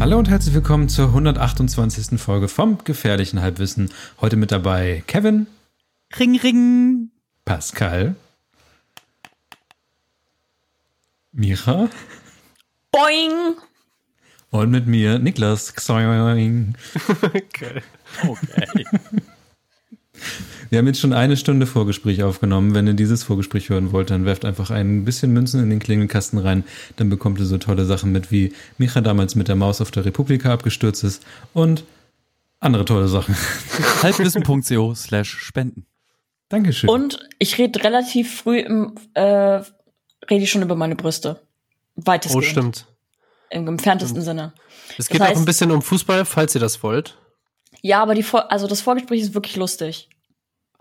Hallo und herzlich willkommen zur 128. Folge vom Gefährlichen Halbwissen. Heute mit dabei Kevin, Ring, ring. Pascal, Mira Boing! und mit mir Niklas. Xoing. Okay. Okay. Wir haben jetzt schon eine Stunde Vorgespräch aufgenommen. Wenn ihr dieses Vorgespräch hören wollt, dann werft einfach ein bisschen Münzen in den Klingelkasten rein. Dann bekommt ihr so tolle Sachen mit, wie Micha damals mit der Maus auf der Republika abgestürzt ist und andere tolle Sachen. Halbwissen.co slash spenden. Dankeschön. Und ich rede relativ früh im, äh, rede ich schon über meine Brüste. Weitestgehend. Oh, stimmt. Im entferntesten Sinne. Es geht Das auch heißt- ein bisschen um Fußball, falls ihr das wollt. Ja, aber die Vor also das Vorgespräch ist wirklich lustig.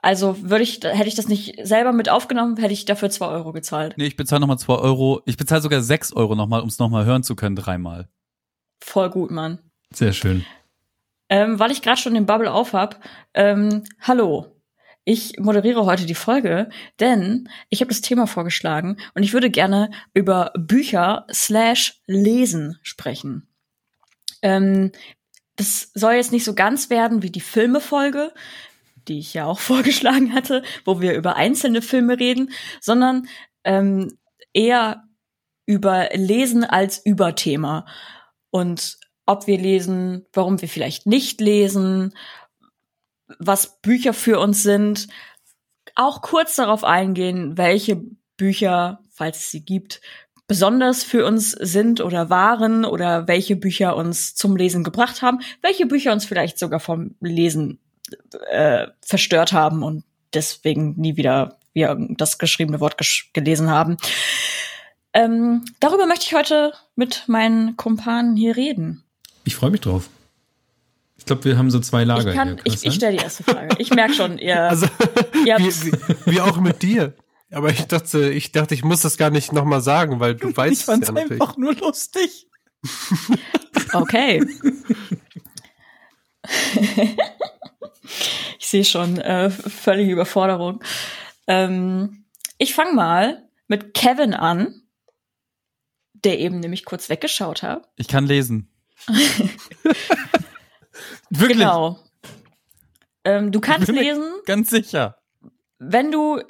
Also würde ich, hätte ich das nicht selber mit aufgenommen, hätte ich dafür zwei Euro gezahlt. Nee, ich bezahle nochmal zwei Euro. Ich bezahle sogar sechs Euro nochmal, um es nochmal hören zu können, dreimal. Voll gut, Mann. Sehr schön. Ähm, weil ich gerade schon den Bubble auf hab. Ähm, hallo. Ich moderiere heute die Folge, denn ich habe das Thema vorgeschlagen und ich würde gerne über Bücher slash Lesen sprechen. Ähm, das soll jetzt nicht so ganz werden wie die Filmefolge, die ich ja auch vorgeschlagen hatte, wo wir über einzelne Filme reden, sondern ähm, eher über Lesen als Überthema. Und ob wir lesen, warum wir vielleicht nicht lesen, was Bücher für uns sind, auch kurz darauf eingehen, welche Bücher, falls es sie gibt, besonders für uns sind oder waren oder welche Bücher uns zum Lesen gebracht haben, welche Bücher uns vielleicht sogar vom Lesen äh, verstört haben und deswegen nie wieder wir das geschriebene Wort gelesen haben. Ähm, darüber möchte ich heute mit meinen Kumpanen hier reden. Ich freue mich drauf. Ich glaube, wir haben so zwei Lager Ich, kann, hier. ich, ich stelle die erste Frage. Ich merke schon, ihr, Also, ihr wie, wie, wie auch mit dir. Aber ich dachte, ich dachte, ich muss das gar nicht nochmal sagen, weil du weißt ich es fand's ja natürlich. einfach nur lustig. okay. ich sehe schon äh, völlige Überforderung. Ähm, ich fange mal mit Kevin an, der eben nämlich kurz weggeschaut hat. Ich kann lesen. Wirklich? Genau. Ähm, du kannst lesen, Ganz sicher. wenn du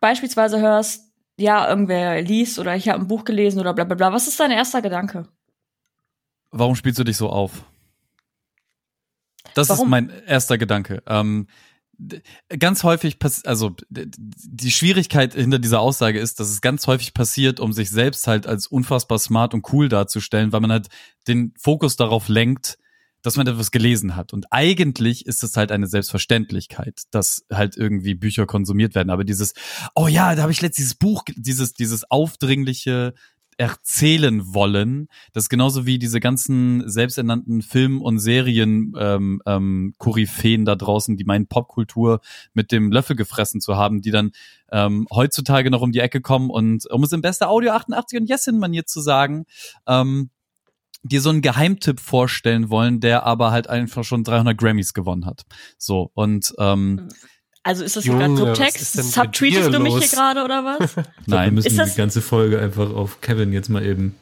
beispielsweise hörst, ja, irgendwer liest oder ich habe ein Buch gelesen oder bla bla bla. Was ist dein erster Gedanke? Warum spielst du dich so auf? Das ist Warum? mein erster Gedanke. Ähm, ganz häufig, also die Schwierigkeit hinter dieser Aussage ist, dass es ganz häufig passiert, um sich selbst halt als unfassbar smart und cool darzustellen, weil man halt den Fokus darauf lenkt, dass man etwas gelesen hat. Und eigentlich ist es halt eine Selbstverständlichkeit, dass halt irgendwie Bücher konsumiert werden. Aber dieses, oh ja, da habe ich letztens dieses Buch, dieses, dieses aufdringliche erzählen wollen, das ist genauso wie diese ganzen selbsternannten Film- und Serien ähm, ähm, Koryphäen da draußen, die meinen Popkultur mit dem Löffel gefressen zu haben, die dann ähm, heutzutage noch um die Ecke kommen und um es in bester Audio 88 und Jessin-Manier zu sagen, ähm, dir so einen Geheimtipp vorstellen wollen, der aber halt einfach schon 300 Grammys gewonnen hat. So, und ähm, Also ist das was Subtext? Subtweetest du mich los? hier gerade oder was? Nein. Wir müssen Ist das- die ganze Folge einfach auf Kevin jetzt mal eben.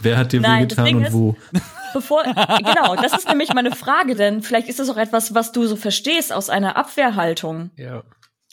Wer hat dir Nein, wehgetan und ist- wo? Bevor, genau, das ist nämlich meine Frage, denn vielleicht ist das auch etwas, was du so verstehst aus einer Abwehrhaltung. Ja.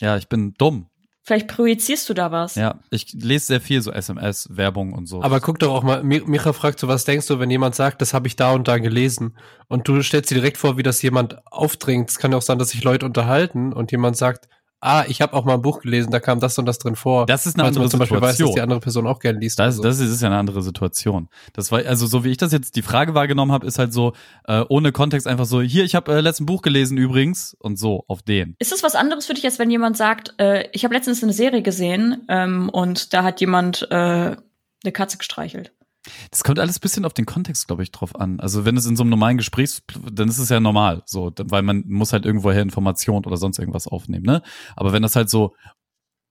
ja, ich bin dumm. Vielleicht projizierst du da was. Ja, ich lese sehr viel so SMS, Werbung und so. Aber guck doch auch mal, Mi- Micha fragt so, was denkst du, wenn jemand sagt, das habe ich da und da gelesen? Und du stellst dir direkt vor, wie das jemand aufdringt. Es kann ja auch sein, dass sich Leute unterhalten und jemand sagt, ah, ich habe auch mal ein Buch gelesen, da kam das und das drin vor. Das ist eine Falls andere man zum Beispiel weiß, dass Situation. die andere Person auch gerne liest. Das, oder das, ist, ja eine andere Situation. Das war, also so wie ich das jetzt die Frage wahrgenommen habe, ist halt so, äh, ohne Kontext einfach so, hier, ich habe äh, letzten Buch gelesen übrigens und so, auf den. Ist das was anderes für dich, als wenn jemand sagt, äh, ich habe letztens eine Serie gesehen ähm, und da hat jemand äh, eine Katze gestreichelt? Das kommt alles bisschen auf den Kontext, glaube ich, drauf an. Also wenn es in so einem normalen Gespräch, dann ist es ja normal, so, weil man muss halt irgendwoher Informationen oder sonst irgendwas aufnehmen, ne? Aber wenn das halt so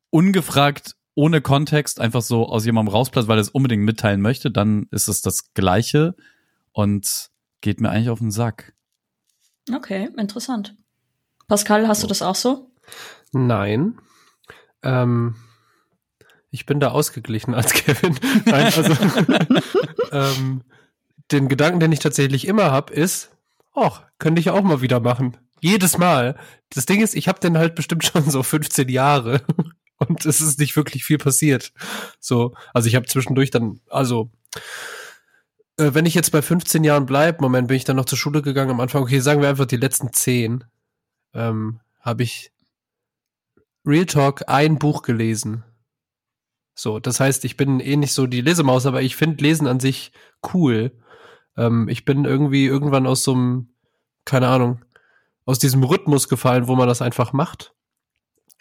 ungefragt ohne Kontext einfach so aus jemandem rausplatzt, weil er es unbedingt mitteilen möchte, dann ist es das Gleiche und geht mir eigentlich auf den Sack. Okay, interessant. Pascal, hast du das auch so? Nein. Ähm, ich bin da ausgeglichen als Kevin. Nein, also ähm, den Gedanken, den ich tatsächlich immer habe, ist, ach, könnte ich auch mal wieder machen. Jedes Mal. Das Ding ist, ich habe den halt bestimmt schon so 15 Jahre und es ist nicht wirklich viel passiert. So, also ich habe zwischendurch dann, also äh, wenn ich jetzt bei 15 Jahren bleib, Moment, bin ich dann noch zur Schule gegangen am Anfang, okay, sagen wir einfach die letzten 10, ähm, habe ich Real Talk ein Buch gelesen. So, das heißt, ich bin eh nicht so die Lesemaus, aber ich finde Lesen an sich cool. Ähm, ich bin irgendwie irgendwann aus so einem, keine Ahnung, aus diesem Rhythmus gefallen, wo man das einfach macht.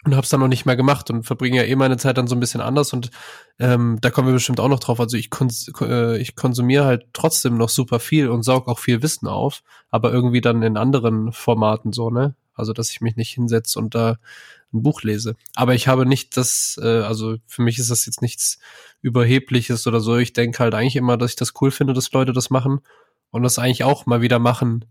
Und hab's dann noch nicht mehr gemacht und verbringe ja eh meine Zeit dann so ein bisschen anders und ähm, da kommen wir bestimmt auch noch drauf. Also ich, kons äh, ich konsumiere halt trotzdem noch super viel und saug auch viel Wissen auf, aber irgendwie dann in anderen Formaten so, ne? Also dass ich mich nicht hinsetze und da ein Buch lese. Aber ich habe nicht das, äh, also für mich ist das jetzt nichts Überhebliches oder so. Ich denke halt eigentlich immer, dass ich das cool finde, dass Leute das machen und das eigentlich auch mal wieder machen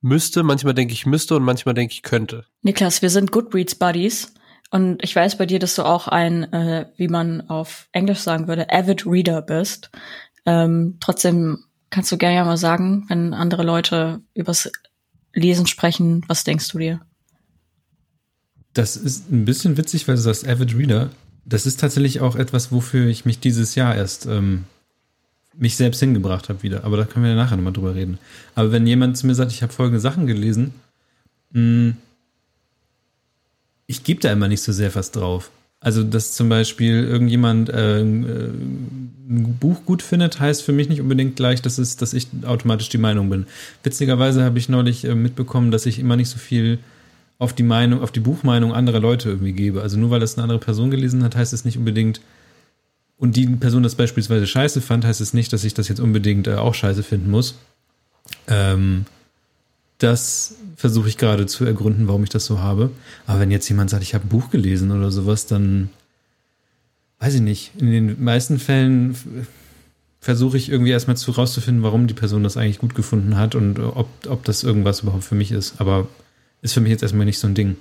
müsste. Manchmal denke ich müsste und manchmal denke ich könnte. Niklas, wir sind Goodreads Buddies. Und ich weiß bei dir, dass du auch ein, äh, wie man auf Englisch sagen würde, avid Reader bist. Ähm, trotzdem kannst du gerne ja mal sagen, wenn andere Leute übers Lesen sprechen, was denkst du dir? Das ist ein bisschen witzig, weil du sagst Avid Reader. Das ist tatsächlich auch etwas, wofür ich mich dieses Jahr erst ähm, mich selbst hingebracht habe wieder. Aber da können wir ja nachher nochmal drüber reden. Aber wenn jemand zu mir sagt, ich habe folgende Sachen gelesen, mh, hm, ich gebe da immer nicht so sehr was drauf. Also, dass zum Beispiel irgendjemand äh, ein Buch gut findet, heißt für mich nicht unbedingt gleich, dass, es, dass ich automatisch die Meinung bin. Witzigerweise habe ich neulich äh, mitbekommen, dass ich immer nicht so viel auf die Meinung, auf die Buchmeinung anderer Leute irgendwie gebe. Also nur weil das eine andere Person gelesen hat, heißt es nicht unbedingt, und die Person das beispielsweise scheiße fand, heißt es nicht, dass ich das jetzt unbedingt äh, auch scheiße finden muss. Ähm, das versuche ich gerade zu ergründen, warum ich das so habe. Aber wenn jetzt jemand sagt, ich habe ein Buch gelesen oder sowas, dann weiß ich nicht. In den meisten Fällen versuche ich irgendwie erstmal zu rauszufinden, warum die Person das eigentlich gut gefunden hat und ob, ob das irgendwas überhaupt für mich ist. Aber ist für mich jetzt erstmal nicht so ein Ding.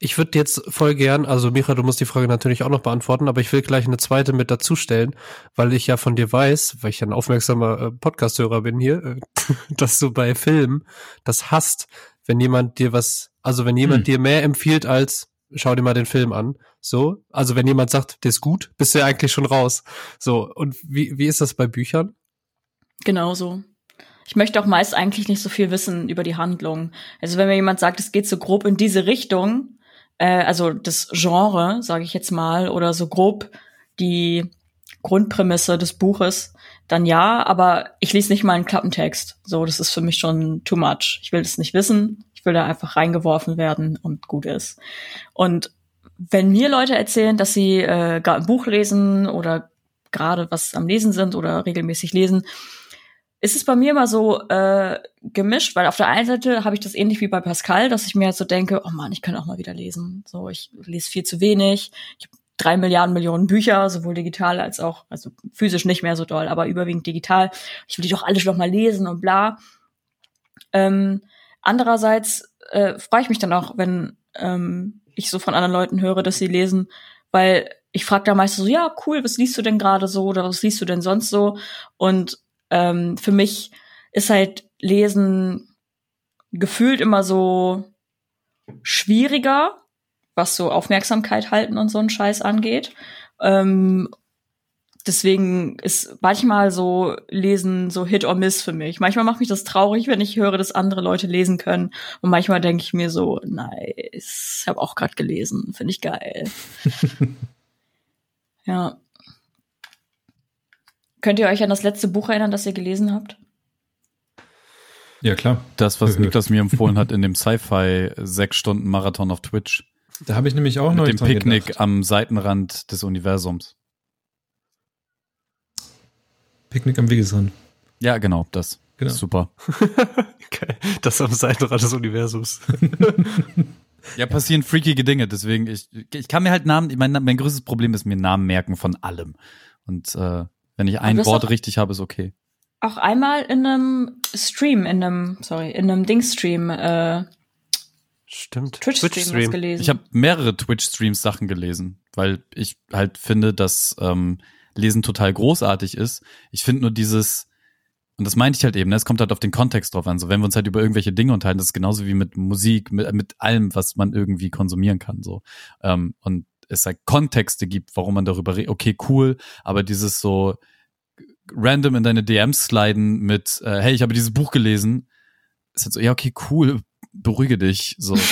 Ich würde jetzt voll gern, also Micha, du musst die Frage natürlich auch noch beantworten, aber ich will gleich eine zweite mit dazustellen, weil ich ja von dir weiß, weil ich ein aufmerksamer äh, Podcasthörer bin hier, äh, dass du bei Filmen das hast, wenn jemand dir was, also wenn jemand hm. dir mehr empfiehlt als schau dir mal den Film an, so, also wenn jemand sagt, der ist gut, bist du ja eigentlich schon raus. So, und wie, wie ist das bei Büchern? Genau so. Ich möchte auch meist eigentlich nicht so viel wissen über die Handlung. Also wenn mir jemand sagt, es geht so grob in diese Richtung, äh, also das Genre, sage ich jetzt mal, oder so grob die Grundprämisse des Buches, dann ja, aber ich lese nicht mal einen Klappentext. So, das ist für mich schon too much. Ich will das nicht wissen. Ich will da einfach reingeworfen werden und gut ist. Und wenn mir Leute erzählen, dass sie äh, ein Buch lesen oder gerade was am Lesen sind oder regelmäßig lesen, ist es bei mir immer so äh, gemischt, weil auf der einen Seite habe ich das ähnlich wie bei Pascal, dass ich mir halt so denke, oh man, ich kann auch mal wieder lesen. So, ich lese viel zu wenig. Ich habe drei Milliarden Millionen Bücher, sowohl digital als auch, also physisch nicht mehr so doll, aber überwiegend digital. Ich will die doch alle schon mal lesen und bla. Ähm, andererseits äh, freue ich mich dann auch, wenn ähm, ich so von anderen Leuten höre, dass sie lesen, weil ich frage da meistens so, ja, cool, was liest du denn gerade so oder was liest du denn sonst so? Und ähm, für mich ist halt Lesen gefühlt immer so schwieriger, was so Aufmerksamkeit halten und so einen Scheiß angeht. Ähm, deswegen ist manchmal so Lesen so Hit or Miss für mich. Manchmal macht mich das traurig, wenn ich höre, dass andere Leute lesen können. Und manchmal denke ich mir so, nice, habe auch gerade gelesen, finde ich geil. ja. Könnt ihr euch an das letzte Buch erinnern, das ihr gelesen habt? Ja, klar. Das, was Niklas mir empfohlen hat in dem Sci-Fi sechs Stunden Marathon auf Twitch. Da habe ich nämlich auch noch Mit dem Picknick gedacht. am Seitenrand des Universums. Picknick am Wegesrand. Ja, genau, das. Genau. Super. Geil. Das am Seitenrand des Universums. Ja, passieren freakige Dinge, deswegen ich ich kann mir halt Namen, mein, mein größtes Problem ist mir Namen merken von allem. Und äh, wenn ich ein Wort auch- richtig habe, ist okay. Auch einmal in einem Stream, in einem, sorry, in einem Ding-Stream, äh, Stimmt. Twitch-Stream was gelesen. Ich habe mehrere Twitch-Streams Sachen gelesen, weil ich halt finde, dass ähm, Lesen total großartig ist. Ich finde nur dieses, und das meinte ich halt eben, ne, es kommt halt auf den Kontext drauf an. So, wenn wir uns halt über irgendwelche Dinge unterhalten, das ist genauso wie mit Musik, mit, mit allem, was man irgendwie konsumieren kann. So. Ähm, und es halt Kontexte gibt, warum man darüber redet. Okay, cool, aber dieses so random in deine DMs sliden mit, äh, hey, ich habe dieses Buch gelesen, ist halt so, ja, okay, cool, beruhige dich. So.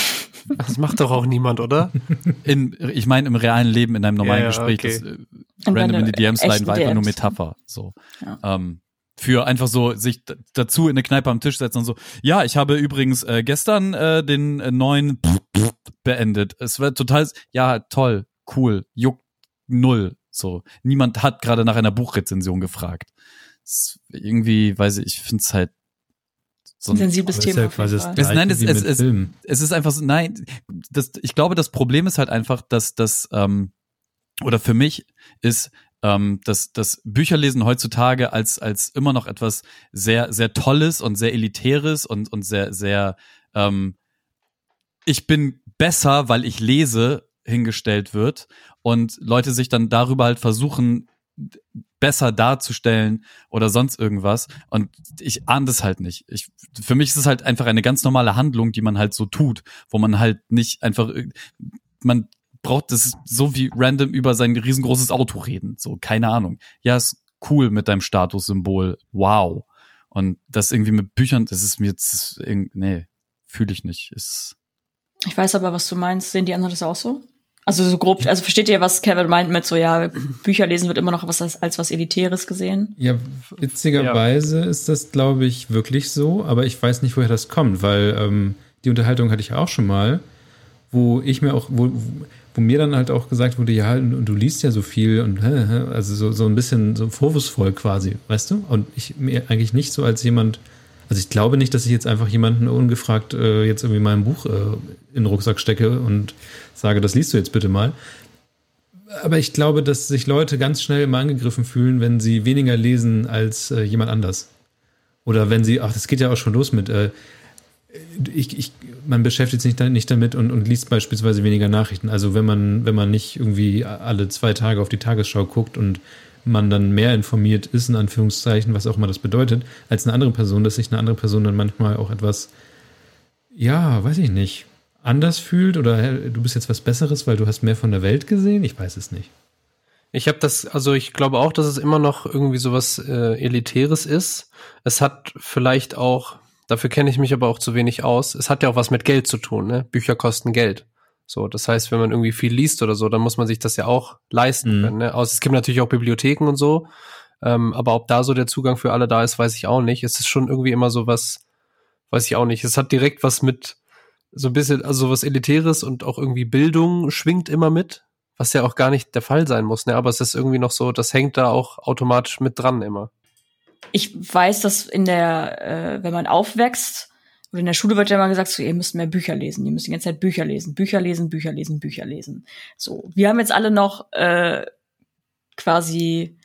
Das macht doch auch niemand, oder? In, ich meine im realen Leben, in einem normalen Ja, ja, Gespräch, okay. das äh, random in die DMs leiten war einfach nur. Metapher. So. Ja. Ähm, für einfach so sich dazu in eine Kneipe am Tisch setzen und so, ja, ich habe übrigens äh, gestern äh, den äh, neuen beendet. Es wird total, ja, toll, cool, juckt null. So. Niemand hat gerade nach einer Buchrezension gefragt. Es, irgendwie, weiß ich, ich finde es halt so Ein ein sensibles Das ist Thema. ja das Fall. Es- nein, es- es- es- es ist einfach so, nein, das, ich glaube, das Problem ist halt einfach, dass das, ähm, oder für mich ist, ähm, dass das Bücherlesen heutzutage als, als immer noch etwas sehr, sehr Tolles und sehr Elitäres und, und sehr, sehr, ähm, ich bin besser, weil ich lese, hingestellt wird und Leute sich dann darüber halt versuchen, besser darzustellen oder sonst irgendwas. Und ich ahne das halt nicht. Ich, für mich ist es halt einfach eine ganz normale Handlung, die man halt so tut, wo man halt nicht einfach, man braucht das so wie random über sein riesengroßes Auto reden. So, keine Ahnung. Ja, ist cool mit deinem Statussymbol. Wow. Und das irgendwie mit Büchern, das ist mir jetzt, nee, fühle ich nicht. Ist, Ich weiß aber, was du meinst. Sehen die anderen das auch so? Also so grob, also versteht ihr, was Kevin meint mit so, ja, Bücher lesen wird immer noch was als, als was Elitäres gesehen? Ja, witzigerweise ist das, glaube ich, wirklich so, aber ich weiß nicht, woher das kommt, weil ähm, die Unterhaltung hatte ich auch schon mal, wo ich mir auch, wo, wo mir dann halt auch gesagt wurde, ja, und du liest ja so viel und hä, hä, also so, so ein bisschen so vorwurfsvoll quasi, weißt du? Und ich mir eigentlich nicht so als jemand, also ich glaube nicht, dass ich jetzt einfach jemanden ungefragt äh, jetzt irgendwie mein Buch äh, in den Rucksack stecke und sage, das liest du jetzt bitte mal. Aber ich glaube, dass sich Leute ganz schnell immer angegriffen fühlen, wenn sie weniger lesen als äh, jemand anders. Oder wenn sie, ach, das geht ja auch schon los mit, äh, ich, ich, man beschäftigt sich nicht damit und, und liest beispielsweise weniger Nachrichten. Also wenn man, wenn man nicht irgendwie alle zwei Tage auf die Tagesschau guckt und man dann mehr informiert ist, in Anführungszeichen, was auch immer das bedeutet, als eine andere Person, dass sich eine andere Person dann manchmal auch etwas, ja, weiß ich nicht, anders fühlt oder hä, du bist jetzt was Besseres, weil du hast mehr von der Welt gesehen? Ich weiß es nicht. Ich habe das, also ich glaube auch, dass es immer noch irgendwie sowas äh, Elitäres ist. Es hat vielleicht auch, dafür kenne ich mich aber auch zu wenig aus, es hat ja auch was mit Geld zu tun, ne? Bücher kosten Geld. So, das heißt, wenn man irgendwie viel liest oder so, dann muss man sich das ja auch leisten Mhm. können. Ne? Außer es gibt natürlich auch Bibliotheken und so, ähm, aber ob da so der Zugang für alle da ist, weiß ich auch nicht. Es ist schon irgendwie immer so was, weiß ich auch nicht. Es hat direkt was mit so ein bisschen, also was Elitäres und auch irgendwie Bildung schwingt immer mit, was ja auch gar nicht der Fall sein muss, ne? Aber es ist irgendwie noch so, das hängt da auch automatisch mit dran immer. Ich weiß, dass in der, äh, wenn man aufwächst, oder in der Schule wird ja immer gesagt, so, ihr müsst mehr Bücher lesen, ihr müsst die ganze Zeit Bücher lesen, Bücher lesen, Bücher lesen, Bücher lesen. So, wir haben jetzt alle noch äh, quasi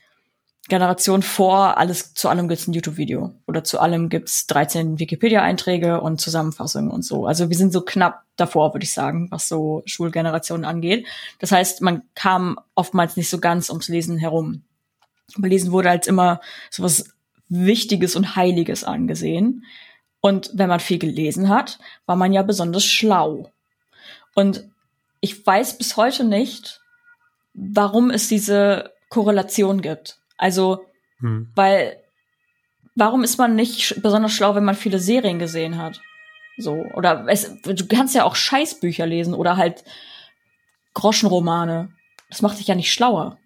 Generation vor, alles zu allem gibt's ein YouTube-Video oder zu allem gibt's 13 Wikipedia-Einträge und Zusammenfassungen und so. Also wir sind so knapp davor, würde ich sagen, was so Schulgenerationen angeht. Das heißt, man kam oftmals nicht so ganz ums Lesen herum. Aber Lesen wurde als immer so was Wichtiges und Heiliges angesehen. Und wenn man viel gelesen hat, war man ja besonders schlau. Und ich weiß bis heute nicht, warum es diese Korrelation gibt. Also, Hm. weil, warum ist man nicht besonders schlau, wenn man viele Serien gesehen hat? So, oder es, du kannst ja auch Scheißbücher lesen oder halt Groschenromane. Das macht dich ja nicht schlauer.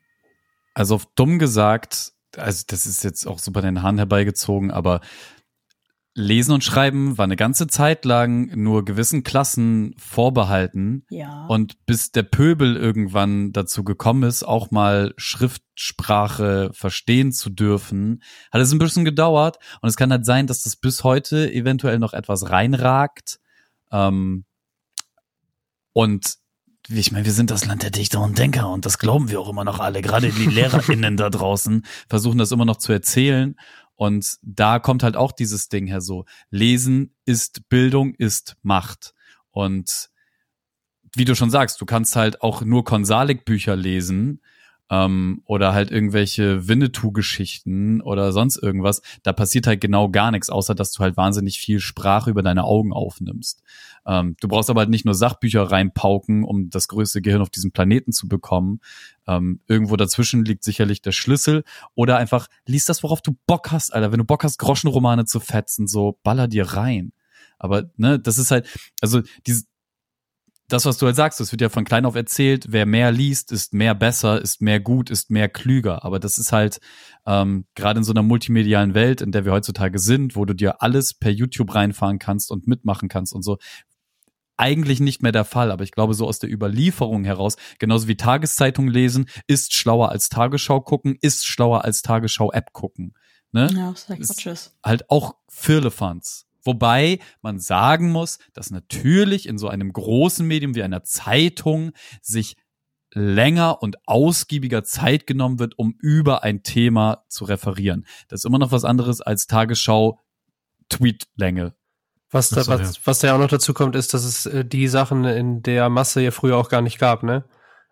Also auf dumm gesagt, also das ist jetzt auch super den Hahn herbeigezogen, aber Lesen und Schreiben war eine ganze Zeit lang nur gewissen Klassen vorbehalten. Ja. Und bis der Pöbel irgendwann dazu gekommen ist, auch mal Schriftsprache verstehen zu dürfen, hat es ein bisschen gedauert. Und es kann halt sein, dass das bis heute eventuell noch etwas reinragt. Ähm, Und ich meine, wir sind das Land der Dichter und Denker und das glauben wir auch immer noch alle. Gerade die LehrerInnen da draußen versuchen das immer noch zu erzählen. Und da kommt halt auch dieses Ding her so. Lesen ist Bildung, ist Macht. Und wie du schon sagst, du kannst halt auch nur Konsalik-Bücher lesen ähm, oder halt irgendwelche Winnetou-Geschichten oder sonst irgendwas. Da passiert halt genau gar nichts, außer dass du halt wahnsinnig viel Sprache über deine Augen aufnimmst. Ähm, du brauchst aber halt nicht nur Sachbücher reinpauken, um das größte Gehirn auf diesem Planeten zu bekommen. Ähm, irgendwo dazwischen liegt sicherlich der Schlüssel. Oder einfach liest das, worauf du Bock hast, Alter. Wenn du Bock hast, Groschenromane zu fetzen, so baller dir rein. Aber ne, das ist halt, also dieses, das, was du halt sagst, das wird ja von klein auf erzählt, wer mehr liest, ist mehr besser, ist mehr gut, ist mehr klüger. Aber das ist halt ähm, gerade in so einer multimedialen Welt, in der wir heutzutage sind, wo du dir alles per YouTube reinfahren kannst und mitmachen kannst und so, eigentlich nicht mehr der Fall. Aber ich glaube, so aus der Überlieferung heraus, genauso wie Tageszeitung lesen, ist schlauer als Tagesschau gucken, ist schlauer als Tagesschau-App gucken. Ne? Ja, Quatsch Halt auch Firlefanz. Wobei man sagen muss, dass natürlich in so einem großen Medium wie einer Zeitung sich länger und ausgiebiger Zeit genommen wird, um über ein Thema zu referieren. Das ist immer noch was anderes als Tagesschau Tweetlänge. Was da, was, was da ja auch noch dazu kommt, ist, dass es äh, die Sachen in der Masse ja früher auch gar nicht gab, ne?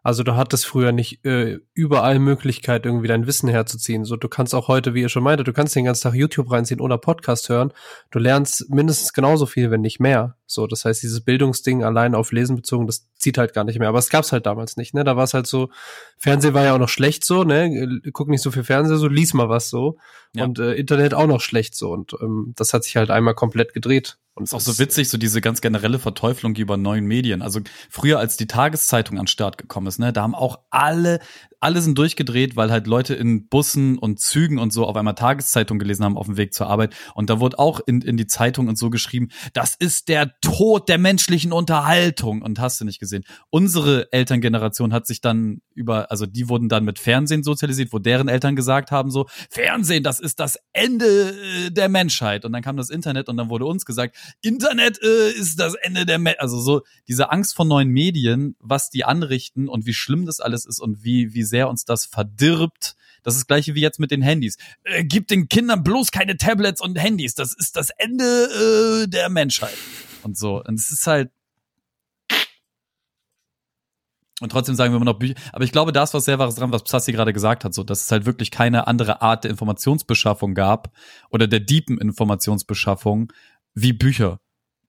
Also du hattest früher nicht äh, überall Möglichkeit, irgendwie dein Wissen herzuziehen. So, du kannst auch heute, wie ihr schon meinte, du kannst den ganzen Tag YouTube reinziehen oder Podcast hören. Du lernst mindestens genauso viel, wenn nicht mehr. So, das heißt, dieses Bildungsding allein auf Lesen bezogen, das zieht halt gar nicht mehr. Aber es gab's halt damals nicht, ne? Da war es halt so, Fernsehen war ja auch noch schlecht so, ne? Guck nicht so viel Fernsehen, so lies mal was so. Ja. Und äh, Internet auch noch schlecht so. Und ähm, das hat sich halt einmal komplett gedreht. Und es ist auch so witzig, so diese ganz generelle Verteuflung über neuen Medien. Also früher, als die Tageszeitung an Start gekommen ist, ne, da haben auch alle alle sind durchgedreht, weil halt Leute in Bussen und Zügen und so auf einmal Tageszeitung gelesen haben auf dem Weg zur Arbeit. Und da wurde auch in, in die Zeitung und so geschrieben, das ist der Tod der menschlichen Unterhaltung. Und hast du nicht gesehen. Unsere Elterngeneration hat sich dann über, also die wurden dann mit Fernsehen sozialisiert, wo deren Eltern gesagt haben so, Fernsehen, das ist das Ende äh, der Menschheit. Und dann kam das Internet und dann wurde uns gesagt, Internet äh, ist das Ende der Menschheit. Also so diese Angst vor neuen Medien, was die anrichten und wie schlimm das alles ist und wie, wie sehr uns das verdirbt. Das ist das gleiche wie jetzt mit den Handys. Äh, gib den Kindern bloß keine Tablets und Handys. Das ist das Ende äh, der Menschheit. Und so. Und es ist halt. Und trotzdem sagen wir immer noch Bücher. Aber ich glaube, da ist was sehr Wahres dran, was Psassi gerade gesagt hat, so, dass es halt wirklich keine andere Art der Informationsbeschaffung gab oder der deepen Informationsbeschaffung wie Bücher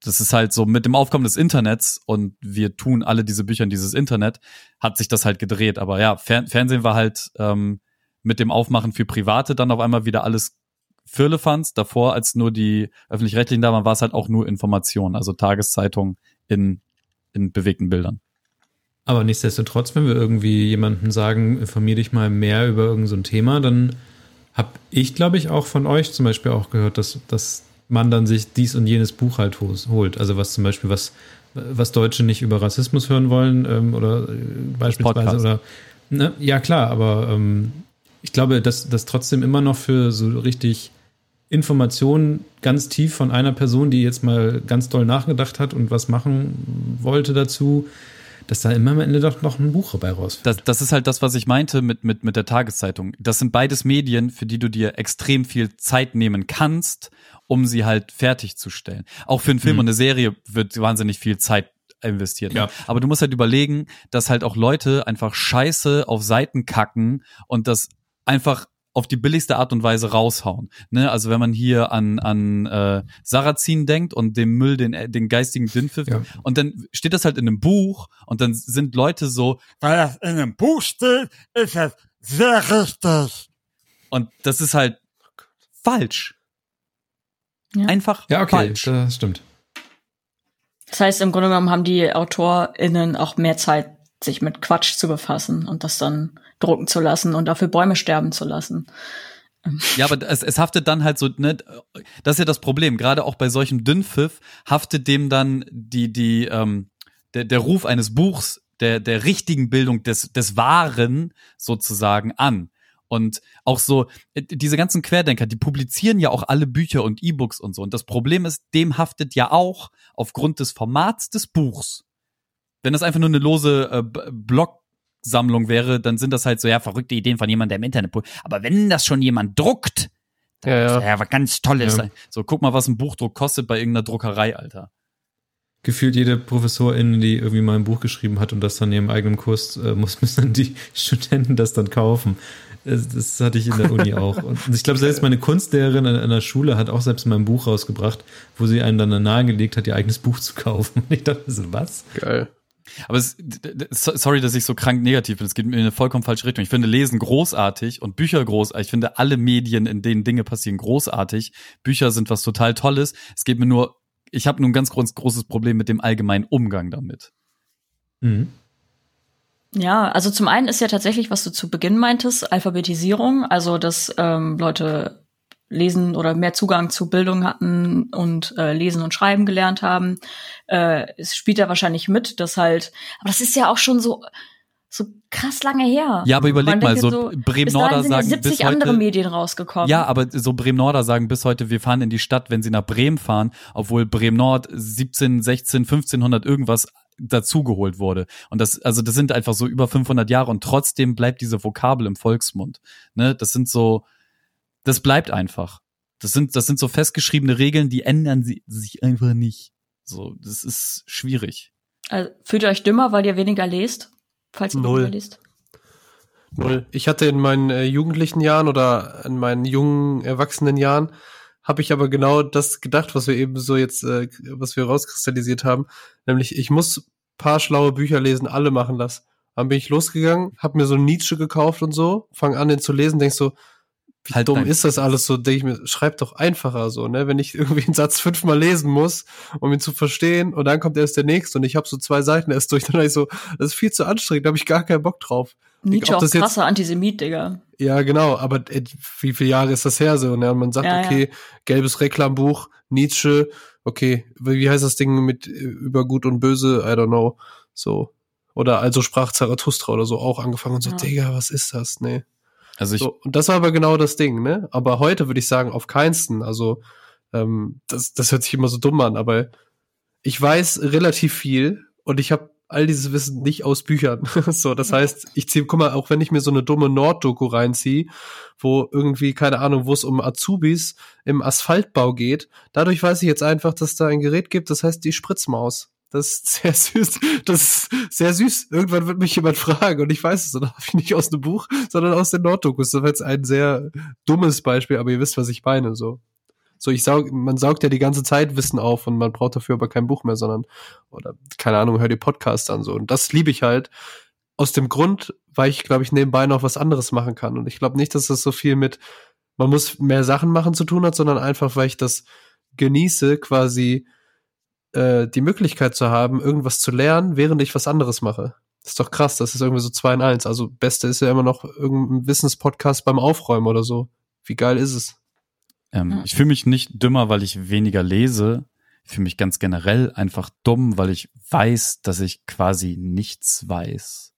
das ist halt so mit dem Aufkommen des Internets und wir tun alle diese Bücher in dieses Internet, hat sich das halt gedreht. Aber ja, Fer Fernsehen war halt ähm, mit dem Aufmachen für Private dann auf einmal wieder alles Firlefanz. Davor, als nur die öffentlich-rechtlichen da waren, war es halt auch nur Information, also Tageszeitung in, in bewegten Bildern. Aber nichtsdestotrotz, wenn wir irgendwie jemanden sagen, informier dich mal mehr über irgendein so Thema, dann habe ich, glaube ich, auch von euch zum Beispiel auch gehört, dass, dass man dann sich dies und jenes Buch halt holt. Also was zum Beispiel, was, was Deutsche nicht über Rassismus hören wollen ähm, oder äh, beispielsweise Podcast. oder ne? ja klar, aber ähm, ich glaube, dass das trotzdem immer noch für so richtig Informationen ganz tief von einer Person, die jetzt mal ganz doll nachgedacht hat und was machen wollte dazu, dass da immer am Ende doch noch ein Buch dabei rausfällt. Das, das ist halt das, was ich meinte mit, mit, mit der Tageszeitung. Das sind beides Medien, für die du dir extrem viel Zeit nehmen kannst, um sie halt fertigzustellen. Auch für einen Film hm. und eine Serie wird wahnsinnig viel Zeit investiert. Ne? Ja. Aber du musst halt überlegen, dass halt auch Leute einfach Scheiße auf Seiten kacken und das einfach auf die billigste Art und Weise raushauen. Ne? Also wenn man hier an, an äh, Sarrazin denkt und dem Müll, den, den geistigen Dünnpfiff, ja. und dann steht das halt in einem Buch und dann sind Leute so, weil das in einem Buch steht, ist das sehr richtig. Und das ist halt falsch. Ja. Einfach ja, okay, falsch. Das stimmt. Das heißt, im Grunde genommen haben die AutorInnen auch mehr Zeit, sich mit Quatsch zu befassen und das dann drucken zu lassen und dafür Bäume sterben zu lassen. Ja, aber es, es haftet dann halt so, ne, das ist ja das Problem. Gerade auch bei solchem Dünnpfiff haftet dem dann die, die, ähm, der, der Ruf eines Buchs, der, der richtigen Bildung des, des Wahren sozusagen an. Und auch so, äh, diese ganzen Querdenker, die publizieren ja auch alle Bücher und E-Books und so. Und das Problem ist, dem haftet ja auch aufgrund des Formats des Buchs Wenn das einfach nur eine lose äh, Blog-Sammlung wäre, dann sind das halt so, ja, verrückte Ideen von jemandem, der im Internet. Aber wenn das schon jemand druckt, dann Ja, ja. ja was ganz Tolles Ja. So, guck mal, was ein Buchdruck kostet bei irgendeiner Druckerei, Alter. Gefühlt jede Professorin, die irgendwie mal ein Buch geschrieben hat und das dann in ihrem eigenen Kurs, äh, muss müssen dann die Studenten das dann kaufen. Das, hatte ich in der Uni auch. Und ich glaube, selbst meine Kunstlehrerin an einer Schule hat auch selbst mal ein Buch rausgebracht, wo sie einen dann nahegelegt hat, ihr eigenes Buch zu kaufen. Und ich dachte so, was? Geil. Aber es, sorry, dass ich so krank negativ bin. Es geht mir in eine vollkommen falsche Richtung. Ich finde Lesen großartig und Bücher großartig. Ich finde alle Medien, in denen Dinge passieren, großartig. Bücher sind was total Tolles. Es geht mir nur, ich habe nur ein ganz groß, großes Problem mit dem allgemeinen Umgang damit. Mhm. Ja, also zum einen ist ja tatsächlich, was du zu Beginn meintest, Alphabetisierung, also dass ähm, Leute lesen oder mehr Zugang zu Bildung hatten und äh, lesen und schreiben gelernt haben. Äh, es spielt ja wahrscheinlich mit, dass halt, aber das ist ja auch schon so so krass lange her. Ja, aber überleg Man mal, so jetzt Bremen bis Norder dahin sind ja sagen 70 bis heute, andere Medien rausgekommen. Ja, aber so Bremen Norder sagen bis heute, wir fahren in die Stadt, wenn sie nach Bremen fahren, obwohl Bremen Nord 17, 16, 1500 irgendwas dazugeholt wurde. Und das, also das sind einfach so über 500 Jahre und trotzdem bleibt diese Vokabel im Volksmund. Ne, das sind so, das bleibt einfach. Das sind, das sind so festgeschriebene Regeln, die ändern sie, sich einfach nicht. So, das ist schwierig. Also, fühlt ihr euch dümmer, weil ihr weniger lest? Falls ihr Null. weniger lest? Null. Ich hatte in meinen äh, jugendlichen Jahren oder in meinen jungen erwachsenen Jahren habe ich aber genau das gedacht, was wir eben so jetzt, äh, was wir rauskristallisiert haben, nämlich ich muss paar schlaue Bücher lesen, alle machen das. Dann bin ich losgegangen, habe mir so Nietzsche gekauft und so, fang an den zu lesen, denkst so, wie Halt dumm ist das alles so, denke ich mir, schreib doch einfacher so, ne, wenn ich irgendwie einen Satz fünfmal lesen muss, um ihn zu verstehen und dann kommt erst der nächste und ich habe so zwei Seiten erst durch, dann ich so, das ist viel zu anstrengend, da habe ich gar keinen Bock drauf. Nietzsche auch das jetzt- krasser Antisemit, Digga. Ja, genau, aber äh, wie viele Jahre ist das her so? Ne? Und man sagt, Ja, ja. okay, gelbes Reklambuch, Nietzsche, okay, wie wie heißt das Ding mit äh, über Gut und Böse? I don't know. So. Oder also sprach Zarathustra oder so auch angefangen und so, Ja. Digga, was ist das? Nee. Also ich, So, und das war aber genau das Ding, ne? Aber heute würde ich sagen, auf keinsten. Also, ähm, das, das hört sich immer so dumm an, aber ich weiß relativ viel und ich habe all dieses Wissen nicht aus Büchern. so, das heißt, ich ziehe, guck mal, auch wenn ich mir so eine dumme Nord-Doku reinziehe, wo irgendwie, keine Ahnung, wo es um Azubis im Asphaltbau geht, dadurch weiß ich jetzt einfach, dass da ein Gerät gibt, das heißt die Spritzmaus. Das ist sehr süß. Das ist sehr süß. Irgendwann wird mich jemand fragen und ich weiß es. Und habe ich nicht aus dem Buch, sondern aus den Norddokus. Das war jetzt ein sehr dummes Beispiel, aber ihr wisst, was ich meine. So, so ich saug, man saugt ja die ganze Zeit Wissen auf und man braucht dafür aber kein Buch mehr, sondern oder keine Ahnung, hör die Podcasts an so. Und das liebe ich halt aus dem Grund, weil ich glaube ich nebenbei noch was anderes machen kann. Und ich glaube nicht, dass das so viel mit man muss mehr Sachen machen zu tun hat, sondern einfach, weil ich das genieße, quasi äh, die Möglichkeit zu haben, irgendwas zu lernen, während ich was anderes mache. Das ist doch krass, das ist irgendwie so zwei in eins. Also Beste ist ja immer noch irgendein Wissenspodcast beim Aufräumen oder so. Wie geil ist es? Ähm, Ja. Ich fühle mich nicht dümmer, weil ich weniger lese. Ich fühle mich ganz generell einfach dumm, weil ich weiß, dass ich quasi nichts weiß.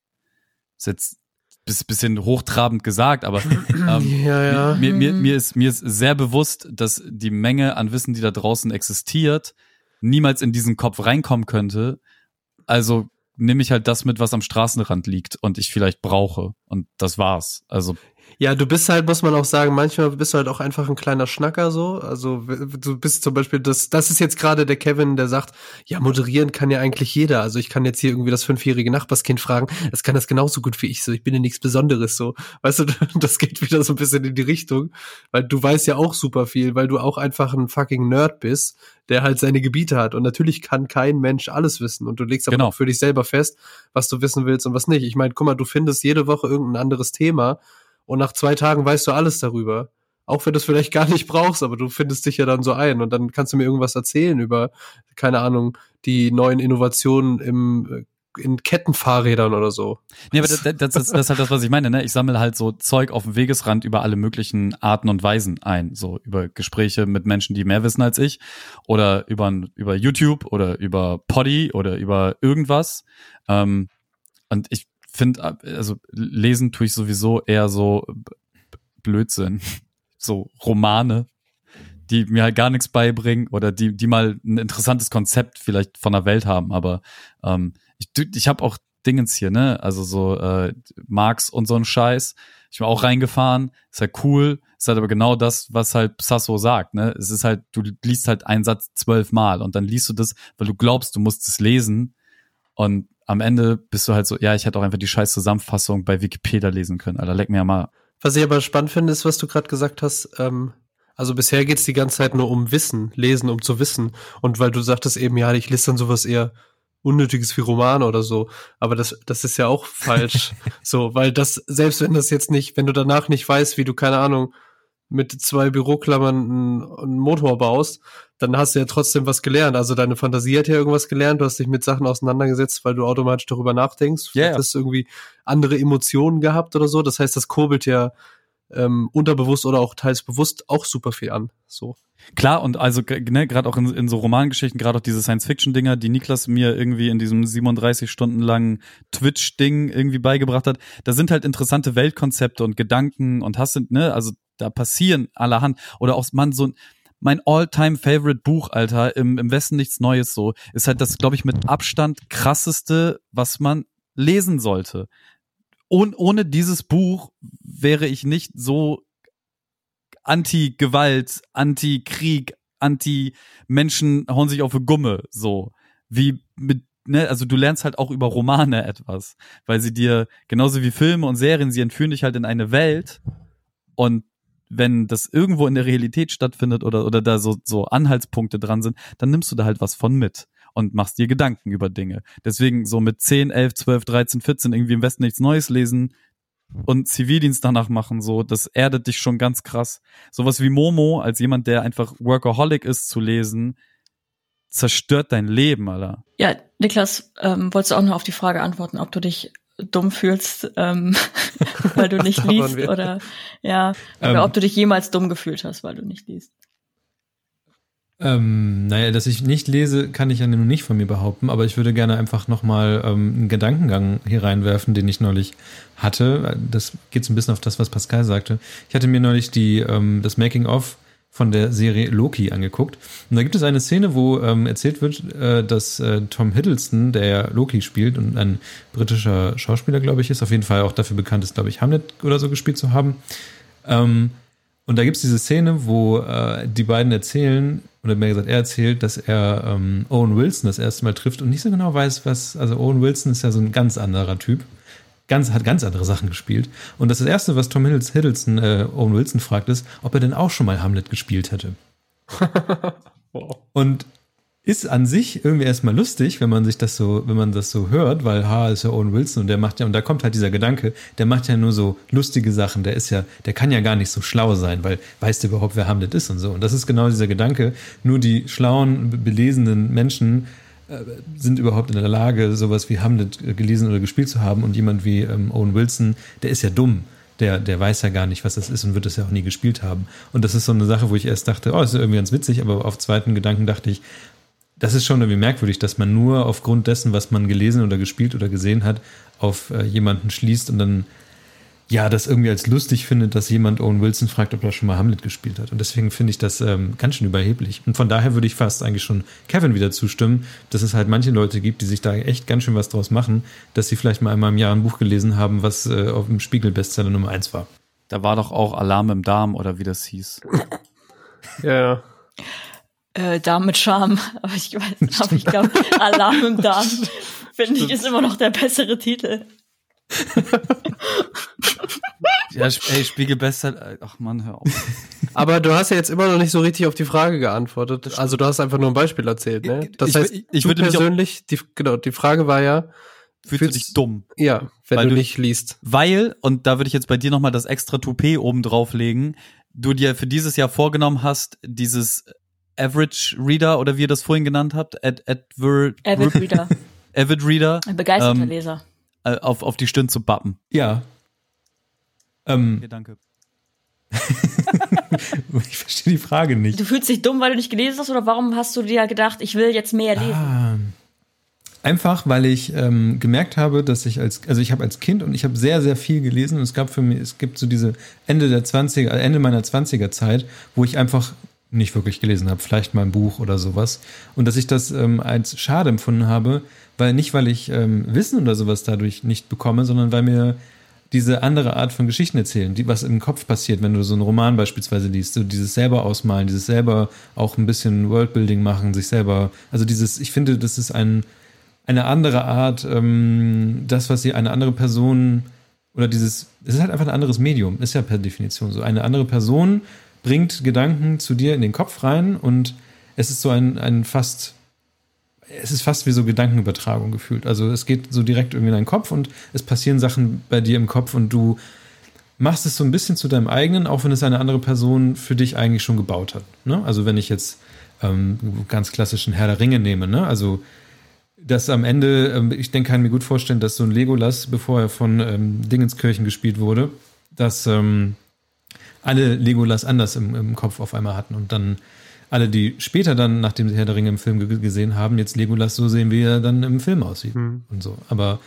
Ist jetzt bis bisschen hochtrabend gesagt, aber ähm, ja, ja. mir, mir, mir, ist, mir ist sehr bewusst, dass die Menge an Wissen, die da draußen existiert, niemals in diesen Kopf reinkommen könnte. Also nehme ich halt das mit, was am Straßenrand liegt und ich vielleicht brauche. Und das war's. Also Ja, du bist halt, muss man auch sagen, manchmal bist du halt auch einfach ein kleiner Schnacker so. Also du bist zum Beispiel, das, das ist jetzt gerade der Kevin, der sagt, ja, moderieren kann ja eigentlich jeder. Also ich kann jetzt hier irgendwie das fünfjährige Nachbarskind fragen, das kann das genauso gut wie ich so. Ich bin ja nichts Besonderes so. Weißt du, das geht wieder so ein bisschen in die Richtung, weil du weißt ja auch super viel, weil du auch einfach ein fucking Nerd bist, der halt seine Gebiete hat. Und natürlich kann kein Mensch alles wissen. Und du legst aber Genau. auch für dich selber fest, was du wissen willst und was nicht. Ich meine, guck mal, du findest jede Woche irgendein anderes Thema und nach zwei Tagen weißt du alles darüber. Auch wenn du es vielleicht gar nicht brauchst, aber du findest dich ja dann so ein und dann kannst du mir irgendwas erzählen über, keine Ahnung, die neuen Innovationen im, äh, in Kettenfahrrädern oder so. Nee, aber das, das, das, das ist halt das, was ich meine, ne? Ich sammle halt so Zeug auf dem Wegesrand über alle möglichen Arten und Weisen ein. So über Gespräche mit Menschen, die mehr wissen als ich. Oder über, über YouTube oder über Poddy oder über irgendwas. Ähm, und ich finde, also lesen tue ich sowieso eher so Blödsinn. So Romane, die mir halt gar nichts beibringen oder die, die mal ein interessantes Konzept vielleicht von der Welt haben, aber ähm, ich, ich habe auch Dingens hier, ne? Also so äh, Marx und so ein Scheiß. Ich bin auch reingefahren, ist halt cool, ist halt aber genau das, was halt Sasso sagt, ne? Es ist halt, du liest halt einen Satz zwölfmal und dann liest du das, weil du glaubst, du musst es lesen und am Ende bist du halt so, ja, ich hätte auch einfach die scheiß Zusammenfassung bei Wikipedia lesen können, Alter, leck mir mal. Was ich aber spannend finde, ist, was du gerade gesagt hast. Ähm, also bisher geht's die ganze Zeit nur um Wissen, Lesen, um zu wissen. Und weil du sagtest eben, ja, ich lese dann sowas eher Unnötiges wie Romane oder so. Aber das, das ist ja auch falsch. so, weil das, selbst wenn das jetzt nicht, wenn du danach nicht weißt, wie du, keine Ahnung, mit zwei Büroklammern einen, einen Motor baust, dann hast du ja trotzdem was gelernt. Also deine Fantasie hat ja irgendwas gelernt, du hast dich mit Sachen auseinandergesetzt, weil du automatisch darüber nachdenkst. Ja, Vielleicht ja. hast du irgendwie andere Emotionen gehabt oder so. Das heißt, das kurbelt ja ähm, unterbewusst oder auch teils bewusst auch super viel an. So. Klar, und also ne, gerade auch in, in so Romangeschichten, gerade auch diese Science-Fiction-Dinger, die Niklas mir irgendwie in diesem 37 Stunden langen Twitch-Ding irgendwie beigebracht hat, da sind halt interessante Weltkonzepte und Gedanken und hast ne, also da passieren allerhand. Oder auch man so ein mein All-Time-Favorite Buch, Alter, im, im Westen nichts Neues so, ist halt das, glaube ich, mit Abstand krasseste, was man lesen sollte. Und ohne dieses Buch wäre ich nicht so Anti-Gewalt, Anti-Krieg, Anti-Menschen hauen sich auf die Gumme, so. Wie mit, ne, also du lernst halt auch über Romane etwas, weil sie dir, genauso wie Filme und Serien, sie entführen dich halt in eine Welt und wenn das irgendwo in der Realität stattfindet oder, oder da so, so Anhaltspunkte dran sind, dann nimmst du da halt was von mit und machst dir Gedanken über Dinge. Deswegen so mit 10, 11, 12, 13, 14 irgendwie im Westen nichts Neues lesen, und Zivildienst danach machen, so, das erdet dich schon ganz krass. Sowas wie Momo, als jemand, der einfach Workaholic ist, zu lesen, zerstört dein Leben, Alter. Ja, Niklas, ähm, wolltest du auch noch auf die Frage antworten, ob du dich dumm fühlst, ähm, weil du nicht liest oder ja, oder Ähm. ob du dich jemals dumm gefühlt hast, weil du nicht liest. Ähm, naja, dass ich nicht lese, kann ich ja nun nicht von mir behaupten, aber ich würde gerne einfach nochmal ähm, einen Gedankengang hier reinwerfen, den ich neulich hatte. Das geht so ein bisschen auf das, was Pascal sagte. Ich hatte mir neulich die, ähm, das Making-of von der Serie Loki angeguckt. Und da gibt es eine Szene, wo ähm, erzählt wird, äh, dass äh, Tom Hiddleston, der Loki spielt und ein britischer Schauspieler, glaube ich, ist, auf jeden Fall auch dafür bekannt ist, glaube ich, Hamlet oder so gespielt zu haben. Ähm, und da gibt's diese Szene, wo äh, die beiden erzählen, oder mehr gesagt, er erzählt, dass er ähm, Owen Wilson das erste Mal trifft und nicht so genau weiß, was, also Owen Wilson ist ja so ein ganz anderer Typ, ganz, hat ganz andere Sachen gespielt. Und das, das Erste, was Tom Hiddles- Hiddleston äh, Owen Wilson fragt, ist, ob er denn auch schon mal Hamlet gespielt hätte. Wow. Und ist an sich irgendwie erstmal lustig, wenn man sich das so, wenn man das so hört, weil H ist ja Owen Wilson und der macht ja, und da kommt halt dieser Gedanke, der macht ja nur so lustige Sachen, der ist ja, der kann ja gar nicht so schlau sein, weil weiß der überhaupt, wer Hamlet ist und so. Und das ist genau dieser Gedanke, nur die schlauen, be- belesenen Menschen sind überhaupt in der Lage, sowas wie Hamlet äh, gelesen oder gespielt zu haben und jemand wie ähm, Owen Wilson, der ist ja dumm. Der, der weiß ja gar nicht, was das ist und wird es ja auch nie gespielt haben. Und das ist so eine Sache, wo ich erst dachte, oh, das ist irgendwie ganz witzig, aber auf zweiten Gedanken dachte ich, das ist schon irgendwie merkwürdig, dass man nur aufgrund dessen, was man gelesen oder gespielt oder gesehen hat, auf äh, jemanden schließt und dann ja das irgendwie als lustig findet, dass jemand Owen Wilson fragt, ob er schon mal Hamlet gespielt hat. Und deswegen finde ich das ähm, ganz schön überheblich. Und von daher würde ich fast eigentlich schon Kevin wieder zustimmen, dass es halt manche Leute gibt, die sich da echt ganz schön was draus machen, dass sie vielleicht mal einmal im Jahr ein Buch gelesen haben, was äh, auf dem Spiegel Bestseller Nummer eins war. Da war doch auch Alarm im Darm oder wie das hieß. Ja, ja. Äh, Darm mit Charme, aber ich weiß, aber ich glaube, Alarm im Darm, finde ich, ist immer noch der bessere Titel. Ja, ey, Spiegelbestseller, ach man, hör auf. Aber du hast ja jetzt immer noch nicht so richtig auf die Frage geantwortet. Also du hast einfach nur ein Beispiel erzählt, ne? Das Ich- heißt, ich- ich du würde mich auch- persönlich, die, genau, die Frage war ja, Fühlst du Fühlst- dich dumm? ja, wenn Weil du du- nicht liest. Weil, und da würde ich jetzt bei dir nochmal das extra Toupet oben drauflegen, du dir für dieses Jahr vorgenommen hast, dieses Average Reader oder wie ihr das vorhin genannt habt, Ad, Adver, Avid Reader, Avid Reader, ein begeisterter Ähm, Leser. äh, auf, auf die Stirn zu bappen. Ja. Ähm, Okay, danke. ich verstehe die Frage nicht. Du fühlst dich dumm, weil du nicht gelesen hast, oder warum hast du dir gedacht, ich will jetzt mehr lesen? Ah, einfach, weil ich ähm, gemerkt habe, dass ich als, also ich habe als Kind und ich habe sehr, sehr viel gelesen und es gab für mich, es gibt so diese Ende der 20er, äh, Ende meiner 20er Zeit, wo ich einfach nicht wirklich gelesen habe, vielleicht mal ein Buch oder sowas. Und dass ich das ähm, als schade empfunden habe, weil nicht, weil ich ähm, Wissen oder sowas dadurch nicht bekomme, sondern weil mir diese andere Art von Geschichten erzählen, die was im Kopf passiert, wenn du so einen Roman beispielsweise liest, so dieses selber ausmalen, dieses selber auch ein bisschen Worldbuilding machen, sich selber, also dieses, ich finde, das ist ein, eine andere Art, ähm, das, was sie eine andere Person oder dieses, es ist halt einfach ein anderes Medium, ist ja per Definition so. Eine andere Person bringt Gedanken zu dir in den Kopf rein und es ist so ein, ein fast, es ist fast wie so Gedankenübertragung gefühlt. Also es geht so direkt irgendwie in deinen Kopf und es passieren Sachen bei dir im Kopf und du machst es so ein bisschen zu deinem eigenen, auch wenn es eine andere Person für dich eigentlich schon gebaut hat. Ne? Also wenn ich jetzt ähm, ganz klassischen Herr der Ringe nehme, ne? also dass am Ende, ähm, ich denke, kann mir gut vorstellen, dass so ein Legolas, bevor er von ähm, Dingenskirchen gespielt wurde, dass ähm, alle Legolas anders im, im Kopf auf einmal hatten und dann alle, die später dann, nachdem sie Herr der Ringe im Film ge- gesehen haben, jetzt Legolas so sehen, wie er dann im Film aussieht Hm. und so. Aber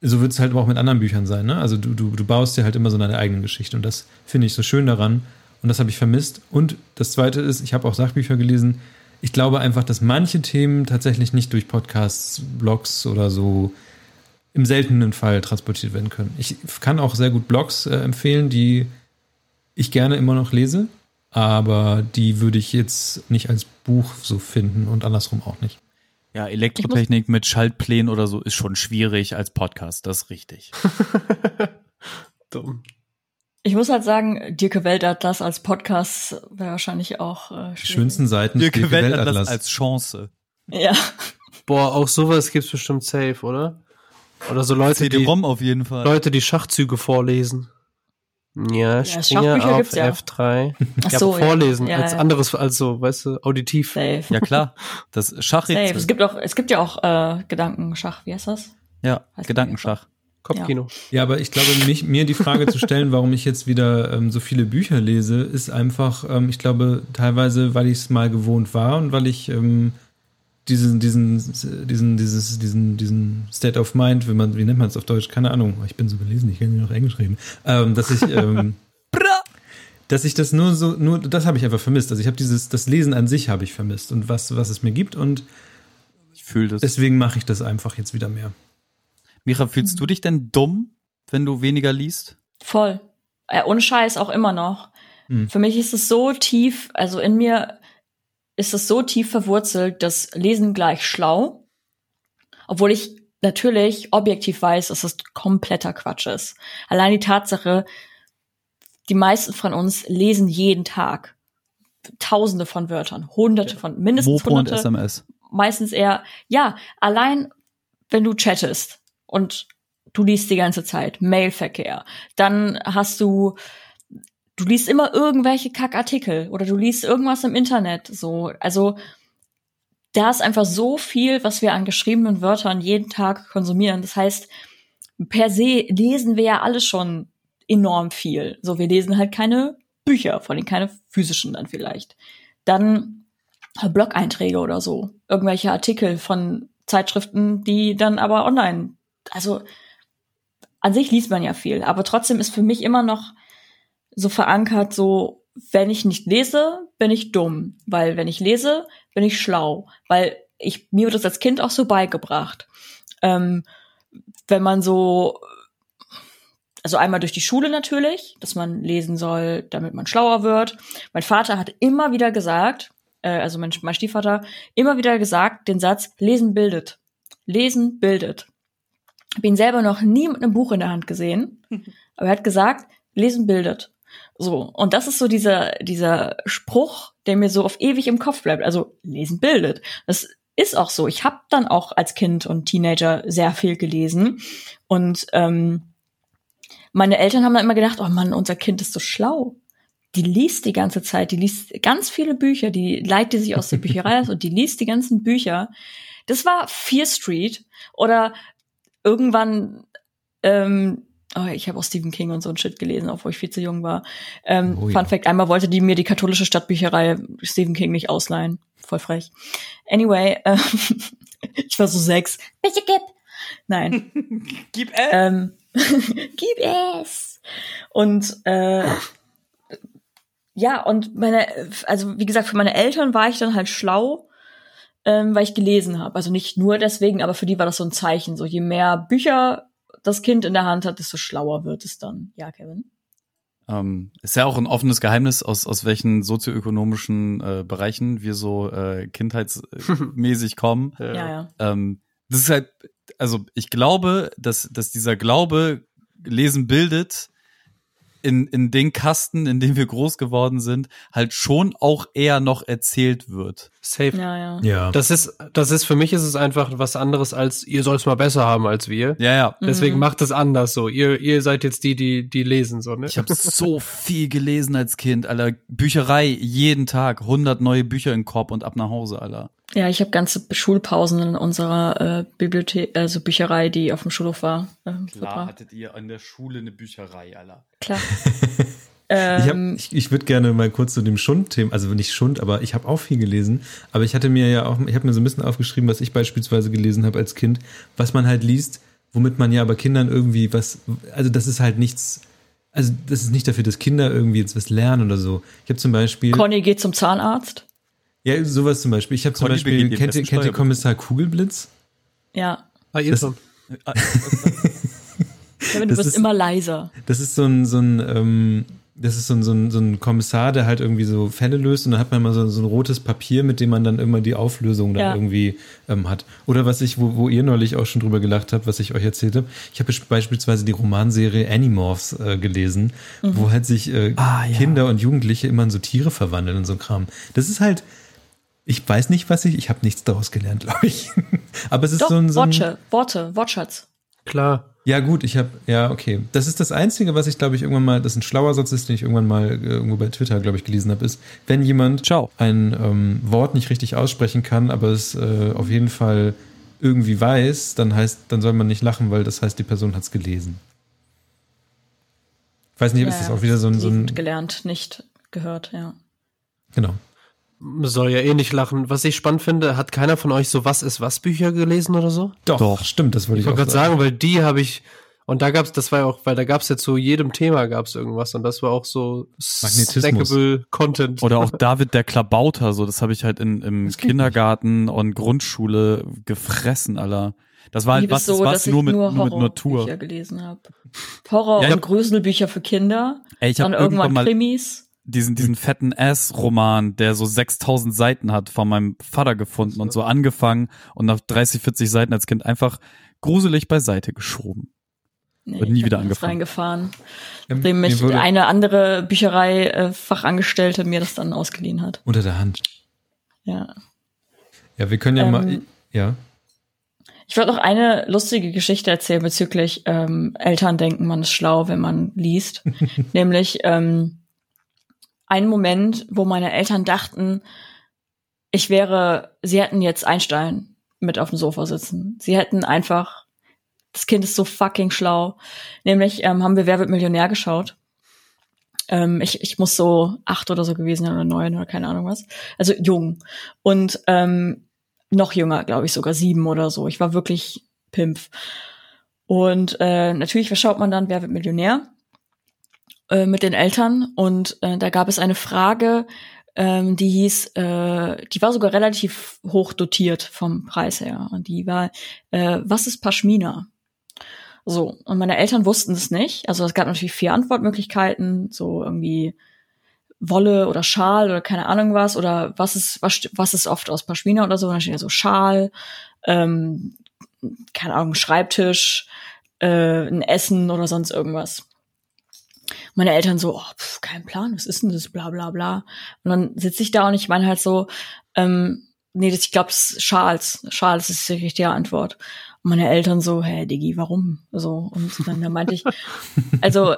so wird es halt auch mit anderen Büchern sein. Ne? Also du, du, du baust dir halt immer so deine eigene Geschichte und das finde ich so schön daran und das habe ich vermisst. Und das Zweite ist, ich habe auch Sachbücher gelesen. Ich glaube einfach, dass manche Themen tatsächlich nicht durch Podcasts, Blogs oder so im seltenen Fall transportiert werden können. Ich kann auch sehr gut Blogs äh, empfehlen, die ich gerne immer noch lese, aber die würde ich jetzt nicht als Buch so finden und andersrum auch nicht. Ja, Elektrotechnik mit Schaltplänen oder so ist schon schwierig als Podcast, das ist richtig. Dumm. Ich muss halt sagen, Dirke Weltatlas als Podcast wäre wahrscheinlich auch äh, Die schönsten Seiten des Dirk Weltatlas Weltatlas. als Chance. Ja. Boah, auch sowas gibt's bestimmt safe, oder? Oder so Leute, die, CD-ROM auf jeden Fall. Leute, die Schachzüge vorlesen. Ja, Ja, Springer auf gibt's ja. F3. Ach Ja, so, vorlesen, ja. Als ja. anderes, also, weißt du, auditiv. Safe. Ja klar, das Safe. Es Schachrätsel. gibt auch, es gibt ja auch äh, Gedankenschach, wie heißt das? Ja, Heißt Gedankenschach. Kopfkino. Ja, aber ich glaube, mich, mir die Frage zu stellen, warum ich jetzt wieder ähm, so viele Bücher lese, ist einfach, ähm, ich glaube, teilweise, weil ich es mal gewohnt war und weil ich ähm, diesen, diesen, diesen, dieses, diesen, diesen State of Mind, wie man, wie nennt man es auf Deutsch? Keine Ahnung. Ich bin so belesen, ich kann nicht noch Englisch reden. Ähm, dass ich, ähm, dass ich das nur so, nur, das habe ich einfach vermisst. Also ich habe dieses, das Lesen an sich habe ich vermisst und was, was es mir gibt und Ich fühle das. deswegen mache ich das einfach jetzt wieder mehr. Mira, fühlst du dich denn dumm, wenn du weniger liest? Voll. Äh, ohne Scheiß auch immer noch. Hm. Für mich ist es so tief, also in mir ist es so tief verwurzelt, dass Lesen gleich schlau. Obwohl ich natürlich objektiv weiß, dass das kompletter Quatsch ist. Allein die Tatsache, die meisten von uns lesen jeden Tag. Tausende von Wörtern, hunderte von, mindestens Mopo und hunderte SMS. meistens eher, ja, allein wenn du chattest und du liest die ganze Zeit Mailverkehr, dann hast du, du liest immer irgendwelche Kackartikel oder du liest irgendwas im Internet, so, also, da ist einfach so viel, was wir an geschriebenen Wörtern jeden Tag konsumieren. Das heißt, per se lesen wir ja alle schon enorm viel. So, wir lesen halt keine Bücher, vor allem keine physischen dann vielleicht. Dann Blog-Einträge oder so. Irgendwelche Artikel von Zeitschriften, die dann aber online, also an sich liest man ja viel, aber trotzdem ist für mich immer noch so verankert, so, wenn ich nicht lese, bin ich dumm. Weil wenn ich lese, bin ich schlau. Weil ich, mir wird das als Kind auch so beigebracht. Ähm, wenn man so, also einmal durch die Schule natürlich, dass man lesen soll, damit man schlauer wird. Mein Vater hat immer wieder gesagt, äh, also mein, mein Stiefvater, immer wieder gesagt, den Satz, lesen bildet. Lesen bildet. Hab ihn selber noch nie mit einem Buch in der Hand gesehen, aber er hat gesagt, lesen bildet. So, und das ist so dieser, dieser Spruch, der mir so auf ewig im Kopf bleibt. Also, lesen bildet. Das ist auch so. Ich habe dann auch als Kind und Teenager sehr viel gelesen. Und ähm, meine Eltern haben dann immer gedacht, oh Mann, unser Kind ist so schlau. Die liest die ganze Zeit, die liest ganz viele Bücher, die leitet die sich aus der Bücherei aus und die liest die ganzen Bücher. Das war Fear Street oder irgendwann, ähm, oh, ich habe auch Stephen King und so ein Shit gelesen, obwohl ich viel zu jung war. Ähm, Oh ja. Fun Fact, einmal wollte die mir die katholische Stadtbücherei Stephen King nicht ausleihen. Voll frech. Anyway, ähm, ich war so sechs. Bitte gib. Nein. Gib es. Ähm, gib es. Und äh, ja, und meine, also wie gesagt, für meine Eltern war ich dann halt schlau, ähm, weil ich gelesen habe. Also nicht nur deswegen, aber für die war das so ein Zeichen. So je mehr Bücher das Kind in der Hand hat, desto schlauer wird es dann. Ja, Kevin. Ähm, ist ja auch ein offenes Geheimnis, aus, aus welchen sozioökonomischen äh, Bereichen wir so äh, kindheitsmäßig kommen. Ja, ja. Ähm, das ist halt, also ich glaube, dass, dass dieser Glaube Lesen bildet in, in den Kasten, in dem wir groß geworden sind, halt schon auch eher noch erzählt wird. Safe. Ja, ja. Ja. Das ist, das ist, für mich ist es einfach was anderes als, ihr soll's mal besser haben als wir. Ja, ja. Deswegen Mhm. macht es anders so. Ihr, ihr seid jetzt die, die, die lesen, so, ne? Ich habe so viel gelesen als Kind, Alter. Bücherei jeden Tag, 100 neue Bücher in den Korb und ab nach Hause, Alter. Ja, ich habe ganze Schulpausen in unserer äh, Bibliothek, also Bücherei, die auf dem Schulhof war. Ähm, verbracht. hattet ihr an der Schule eine Bücherei, Alter. Klar. Ich, hab- ähm, ich, ich würde gerne mal kurz zu dem Schund-Thema, also nicht Schund, aber ich habe auch viel gelesen. Aber ich hatte mir ja auch, ich habe mir so ein bisschen aufgeschrieben, was ich beispielsweise gelesen habe als Kind, was man halt liest, womit man ja aber Kindern irgendwie was, also das ist halt nichts, also das ist nicht dafür, dass Kinder irgendwie jetzt was lernen oder so. Ich habe zum Beispiel, Conny geht zum Zahnarzt. Ja sowas zum Beispiel. Ich habe zum Beispiel, kennt kennt ihr. Kommissar Kugelblitz? Ja. Ah, ihr Das- schon. Kevin, du Das wirst ist- immer leiser. Das ist so ein, so ein, ähm, das ist so ein, so, ein, so ein Kommissar, der halt irgendwie so Fälle löst und dann hat man immer so, so ein rotes Papier, mit dem man dann immer die Auflösung dann Ja. irgendwie ähm, hat. Oder was ich, wo, wo ihr neulich auch schon drüber gelacht habt, was ich euch erzählt habe. Ich habe beispielsweise die Romanserie Animorphs äh, gelesen, wo halt sich äh, Ah, ja. Kinder und Jugendliche immer in so Tiere verwandeln und so ein Kram. Das ist halt, ich weiß nicht, was ich, ich habe nichts daraus gelernt, glaube ich. Aber es ist Doch, so ein, so ein Worte, Worte, Wortschatz. Klar. ja, gut, ich habe, ja, okay. Das ist das Einzige, was ich, glaube ich, irgendwann mal, das ist ein schlauer Satz ist, den ich irgendwann mal äh, irgendwo bei Twitter, glaube ich, gelesen habe, ist, wenn jemand Ciao. ein ähm, Wort nicht richtig aussprechen kann, aber es äh, auf jeden Fall irgendwie weiß, dann heißt, dann soll man nicht lachen, weil das heißt, die Person hat es gelesen. Ich weiß nicht, ist das auch wieder so ein, so ein gelernt, nicht gehört, ja. genau. Soll ja eh nicht lachen. Was ich spannend finde, hat keiner von euch so Was ist was Bücher gelesen oder so? Doch, Doch. stimmt, das wollte Ich ich, auch wollte gerade sagen, weil die habe ich und da gab's, das war ja auch, weil da gab's jetzt zu jedem Thema gab's irgendwas und das war auch so Magnetismus. snackable Content. Oder auch David der Klabauter, so das habe ich halt in, im Das Kindergarten und Grundschule gefressen, Alter. Das war halt was, so, was nur ich mit, nur nur mit Natur. Horrorbücher gelesen habe. Horror- Ja, ich und hab- Grüselbücher für Kinder. Ey, ich habe dann irgendwann irgendwann mal Krimis. Diesen, diesen fetten Ass-Roman, der so 6000 Seiten hat, von meinem Vater gefunden und so angefangen und nach 30, 40 Seiten als Kind einfach gruselig beiseite geschoben. Nee, Wird nie ich wieder angefangen. reingefahren. Ähm, Nachdem mich eine andere Bücherei-Fachangestellte mir das dann ausgeliehen hat. unter der Hand. Ja. Ja, wir können ja mal, Ähm, ja. Ich wollte noch eine lustige Geschichte erzählen bezüglich ähm, Eltern denken, man ist schlau, wenn man liest. Nämlich ähm, ein Moment, wo meine Eltern dachten, ich wäre, sie hätten jetzt Einstein mit auf dem Sofa sitzen. Sie hätten einfach, das Kind ist so fucking schlau. Nämlich ähm, haben wir Wer wird Millionär geschaut. Ähm, ich, ich muss so acht oder so gewesen sein oder neun oder keine Ahnung was. Also jung. Und ähm, noch jünger, glaube ich, sogar sieben oder so. Ich war wirklich Pimpf. Und äh, natürlich, was schaut man dann? Wer wird Millionär? Äh, mit den Eltern. Und äh, da gab es eine Frage, ähm, die hieß, äh, die war sogar relativ hoch dotiert vom Preis her. Und die war, äh, was ist Pashmina? So, und meine Eltern wussten es nicht. Also es gab natürlich vier Antwortmöglichkeiten, so irgendwie Wolle oder Schal oder keine Ahnung was oder was ist was was ist oft aus Pashmina oder so und dann steht ja so Schal ähm, keine Ahnung Schreibtisch äh, ein Essen oder sonst irgendwas meine Eltern so oh, pf, kein Plan was ist denn das bla bla bla. Und dann sitze ich da und ich meine halt so ähm, nee das, ich glaube das ist Schals Schals ist die richtige Antwort. Und meine Eltern so hä Diggi warum? So und dann, dann meinte ich also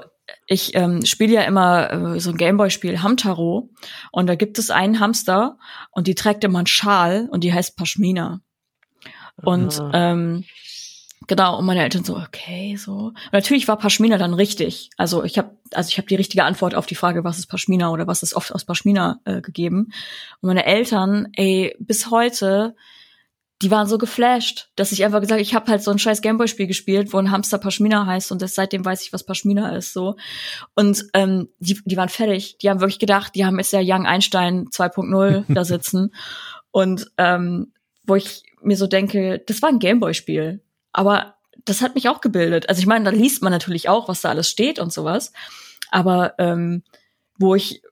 ich ähm, spiele ja immer äh, so ein Gameboy-Spiel Hamtaro. Und da gibt es einen Hamster und die trägt immer einen Schal und die heißt Pashmina. Und Ah. ähm, genau, und meine Eltern so, okay, so. Und natürlich war Pashmina dann richtig. Also ich habe also ich habe die richtige Antwort auf die Frage, was ist Pashmina oder was ist oft aus Pashmina äh, gegeben. Und meine Eltern, ey, bis heute die waren so geflasht, dass ich einfach gesagt, ich habe halt so ein scheiß Gameboy-Spiel gespielt, wo ein Hamster Pashmina heißt und das, seitdem weiß ich, was Pashmina ist. so Und ähm, die, die waren fertig. Die haben wirklich gedacht, die haben jetzt ja Young Einstein 2.0 da sitzen. Und ähm, wo ich mir so denke, das war ein Gameboy-Spiel. Aber das hat mich auch gebildet. Also ich meine, da liest man natürlich auch, was da alles steht und sowas. Aber ähm, wo ich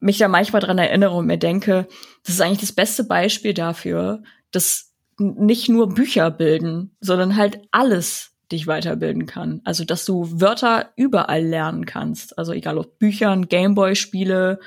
mich da manchmal dran erinnere und mir denke, das ist eigentlich das beste Beispiel dafür, dass nicht nur Bücher bilden, sondern halt alles dich weiterbilden kann. Also, dass du Wörter überall lernen kannst. Also, egal ob Büchern, Gameboy-Spiele,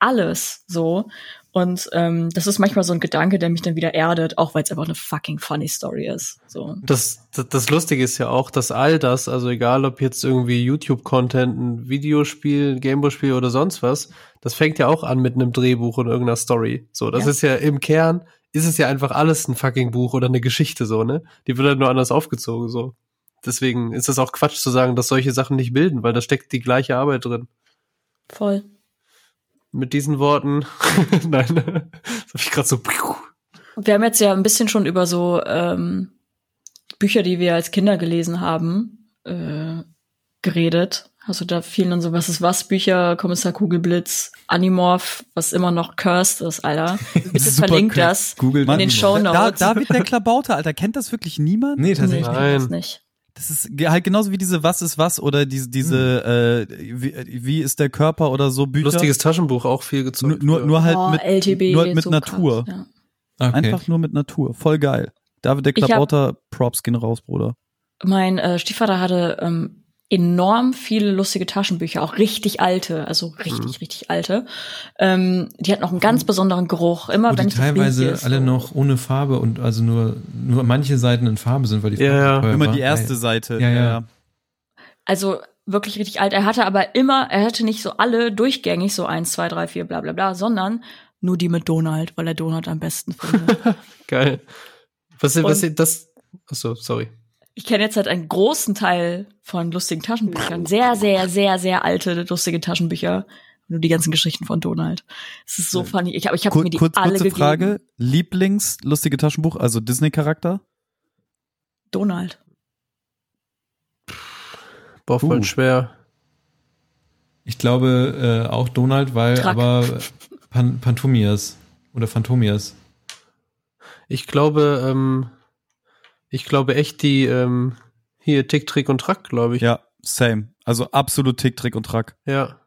alles so. Und ähm, das ist manchmal so ein Gedanke, der mich dann wieder erdet, auch weil es einfach eine fucking funny Story ist. So. Das, das, das Lustige ist ja auch, dass all das, also egal ob jetzt irgendwie YouTube-Content, ein Videospiel, ein Gameboy-Spiel oder sonst was, das fängt ja auch an mit einem Drehbuch und irgendeiner Story. So, das Ja. ist ja im Kern, ist es ja einfach alles ein fucking Buch oder eine Geschichte so, ne? Die wird halt nur anders aufgezogen, so. Deswegen ist es auch Quatsch zu sagen, dass solche Sachen nicht bilden, weil da steckt die gleiche Arbeit drin. Voll. Mit diesen Worten, nein, das hab ich gerade so, Wir haben jetzt ja ein bisschen schon über so ähm, Bücher, die wir als Kinder gelesen haben, äh, geredet. Also da fielen dann so Was ist was Bücher, Kommissar Kugelblitz, Animorph, was immer noch cursed ist, Alter. Bitte Super verlinkt cursed. das Google in den Show Da, Notes. David der Klabauter, Alter, kennt das wirklich niemand? Nee, tatsächlich. Nee, nicht. Das ist halt genauso wie diese Was ist was oder diese, diese äh, wie, wie ist der Körper oder so Bücher. lustiges Taschenbuch, auch viel nur, gezockt. nur, nur halt oh, mit, LTB, nur mit so Natur. krass, ja. Okay. Einfach nur mit Natur. Voll geil. David der Klabauter, Props gehen raus, Bruder. Mein äh, Stiefvater hatte ähm, enorm viele lustige Taschenbücher, auch richtig alte, also richtig, Mhm. richtig alte. Ähm, die hatten auch einen ganz besonderen Geruch. Immer Wo wenn die ich teilweise ist alle noch ohne Farbe und also nur, nur manche Seiten in Farbe sind, weil die Ja, Farbe ja. teuer Immer war. die erste Ja, Seite. Ja, ja. Also wirklich richtig alt. Er hatte aber immer, er hatte nicht so alle durchgängig, so eins, zwei, drei, vier, bla bla bla, sondern nur die mit Donald, weil er Donald am besten findet. Geil. Was, was, das, achso, sorry. Ich kenne jetzt halt einen großen Teil von lustigen Taschenbüchern. Sehr, sehr, sehr, sehr alte lustige Taschenbücher. Nur die ganzen Geschichten von Donald. Es ist so funny. Ich habe ich hab Kur mir die kurz, alle kurze gegeben. Frage. Lieblings lustige Taschenbuch, also Disney-Charakter? Donald. Boah, voll Uh. schwer. Ich glaube äh, auch Donald, weil Track. aber Pan Pantomias oder Phantomias. Ich glaube, ähm, ich glaube echt die, ähm, hier Tick, Trick und Track, glaube ich. Ja, same. Also absolut Tick, Trick und Track. Ja.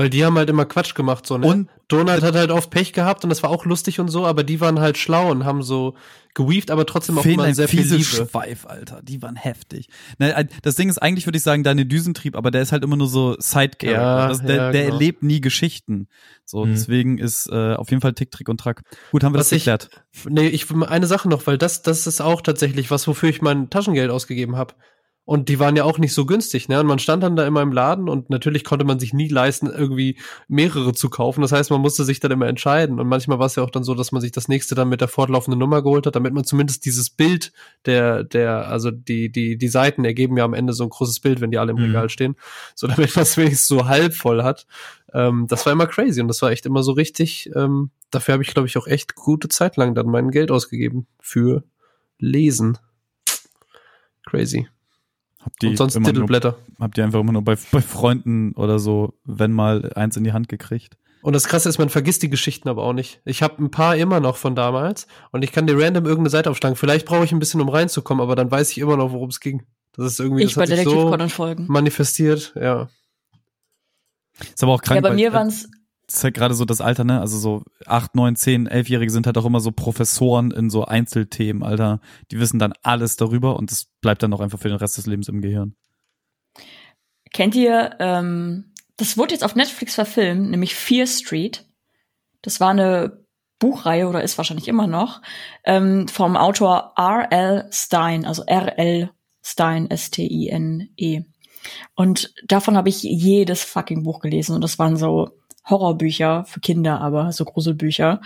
Weil die haben halt immer Quatsch gemacht, so, ne? Und Donald hat halt oft Pech gehabt und das war auch lustig und so, aber die waren halt schlau und haben so geweaved, aber trotzdem auch immer sehr viel Liebe. Schweif, Alter. Die waren heftig. Ne, das Ding ist eigentlich, würde ich sagen, deine Düsentrieb, aber der ist halt immer nur so Side-Character. Ja, das, der, ja, der genau. erlebt nie Geschichten. So, Mhm. deswegen ist äh, auf jeden Fall Tick, Trick und Track. Gut, haben wir Was das ich- geklärt. Nee, ich eine Sache noch, weil das, das ist auch tatsächlich was, wofür ich mein Taschengeld ausgegeben habe. Und die waren ja auch nicht so günstig, ne? Und man stand dann da immer im Laden und natürlich konnte man sich nie leisten, irgendwie mehrere zu kaufen. Das heißt, man musste sich dann immer entscheiden. Und manchmal war es ja auch dann so, dass man sich das nächste dann mit der fortlaufenden Nummer geholt hat, damit man zumindest dieses Bild der, der, also die, die, die Seiten ergeben ja am Ende so ein großes Bild, wenn die alle im Mhm. Regal stehen. So damit man es wenigstens so halb voll hat. Ähm, das war immer crazy und das war echt immer so richtig, ähm, dafür habe ich, glaube ich, auch echt gute Zeit lang dann mein Geld ausgegeben für Lesen. Crazy. Habt ihr und sonst immer nur, Titelblätter. habt ihr einfach immer nur bei, bei Freunden oder so, wenn mal eins in die Hand gekriegt? Und das Krasse ist, man vergisst die Geschichten aber auch nicht. Ich habe ein paar immer noch von damals und ich kann dir random irgendeine Seite aufschlagen. Vielleicht brauche ich ein bisschen, um reinzukommen, aber dann weiß ich immer noch, worum es ging. Das ist irgendwie, Ich das bei hat so folgen. manifestiert. Ja. Ist aber auch krank. Ja, bei mir waren's Das ist halt gerade so das Alter, ne? Also so acht, neun, zehn, elfjährige sind halt auch immer so Professoren in so Einzelthemen, Alter. Die wissen dann alles darüber und das bleibt dann auch einfach für den Rest des Lebens im Gehirn. Kennt ihr, ähm, das wurde jetzt auf Netflix verfilmt, nämlich Fear Street. Das war eine Buchreihe oder ist wahrscheinlich immer noch, ähm, vom Autor R.L. Stein, also R.L. Stein, S-T-I-N-E. Und davon habe ich jedes fucking Buch gelesen und das waren so Horrorbücher für Kinder, aber so Gruselbücher.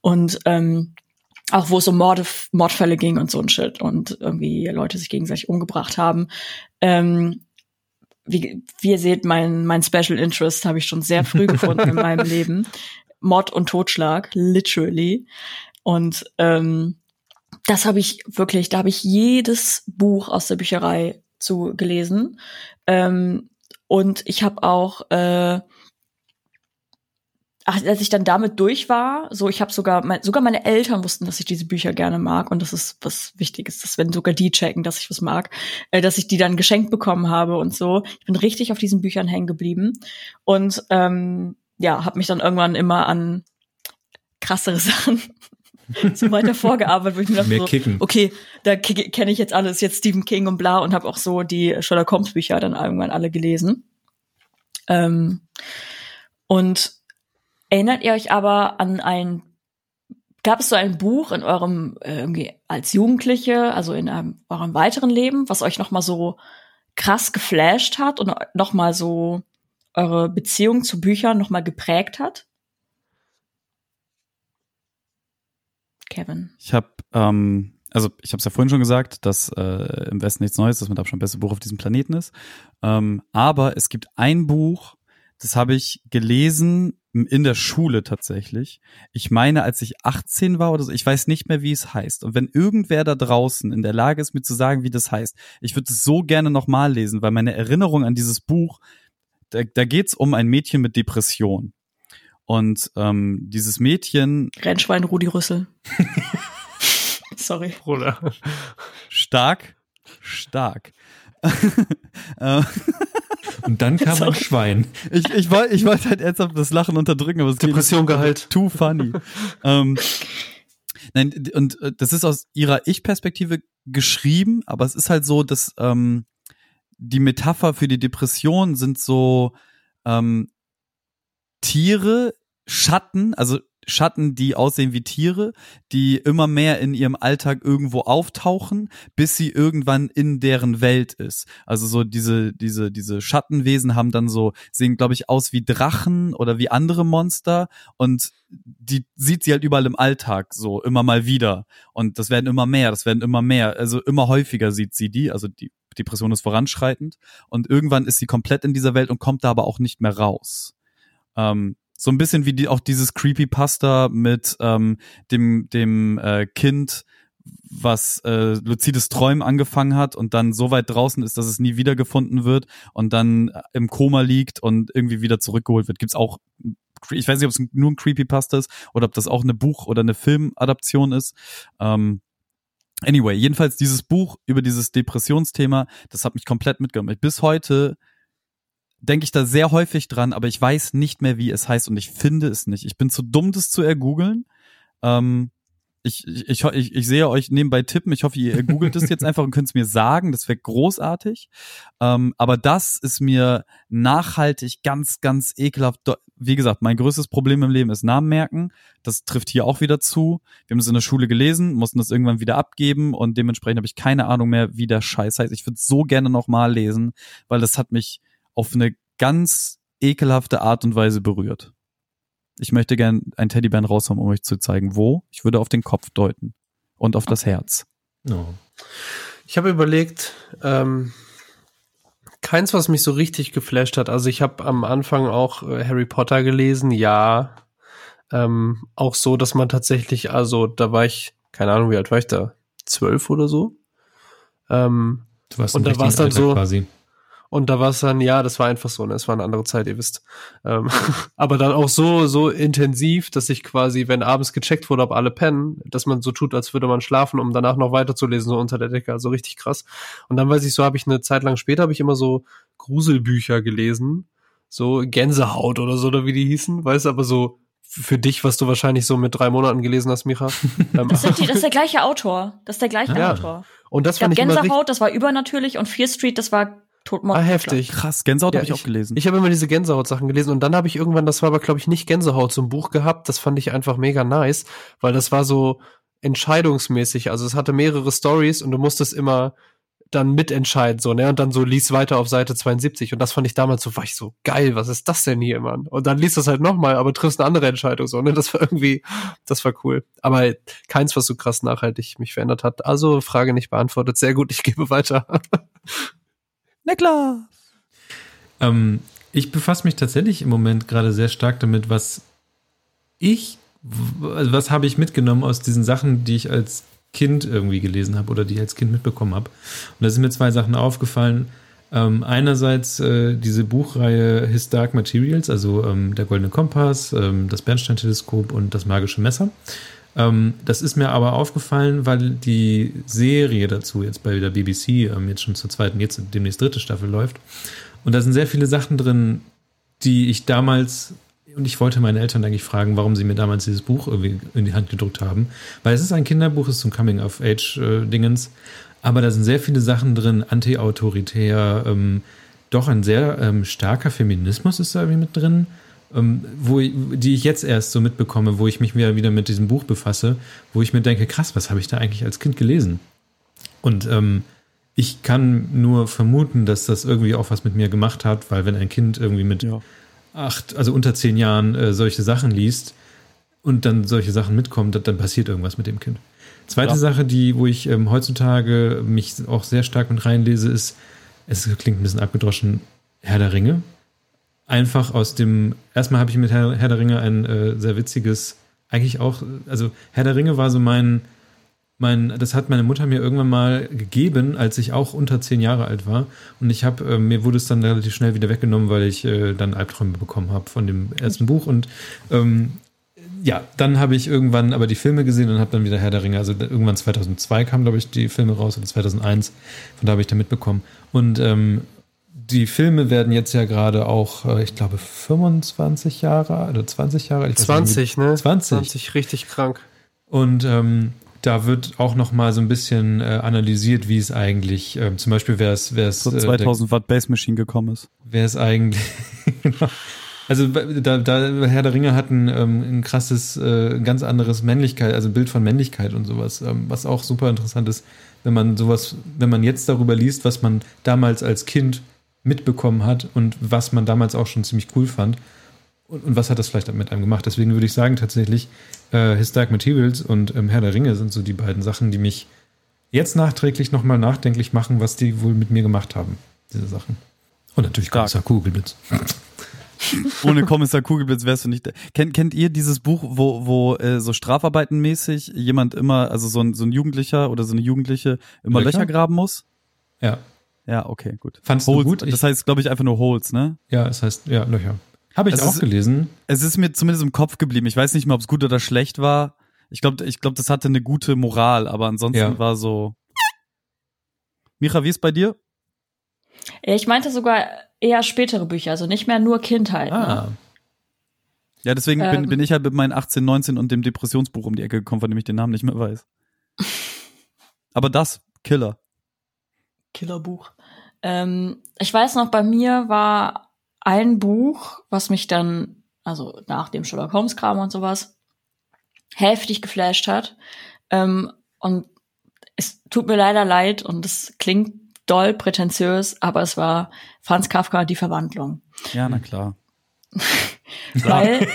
Und ähm, auch wo es um Morde, Mordfälle ging und so ein Shit und irgendwie Leute sich gegenseitig umgebracht haben. Ähm, wie, wie ihr seht, mein, mein Special Interest habe ich schon sehr früh gefunden in meinem Leben. Mord und Totschlag, literally. Und ähm, das habe ich wirklich, da habe ich jedes Buch aus der Bücherei zu gelesen. Ähm, und ich habe auch, äh, ach, als ich dann damit durch war, so ich habe sogar, mein, sogar meine Eltern wussten, dass ich diese Bücher gerne mag und das ist was Wichtiges, dass wenn sogar die checken, dass ich was mag, äh, dass ich die dann geschenkt bekommen habe und so. Ich bin richtig auf diesen Büchern hängen geblieben und ähm, ja, habe mich dann irgendwann immer an krassere Sachen so weiter vorgearbeitet, wo ich mir dachte, Mehr so, kicken. okay, da kenne ich jetzt alles, jetzt Stephen King und bla und habe auch so die Sherlock Holmes Bücher dann irgendwann alle gelesen. Ähm, und erinnert ihr euch aber an ein, gab es so ein Buch in eurem, äh, irgendwie als Jugendliche, also in einem, eurem weiteren Leben, was euch noch mal so krass geflasht hat und noch mal so eure Beziehung zu Büchern noch mal geprägt hat? Kevin. Ich habe, ähm, also ich habe es ja vorhin schon gesagt, dass äh, im Westen nichts Neues, dass man da schon beste Buch auf diesem Planeten ist. Ähm, aber es gibt ein Buch, das habe ich gelesen in der Schule tatsächlich. Ich meine, als ich 18 war oder so, ich weiß nicht mehr, wie es heißt. Und wenn irgendwer da draußen in der Lage ist, mir zu sagen, wie das heißt, ich würde es so gerne nochmal lesen, weil meine Erinnerung an dieses Buch, da, da geht es um ein Mädchen mit Depression. Und ähm, dieses Mädchen. Rennschwein Rudi Rüssel. Sorry. Bruder. Stark. Stark. Und dann kam ein Schwein. Ich, ich wollte ich wollte halt ernsthaft das Lachen unterdrücken, aber es Depression Gehalt. Too funny. ähm, nein, und äh, das ist aus ihrer Ich-Perspektive geschrieben, aber es ist halt so, dass ähm, die Metapher für die Depression sind so ähm, Tiere, Schatten, also Schatten, die aussehen wie Tiere, die immer mehr in ihrem Alltag irgendwo auftauchen, bis sie irgendwann in deren Welt ist. Also so diese diese diese Schattenwesen haben dann so sehen glaube ich aus wie Drachen oder wie andere Monster und die sieht sie halt überall im Alltag so immer mal wieder und das werden immer mehr, das werden immer mehr, also immer häufiger sieht sie die, also die Depression ist voranschreitend und irgendwann ist sie komplett in dieser Welt und kommt da aber auch nicht mehr raus. Ähm, so ein bisschen wie die, auch dieses Creepypasta mit ähm, dem, dem äh, Kind, was äh, luzides Träumen angefangen hat und dann so weit draußen ist, dass es nie wiedergefunden wird und dann im Koma liegt und irgendwie wieder zurückgeholt wird. Gibt's auch, ich weiß nicht, ob es nur ein Creepypasta ist oder ob das auch eine Buch- oder eine Filmadaption ist. Ähm, anyway, jedenfalls dieses Buch über dieses Depressionsthema, das hat mich komplett mitgenommen. Bis heute denke ich da sehr häufig dran, aber ich weiß nicht mehr, wie es heißt und ich finde es nicht. Ich bin zu dumm, das zu ergoogeln. Ähm, ich, ich, ich, ich sehe euch nebenbei tippen. Ich hoffe, ihr googelt es jetzt einfach und könnt es mir sagen. Das wäre großartig. Ähm, aber das ist mir nachhaltig ganz, ganz ekelhaft. Wie gesagt, mein größtes Problem im Leben ist Namen merken. Das trifft hier auch wieder zu. Wir haben es in der Schule gelesen, mussten das irgendwann wieder abgeben und dementsprechend habe ich keine Ahnung mehr, wie der Scheiß heißt. Ich würde so gerne nochmal lesen, weil das hat mich auf eine ganz ekelhafte Art und Weise berührt. Ich möchte gern ein Teddybären raushauen, um euch zu zeigen, wo. Ich würde auf den Kopf deuten und auf das Herz. Oh. Ich habe überlegt, ähm, keins, was mich so richtig geflasht hat. Also ich habe am Anfang auch äh, Harry Potter gelesen, ja. Ähm, auch so, dass man tatsächlich, also da war ich, keine Ahnung, wie alt war ich da? Zwölf oder so. Ähm, Du warst Und da war's richtigen dann Alter so- quasi. Und da war es dann, ja, das war einfach so, ne? Es war eine andere Zeit, ihr wisst. Ähm, aber dann auch so, so intensiv, dass ich quasi, wenn abends gecheckt wurde, ob alle pennen, dass man so tut, als würde man schlafen, um danach noch weiterzulesen, so unter der Decke. Also richtig krass. Und dann weiß ich so, habe ich eine Zeit lang später, habe ich immer so Gruselbücher gelesen. So Gänsehaut oder so, oder wie die hießen, weißt du, aber so für dich, was du wahrscheinlich so mit drei Monaten gelesen hast, Micha. Ähm, Das, die, das ist der gleiche Autor. Das ist der gleiche Ja. Autor. und das Ich glaube, fand ich Gänsehaut, das war übernatürlich und Fear Street, das war Todmord. ah, heftig. Krass, Gänsehaut Ja, habe ich auch gelesen. Ich habe immer diese Gänsehaut-Sachen gelesen und dann habe ich irgendwann, das war aber glaube ich nicht Gänsehaut, so ein Buch gehabt. Das fand ich einfach mega nice, weil das war so entscheidungsmäßig. Also es hatte mehrere Stories und du musstest immer dann mitentscheiden, so, ne? Und dann so lies weiter auf Seite 72. Und das fand ich damals so, war ich so, geil, was ist das denn hier, Mann? Und dann liest das halt nochmal, aber triffst eine andere Entscheidung, so, ne? Das war irgendwie, das war cool. Aber keins, was so krass nachhaltig mich verändert hat. Also Frage nicht beantwortet. Sehr gut, ich gebe weiter. Na klar. Ähm, ich befasse mich tatsächlich im Moment gerade sehr stark damit, was ich, also was habe ich mitgenommen aus diesen Sachen, die ich als Kind irgendwie gelesen habe oder die ich als Kind mitbekommen habe. Und da sind mir zwei Sachen aufgefallen. Ähm, einerseits äh, diese Buchreihe His Dark Materials, also ähm, der Goldene Kompass, ähm, das Bernstein-Teleskop und das Magische Messer. Ähm, das ist mir aber aufgefallen, weil die Serie dazu jetzt bei der BBC ähm, jetzt schon zur zweiten, jetzt demnächst dritte Staffel läuft. Und da sind sehr viele Sachen drin, die ich damals und ich wollte meine Eltern eigentlich fragen, warum sie mir damals dieses Buch irgendwie in die Hand gedruckt haben. Weil es ist ein Kinderbuch, es ist zum Coming-of-Age-Dingens. Äh, aber da sind sehr viele Sachen drin, anti-autoritär, ähm, doch ein sehr ähm, starker Feminismus ist da irgendwie mit drin, wo ich, die ich jetzt erst so mitbekomme, wo ich mich wieder, wieder mit diesem Buch befasse, wo ich mir denke, krass, was habe ich da eigentlich als Kind gelesen? Und ähm, ich kann nur vermuten, dass das irgendwie auch was mit mir gemacht hat, weil wenn ein Kind irgendwie mit Ja. acht, also unter zehn Jahren äh, solche Sachen liest und dann solche Sachen mitkommt, dann- dann passiert irgendwas mit dem Kind. Zweite Ja. Sache, die, wo ich ähm, heutzutage mich auch sehr stark mit reinlese, ist, es klingt ein bisschen abgedroschen, Herr der Ringe. Einfach aus dem, erstmal habe ich mit Herr, Herr der Ringe ein äh, sehr witziges, eigentlich auch, also Herr der Ringe war so mein, mein, das hat meine Mutter mir irgendwann mal gegeben, als ich auch unter zehn Jahre alt war. Und ich habe, äh, mir wurde es dann relativ schnell wieder weggenommen, weil ich äh, dann Albträume bekommen habe von dem ersten Buch. Und ähm, ja, dann habe ich irgendwann aber die Filme gesehen und habe dann wieder Herr der Ringe. Also irgendwann 2002 kamen, glaube ich, die Filme raus oder 2001. Von da habe ich da mitbekommen. Und ähm, die Filme werden jetzt ja gerade auch, äh, ich glaube, 25 Jahre oder 20 Jahre alt. Ich weiß nicht, 20, ne? 20. 20, richtig krank. und ähm, da wird auch noch mal so ein bisschen äh, analysiert, wie es eigentlich, ähm, zum Beispiel, wer es, wer es, So äh, der- 2000 Watt Bass Machine gekommen ist. wer es eigentlich. Also da, da Herr der Ringe hat ein, ähm, ein krasses, äh, ein ganz anderes Männlichkeit, also Bild von Männlichkeit und sowas, ähm, was auch super interessant ist, wenn man sowas, wenn man jetzt darüber liest, was man damals als Kind mitbekommen hat und was man damals auch schon ziemlich cool fand. Und, und was hat das vielleicht mit einem gemacht? Deswegen würde ich sagen, tatsächlich, äh, His Dark Materials und ähm, Herr der Ringe sind so die beiden Sachen, die mich jetzt nachträglich nochmal nachdenklich machen, was die wohl mit mir gemacht haben, diese Sachen. Und natürlich. Kommissar Kugelblitz. Ohne Kommissar Kugelblitz wärst du nicht. da. Kennt, kennt ihr dieses Buch, wo, wo äh, so Strafarbeitenmäßig jemand immer, also so ein, so ein Jugendlicher oder so eine Jugendliche immer Löcher? Löcher, graben muss? Ja, Ja, okay, gut. Fandst du Holes, gut? Ich- das heißt, glaube ich, einfach nur Holes, ne? ja, es heißt, ja, Löcher. Habe ich Das auch ist- gelesen. Es ist mir zumindest im Kopf geblieben. Ich weiß nicht mehr, ob es gut oder schlecht war. Ich glaube, ich glaube, das hatte eine gute Moral, aber ansonsten Ja. war so. Micha, wie ist bei dir? Ich meinte sogar eher spätere Bücher, also nicht mehr nur Kindheit. Ne? Ah, Ja, deswegen bin, Ähm. bin ich halt mit meinen 18, 19 und dem Depressionsbuch um die Ecke gekommen, von dem ich den Namen nicht mehr weiß. Aber das, Killer. Killerbuch. Ähm, ich weiß noch, bei mir war ein Buch, was mich dann, also nach dem Sherlock Holmes Kram und sowas, heftig geflasht hat. Ähm, und es tut mir leider leid und es klingt doll prätentiös, aber es war Franz Kafka, die Verwandlung. Ja, na klar. Weil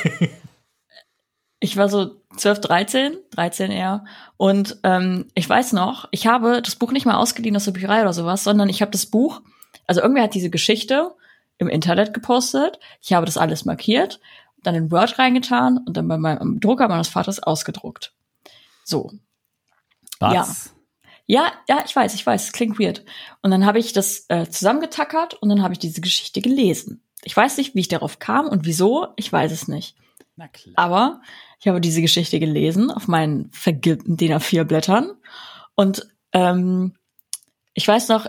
ich war so 12, 13, 13 eher. Und ähm, ich weiß noch, ich habe das Buch nicht mal ausgeliehen aus der Bücherei oder sowas, sondern ich habe das Buch, also irgendwer hat diese Geschichte im Internet gepostet. Ich habe das alles markiert, dann in Word reingetan und dann bei meinem Drucker meines Vaters ausgedruckt. So. Was? Ja, ja, ich weiß, ich weiß, es klingt weird. Und dann habe ich das äh, zusammengetackert und dann habe ich diese Geschichte gelesen. Ich weiß nicht, wie ich darauf kam und wieso, ich weiß es nicht. Na klar. Aber ich habe diese Geschichte gelesen auf meinen vergilbten DIN A4 Blättern und ähm, ich weiß noch,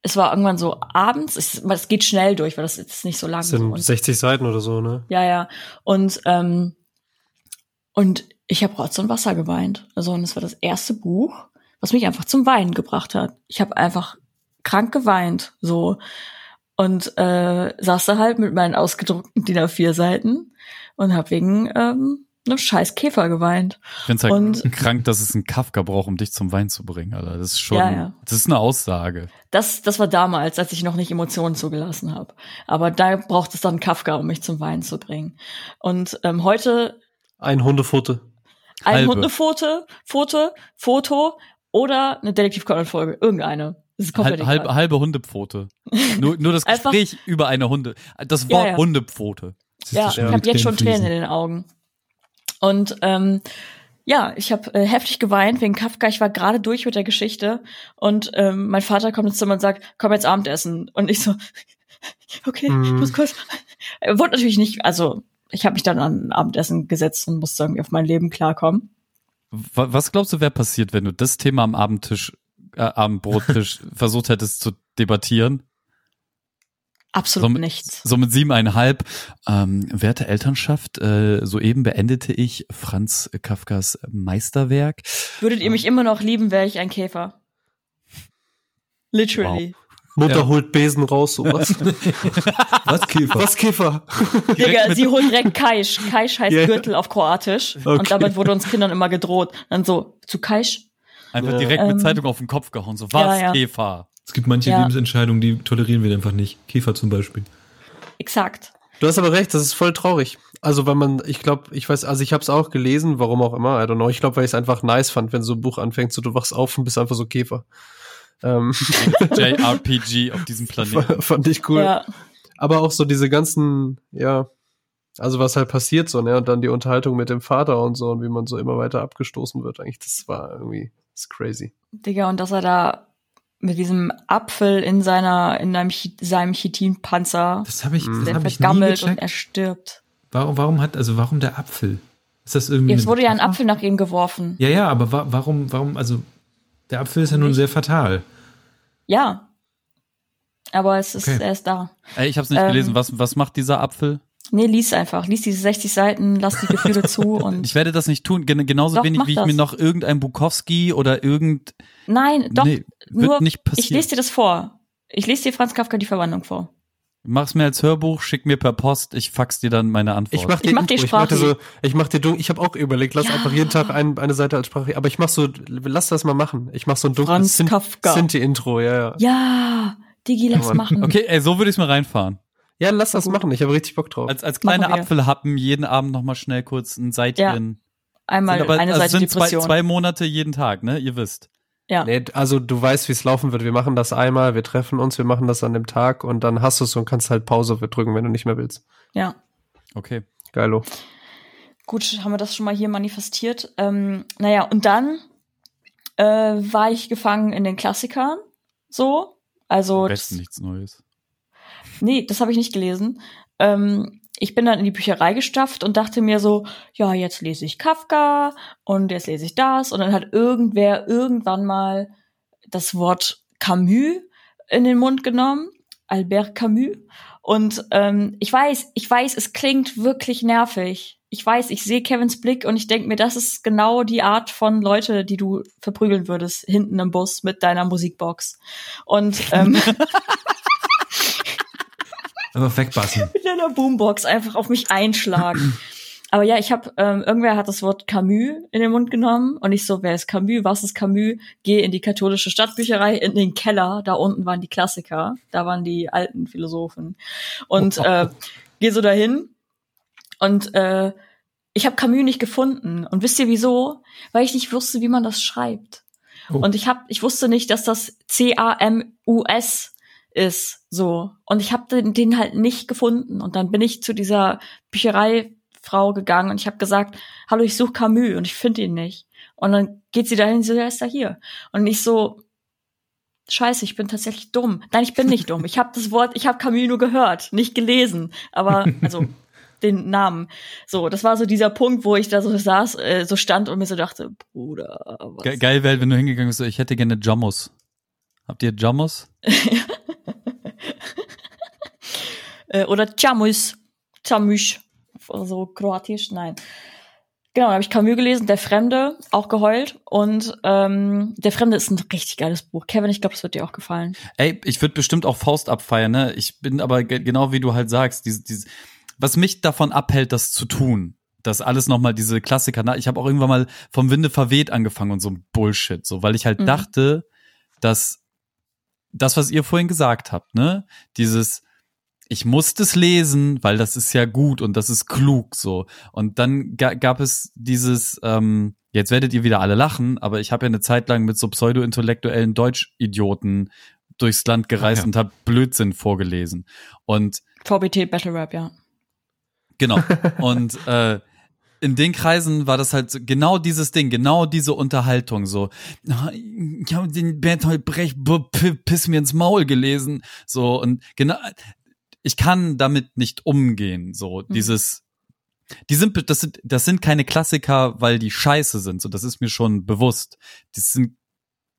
es war irgendwann so abends, es, es geht schnell durch, weil das ist nicht so lang. Das sind Und 60 Seiten oder so, ne? ja, ja. Und, ähm, und ich habe Rotz und Wasser geweint. Also, und es war das erste Buch, was mich einfach zum Weinen gebracht hat. Ich habe einfach krank geweint, so. Und äh, saß da halt mit meinen ausgedruckten DIN A4 Seiten und habe wegen ähm, einem scheiß Käfer geweint. Ich find's halt Und- krank, dass es einen Kafka braucht, um dich zum Wein zu bringen, Alter. Das ist schon, Ja, ja. das ist eine Aussage. Das, das war damals, als ich noch nicht Emotionen zugelassen habe. Aber da braucht es dann Kafka, um mich zum Weinen zu bringen. Und ähm, heute Ein Hundefoto. Ein Halbe. Hundefoto, Foto, Foto oder eine Detektiv Conan-Folge. Irgendeine. Das ist komplett Halb, halb, halbe Hundepfote. Nur, nur das Gespräch über eine Hunde. Das Wort ja. Hundepfote. siehst Ja, ich habe jetzt schon Tränen in den Augen. Und ähm, ja, ich habe äh, heftig geweint wegen Kafka. Ich war gerade durch mit der Geschichte und ähm, mein Vater kommt ins Zimmer und sagt, komm jetzt Abendessen. Und ich so, okay, Mhm. ich muss kurz. Wurde natürlich nicht, also ich habe mich dann an Abendessen gesetzt und musste irgendwie auf mein Leben klarkommen. Wa- Was glaubst du, wäre passiert, wenn du das Thema am Abendtisch, äh, Abendbrottisch versucht hättest zu debattieren? Absolut So mit- nichts. So mit siebeneinhalb. Ähm, werte Elternschaft, äh, soeben beendete ich Franz Kafkas Meisterwerk. Würdet ihr mich immer noch lieben, wäre ich ein Käfer. Literally. Mutter Ja. holt Besen raus, sowas. Was, Käfer? Was Käfer? Digga, sie holt direkt Kaisch. Kaisch heißt Ja. Gürtel auf Kroatisch. Okay. Und damit wurde uns Kindern immer gedroht. Dann so, zu Kaisch? Einfach Ja. direkt mit Ähm, Zeitung auf den Kopf gehauen. So, was, ja, ja. Käfer? Es gibt manche Ja. Lebensentscheidungen, die tolerieren wir einfach nicht. Käfer zum Beispiel. Exakt. Du hast aber recht, das ist voll traurig. Also wenn man, ich glaube, ich weiß, also ich habe es auch gelesen, warum auch immer, I don't know. Ich glaube, weil ich es einfach nice fand, wenn so ein Buch anfängt, so du wachst auf und bist einfach so Käfer. Ähm, JRPG auf diesem Planeten. fand ich cool. Ja. Aber auch so diese ganzen, ja, also was halt passiert so, ne, und dann die Unterhaltung mit dem Vater und so und wie man so immer weiter abgestoßen wird, eigentlich, das war irgendwie, das ist crazy. Digga, und dass er da mit diesem Apfel in seiner, in einem, seinem Chitinpanzer, Das habe ich, das der hab ich nie vergammelt und er stirbt. Warum, warum hat, also warum der Apfel? Ist das irgendwie. Es wurde ja ein? Apfel nach ihm geworfen. Ja, ja, aber wa warum, warum, also der Apfel ist ja nun Nicht? sehr fatal. Ja. Aber es ist, Okay. er ist da. Ey, ich hab's nicht Ähm, gelesen. Was, was macht dieser Apfel? Nee, lies einfach. Lies diese 60 Seiten, lass die Gefühle zu und. Ich werde das nicht tun. Gen genauso Doch, wenig, wie ich das. mir noch irgendein Bukowski oder irgend. Nein, doch, nee, wird nur, nicht passieren. ich lese dir das vor. Ich lese dir Franz Kafka die Verwandlung vor. Mach's mir als Hörbuch, schick mir per Post, ich fax dir dann meine Antwort. Ich mach dir Ich mach die Intro, ich mach dir Sprache. so, ich mach dir dun- ich habe auch überlegt, lass Ja. einfach jeden Tag ein, eine Seite als Sprache, aber ich mach so, lass das mal machen. Ich mach so ein dunkles Franz Kafka. Sinti-Intro, ja, ja. Ja, Digi, lass machen. okay, ey, so würde ich's mal reinfahren. Ja, lass das machen, ich habe richtig Bock drauf. Als, als kleine. Apfelhappen jeden Abend nochmal schnell kurz ein Seitchen. Einmal Sind aber, eine also Seite sind zwei, Depression. zwei Monate jeden Tag, ne? Ihr wisst. ja. Nee, also du weißt, wie es laufen wird. Wir machen das einmal, wir treffen uns, wir machen das an dem Tag und dann hast du es und kannst halt Pause drücken, wenn du nicht mehr willst. ja. Okay. Geilo. Gut, haben wir das schon mal hier manifestiert. Ähm, naja, und dann äh, war ich gefangen in den Klassikern. So. Also, Am das, besten nichts Neues. Nee, das habe ich nicht gelesen. Ähm, ich bin dann in die Bücherei gestafft und dachte mir so, ja, jetzt lese ich Kafka und jetzt lese ich das. Und dann hat irgendwer irgendwann mal das Wort Camus in den Mund genommen. Albert Camus. Und ähm, ich weiß, ich weiß, es klingt wirklich nervig. Ich weiß, ich sehe Kevins Blick und ich denke mir, das ist genau die Art von Leute, die du verprügeln würdest, hinten im Bus mit deiner Musikbox. Und ähm, Aber wegbassen. mit einer Boombox einfach auf mich einschlagen. Aber ja, ich habe ähm, irgendwer hat das Wort Camus in den Mund genommen und ich so, wer ist Camus? Was ist Camus? Gehe in die katholische Stadtbücherei in den Keller. Da unten waren die Klassiker, da waren die alten Philosophen und äh, gehe so dahin und äh, ich habe Camus nicht gefunden. Und wisst ihr wieso? Weil ich nicht wusste, wie man das schreibt. Oh. Und ich hab, ich wusste nicht, dass das C A M U S ist so und ich habe den, den halt nicht gefunden und dann bin ich zu dieser Büchereifrau gegangen und ich habe gesagt hallo ich suche Camus und ich finde ihn nicht und dann geht sie dahin so ja ist er hier und ich so Scheiße, ich bin tatsächlich dumm. Nein, ich bin nicht dumm. Ich habe das Wort, ich habe Camus nur gehört, nicht gelesen, aber also den Namen. So, das war so dieser Punkt, wo ich da so saß, äh, so stand und mir so dachte, Bruder, was? Ge geil wäre, wenn du hingegangen bist, so, ich hätte gerne Jamos. Habt ihr Jamos? Äh, oder Camus. Camus. So kroatisch, nein. Genau, da habe ich Camus gelesen, Der Fremde, auch geheult. Und ähm, Der Fremde ist ein richtig geiles Buch. Kevin, ich glaube, es wird dir auch gefallen. Ey, ich würde bestimmt auch Faust abfeiern, ne? Ich bin aber ge genau wie du halt sagst, diese, diese, was mich davon abhält, das zu tun, das alles nochmal diese Klassiker, ne? ich habe auch irgendwann mal vom Winde verweht angefangen und so ein Bullshit, so, weil ich halt Mhm. dachte, dass das, was ihr vorhin gesagt habt, ne, dieses, ich muss das lesen, weil das ist ja gut und das ist klug, so. Und dann ga gab es dieses, ähm, jetzt werdet ihr wieder alle lachen, aber ich habe ja eine Zeit lang mit so pseudo-intellektuellen Deutschidioten durchs Land gereist ja. und habe Blödsinn vorgelesen. Und VBT Battle Rap, ja. Genau. Und äh, in den Kreisen war das halt so- genau dieses Ding, genau diese Unterhaltung so. "Ah, Ich habe den Bertolt Brecht Piss mir ins Maul gelesen, so und genau ich kann damit nicht umgehen, so dieses die sind das sind das sind keine Klassiker, weil die scheiße sind, so das ist mir schon bewusst. Das sind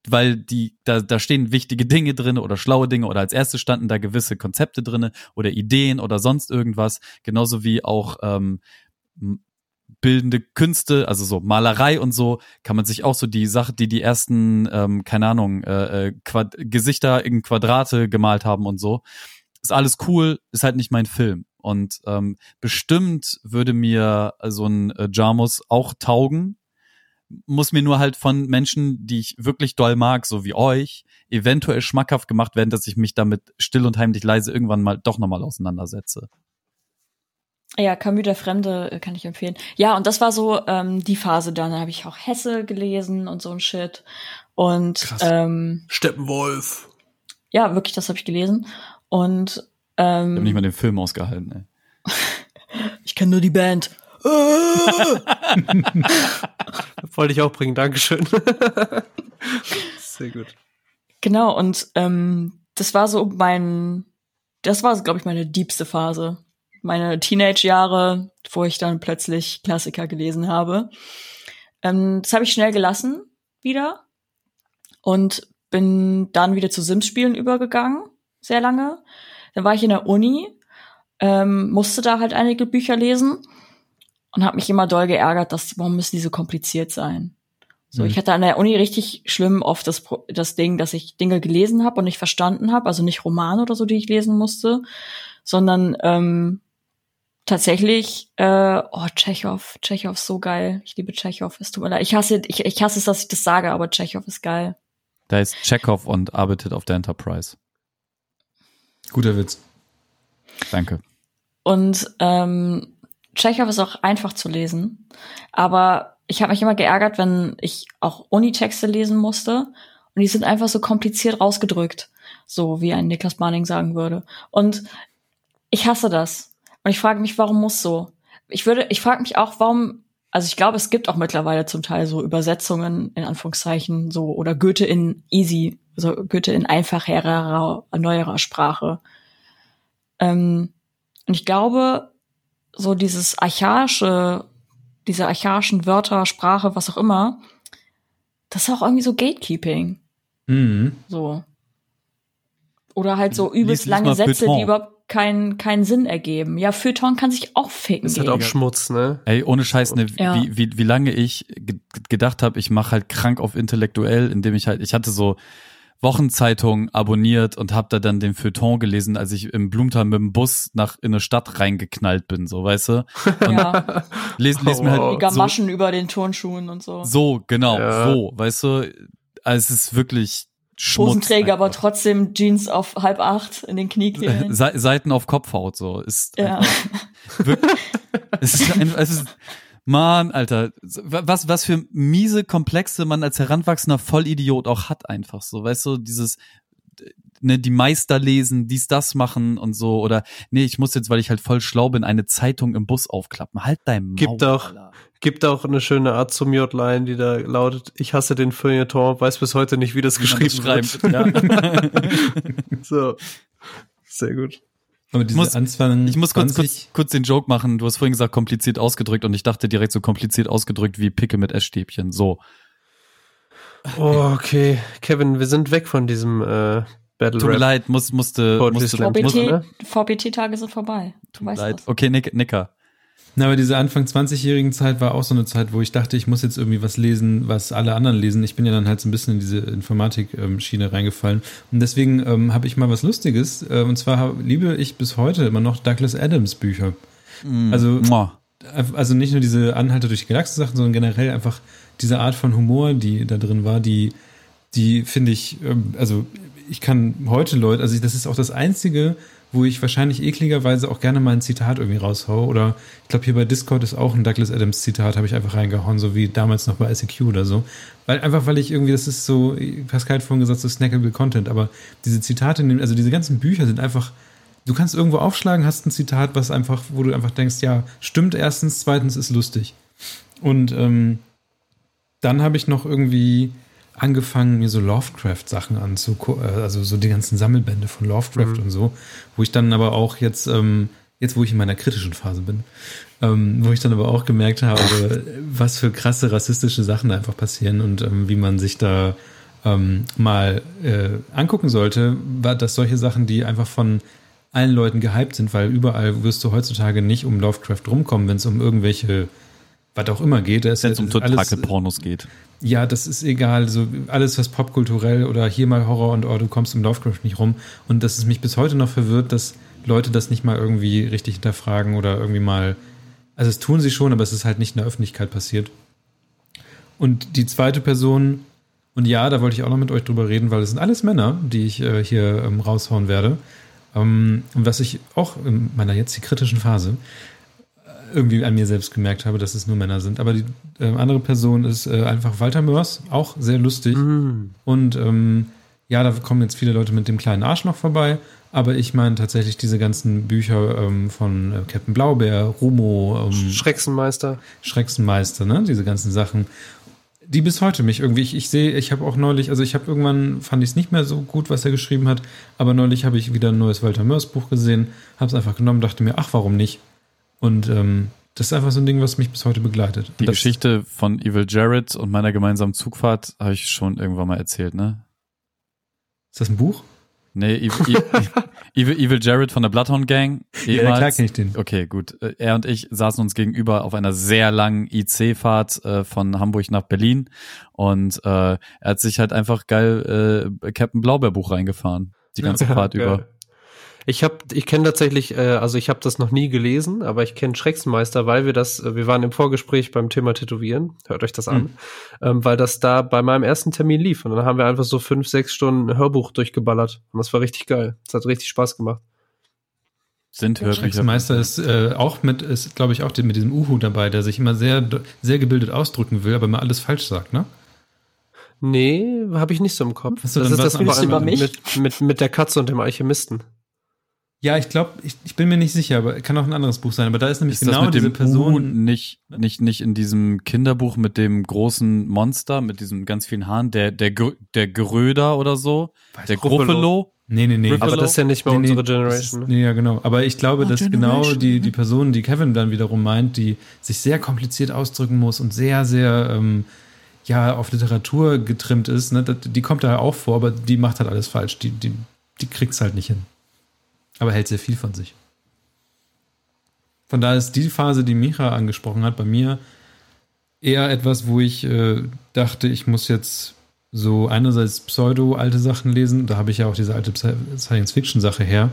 weil die da da stehen wichtige Dinge drinne oder schlaue Dinge oder als erstes standen da gewisse Konzepte drinne oder Ideen oder sonst irgendwas, genauso wie auch ähm, bildende Künste, also so Malerei und so, kann man sich auch so die Sache, die die ersten, ähm, keine Ahnung, äh, äh, Quad Gesichter in Quadrate gemalt haben und so, ist alles cool, ist halt nicht mein Film. Und ähm, bestimmt würde mir so ein äh, Jarmus auch taugen, muss mir nur halt von Menschen, die ich wirklich doll mag, so wie euch, eventuell schmackhaft gemacht werden, dass ich mich damit still und heimlich leise irgendwann mal doch nochmal auseinandersetze. Ja, Camus der Fremde äh, kann ich empfehlen. Ja, und das war so ähm, die Phase dann. Da habe ich auch Hesse gelesen und so ein Shit. Und Krass. ähm, Steppenwolf. ja, wirklich, das habe ich gelesen. Und Ich habe nicht ähm, mal den Film ausgehalten, ey. ich kenne nur die Band. Wollte ich auch bringen, Dankeschön. Sehr gut. Genau, und ähm, das war so mein, das war, glaube ich, meine diebste Phase. Meine Teenage-Jahre, wo ich dann plötzlich Klassiker gelesen habe. Ähm, das habe ich schnell gelassen wieder und bin dann wieder zu Sims-Spielen übergegangen, sehr lange. Dann war ich in der Uni, ähm, musste da halt einige Bücher lesen und habe mich immer doll geärgert, dass warum müssen die so kompliziert sein? So, Mhm. ich hatte an der Uni richtig schlimm oft das, das Ding, dass ich Dinge gelesen habe und nicht verstanden habe, also nicht Romane oder so, die ich lesen musste, sondern ähm, tatsächlich, äh, oh, Tschechow, Tschechow ist so geil. Ich liebe Tschechow, es tut mir leid. Ich hasse, ich, ich hasse es, dass ich das sage, aber Tschechow ist geil. Da ist Chekhov und arbeitet auf der Enterprise. Guter Witz. Danke. Und ähm, Tschechow ist auch einfach zu lesen, aber ich habe mich immer geärgert, wenn ich auch Unitexte lesen musste und die sind einfach so kompliziert rausgedrückt, so wie ein Niklas Barning sagen würde. Und ich hasse das. Und ich frage mich, warum muss so? Ich würde, ich frage mich auch, warum. Also ich glaube, es gibt auch mittlerweile zum Teil so Übersetzungen in Anführungszeichen so oder Goethe in easy, also Goethe in einfacherer, neuerer Sprache. Ähm, und ich glaube, so dieses archaische, diese archaischen Wörter, Sprache, was auch immer, das ist auch irgendwie so Gatekeeping. Mhm. So. Oder halt so übelst lange Sätze, Feuilleton. die überhaupt keinen, keinen Sinn ergeben. Ja, Feuilleton kann sich auch ficken. Ist halt auch Schmutz, ne? Ey, ohne Scheiß, ne, Ja. wie, wie, wie lange ich ge gedacht habe, ich mache halt krank auf intellektuell, indem ich halt, ich hatte so Wochenzeitungen abonniert und habe da dann den Feuilleton gelesen, als ich im Blumenthal mit dem Bus nach in eine Stadt reingeknallt bin, so, weißt du? Und ja, les, les mir Oh, die halt so, Gamaschen über den Turnschuhen und so. so, genau, Ja. so, weißt du? Also es ist wirklich Schmutz. Hosenträger, aber einfach. trotzdem Jeans auf halb acht in den Kniekehlen. Se Seiten auf Kopfhaut, so. Ist ja. Wirklich, es ist ein, es ist, Mann, Alter, was, was für miese Komplexe man als heranwachsender Vollidiot auch hat einfach so, weißt du, dieses, ne, die Meister lesen, dies, das machen und so, oder, nee, ich muss jetzt, weil ich halt voll schlau bin, eine Zeitung im Bus aufklappen. Halt dein Maul. Gibt auch- Alter. Gibt auch eine schöne Art zum J-Line, die da lautet, ich hasse den Feuilleton, weiß bis heute nicht, wie das Wie geschrieben das wird. schreibt, ja. So. Sehr gut. Aber diese muss- Anfang Ich muss kurz, 20 kurz, kurz den Joke machen. Du hast vorhin gesagt, kompliziert ausgedrückt und ich dachte direkt so kompliziert ausgedrückt wie Picke mit Essstäbchen. So. Oh, okay. Kevin, wir sind weg von diesem äh, Battle Tut mir leid, muss, musste, musste, musste, Muss- VBT, ne? VBT-Tage sind vorbei. Du weißt leid. das. Okay, Nick, Nicker. Na, aber diese Anfang 20-jährigen Zeit war auch so eine Zeit, wo ich dachte, ich muss jetzt irgendwie was lesen, was alle anderen lesen. Ich bin ja dann halt so ein bisschen in diese Informatik-Schiene reingefallen. Und deswegen ähm, habe ich mal was Lustiges. Äh, und zwar hab, liebe ich bis heute immer noch Douglas Adams Bücher. Also, Mua. also nicht nur diese Anhalter durch die Galaxie Sachen, sondern generell einfach diese Art von Humor, die da drin war, die, die finde ich, ähm, also ich kann heute Leute, also das ist auch das einzige, wo ich wahrscheinlich ekligerweise auch gerne mal ein Zitat irgendwie raushaue. Oder ich glaube, hier bei Discord ist auch ein Douglas Adams Zitat, habe ich einfach reingehauen, so wie damals noch bei ICQ oder so. Weil einfach, weil ich irgendwie, das ist so, Pascal hat vorhin gesagt, so snackable Content, aber diese Zitate, also diese ganzen Bücher sind einfach, du kannst irgendwo aufschlagen, hast ein Zitat, was einfach, wo du einfach denkst, ja, stimmt erstens, zweitens ist lustig. Und ähm, dann habe ich noch irgendwie angefangen, mir so Lovecraft-Sachen anzugucken, also so die ganzen Sammelbände von Lovecraft Mhm. und so, wo ich dann aber auch jetzt, ähm, jetzt wo ich in meiner kritischen Phase bin, ähm, wo ich dann aber auch gemerkt habe, was für krasse rassistische Sachen da einfach passieren und ähm, wie man sich da ähm, mal äh, angucken sollte, war, dass solche Sachen, die einfach von allen Leuten gehypt sind, weil überall wirst du heutzutage nicht um Lovecraft rumkommen, wenn es um irgendwelche, was auch immer geht. Wenn es um alles- Tentakelpornos geht. ja, das ist egal. So alles, was popkulturell oder hier mal Horror und oh, du kommst um Lovecraft nicht rum. Und dass es mich bis heute noch verwirrt, dass Leute das nicht mal irgendwie richtig hinterfragen oder irgendwie mal. Also es tun sie schon, aber es ist halt nicht in der Öffentlichkeit passiert. Und die zweite Person, und ja, da wollte ich auch noch mit euch drüber reden, weil es sind alles Männer, die ich äh, hier ähm, raushauen werde. Ähm, und was ich auch in meiner jetzt die kritischen Phase irgendwie an mir selbst gemerkt habe, dass es nur Männer sind. Aber die äh, andere Person ist äh, einfach Walter Mörs, auch sehr lustig. Mhm. Und ähm, ja, da kommen jetzt viele Leute mit dem kleinen Arsch noch vorbei. Aber ich meine tatsächlich diese ganzen Bücher ähm, von äh, Captain Blaubeer, Rumo, ähm, Schrecksenmeister. Schrecksenmeister, ne? Diese ganzen Sachen, die bis heute mich irgendwie, ich, ich sehe, ich habe auch neulich, also ich habe irgendwann, fand ich es nicht mehr so gut, was er geschrieben hat, aber neulich habe ich wieder ein neues Walter Mörs Buch gesehen, habe es einfach genommen, dachte mir, ach, warum nicht? Und ähm, das ist einfach so ein Ding, was mich bis heute begleitet. Die Und Geschichte von Evil Jared und meiner gemeinsamen Zugfahrt habe ich schon irgendwann mal erzählt, ne? Ist das ein Buch? Nee, Evil, Evil, Evil Jared von der Bloodhound Gang. Ja, ehemals. klar kenne ich den. Okay, gut. Äh, Er und ich saßen uns gegenüber auf einer sehr langen IC-Fahrt äh, von Hamburg nach Berlin und äh, er hat sich halt einfach geil äh, Captain Blaubeer-Buch reingefahren. Die ganze Fahrt Geil. über. Ich habe, ich kenne tatsächlich, äh, also ich habe das noch nie gelesen, aber ich kenne Schrecksenmeister, weil wir das, äh, wir waren im Vorgespräch beim Thema Tätowieren, hört euch das an, ähm, weil das da bei meinem ersten Termin lief und dann haben wir einfach so fünf, sechs Stunden Hörbuch durchgeballert und das war richtig geil. Das hat richtig Spaß gemacht. Sind Hörbücher. Schrecksenmeister ist äh, auch mit, ist glaube ich auch mit diesem Uhu dabei, der sich immer sehr, sehr gebildet ausdrücken will, aber immer alles falsch sagt, ne? Nee, habe ich nicht so im Kopf. Hast du das ist das über mich? mit, mit, mit der Katze und dem Alchemisten. Ja, ich glaube, ich, ich bin mir nicht sicher, aber kann auch ein anderes Buch sein. Aber da ist nämlich Ist genau das mit diese dem Person. U nicht, nicht, nicht in diesem Kinderbuch mit dem großen Monster, mit diesem ganz vielen Haaren, der, der, der Geröder oder so? Der Gruffalo. Gruffalo? Nee, nee, nee. Gruffalo? Aber das ist ja nicht mehr Nee, nee, unsere Generation. Ist, nee, ja, genau. Aber ich glaube, Oh, dass Generation, genau die, die Person, die Kevin dann wiederum meint, die sich sehr kompliziert ausdrücken muss und sehr, sehr ähm, ja, auf Literatur getrimmt ist, ne, die kommt da auch vor, aber die macht halt alles falsch. Die, die, die kriegt's halt nicht hin. Aber hält sehr viel von sich. Von daher ist die Phase, die Micha angesprochen hat, bei mir eher etwas, wo ich äh, dachte, ich muss jetzt so einerseits pseudo-alte Sachen lesen, da habe ich ja auch diese alte Science-Fiction-Sache her,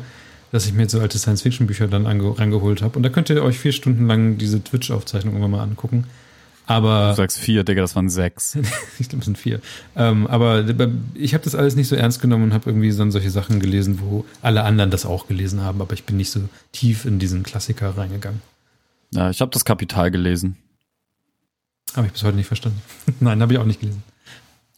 dass ich mir jetzt so alte Science-Fiction-Bücher dann ange rangeholt habe. Und da könnt ihr euch vier Stunden lang diese Twitch-Aufzeichnung immer mal angucken. Du Aber sagst vier, Digga, das waren sechs. ich glaube, es sind vier. Ähm, aber ich habe das alles nicht so ernst genommen und habe irgendwie dann solche Sachen gelesen, wo alle anderen das auch gelesen haben, aber ich bin nicht so tief in diesen Klassiker reingegangen. Ja, ich habe das Kapital gelesen. Habe ich bis heute nicht verstanden. Nein, habe ich auch nicht gelesen.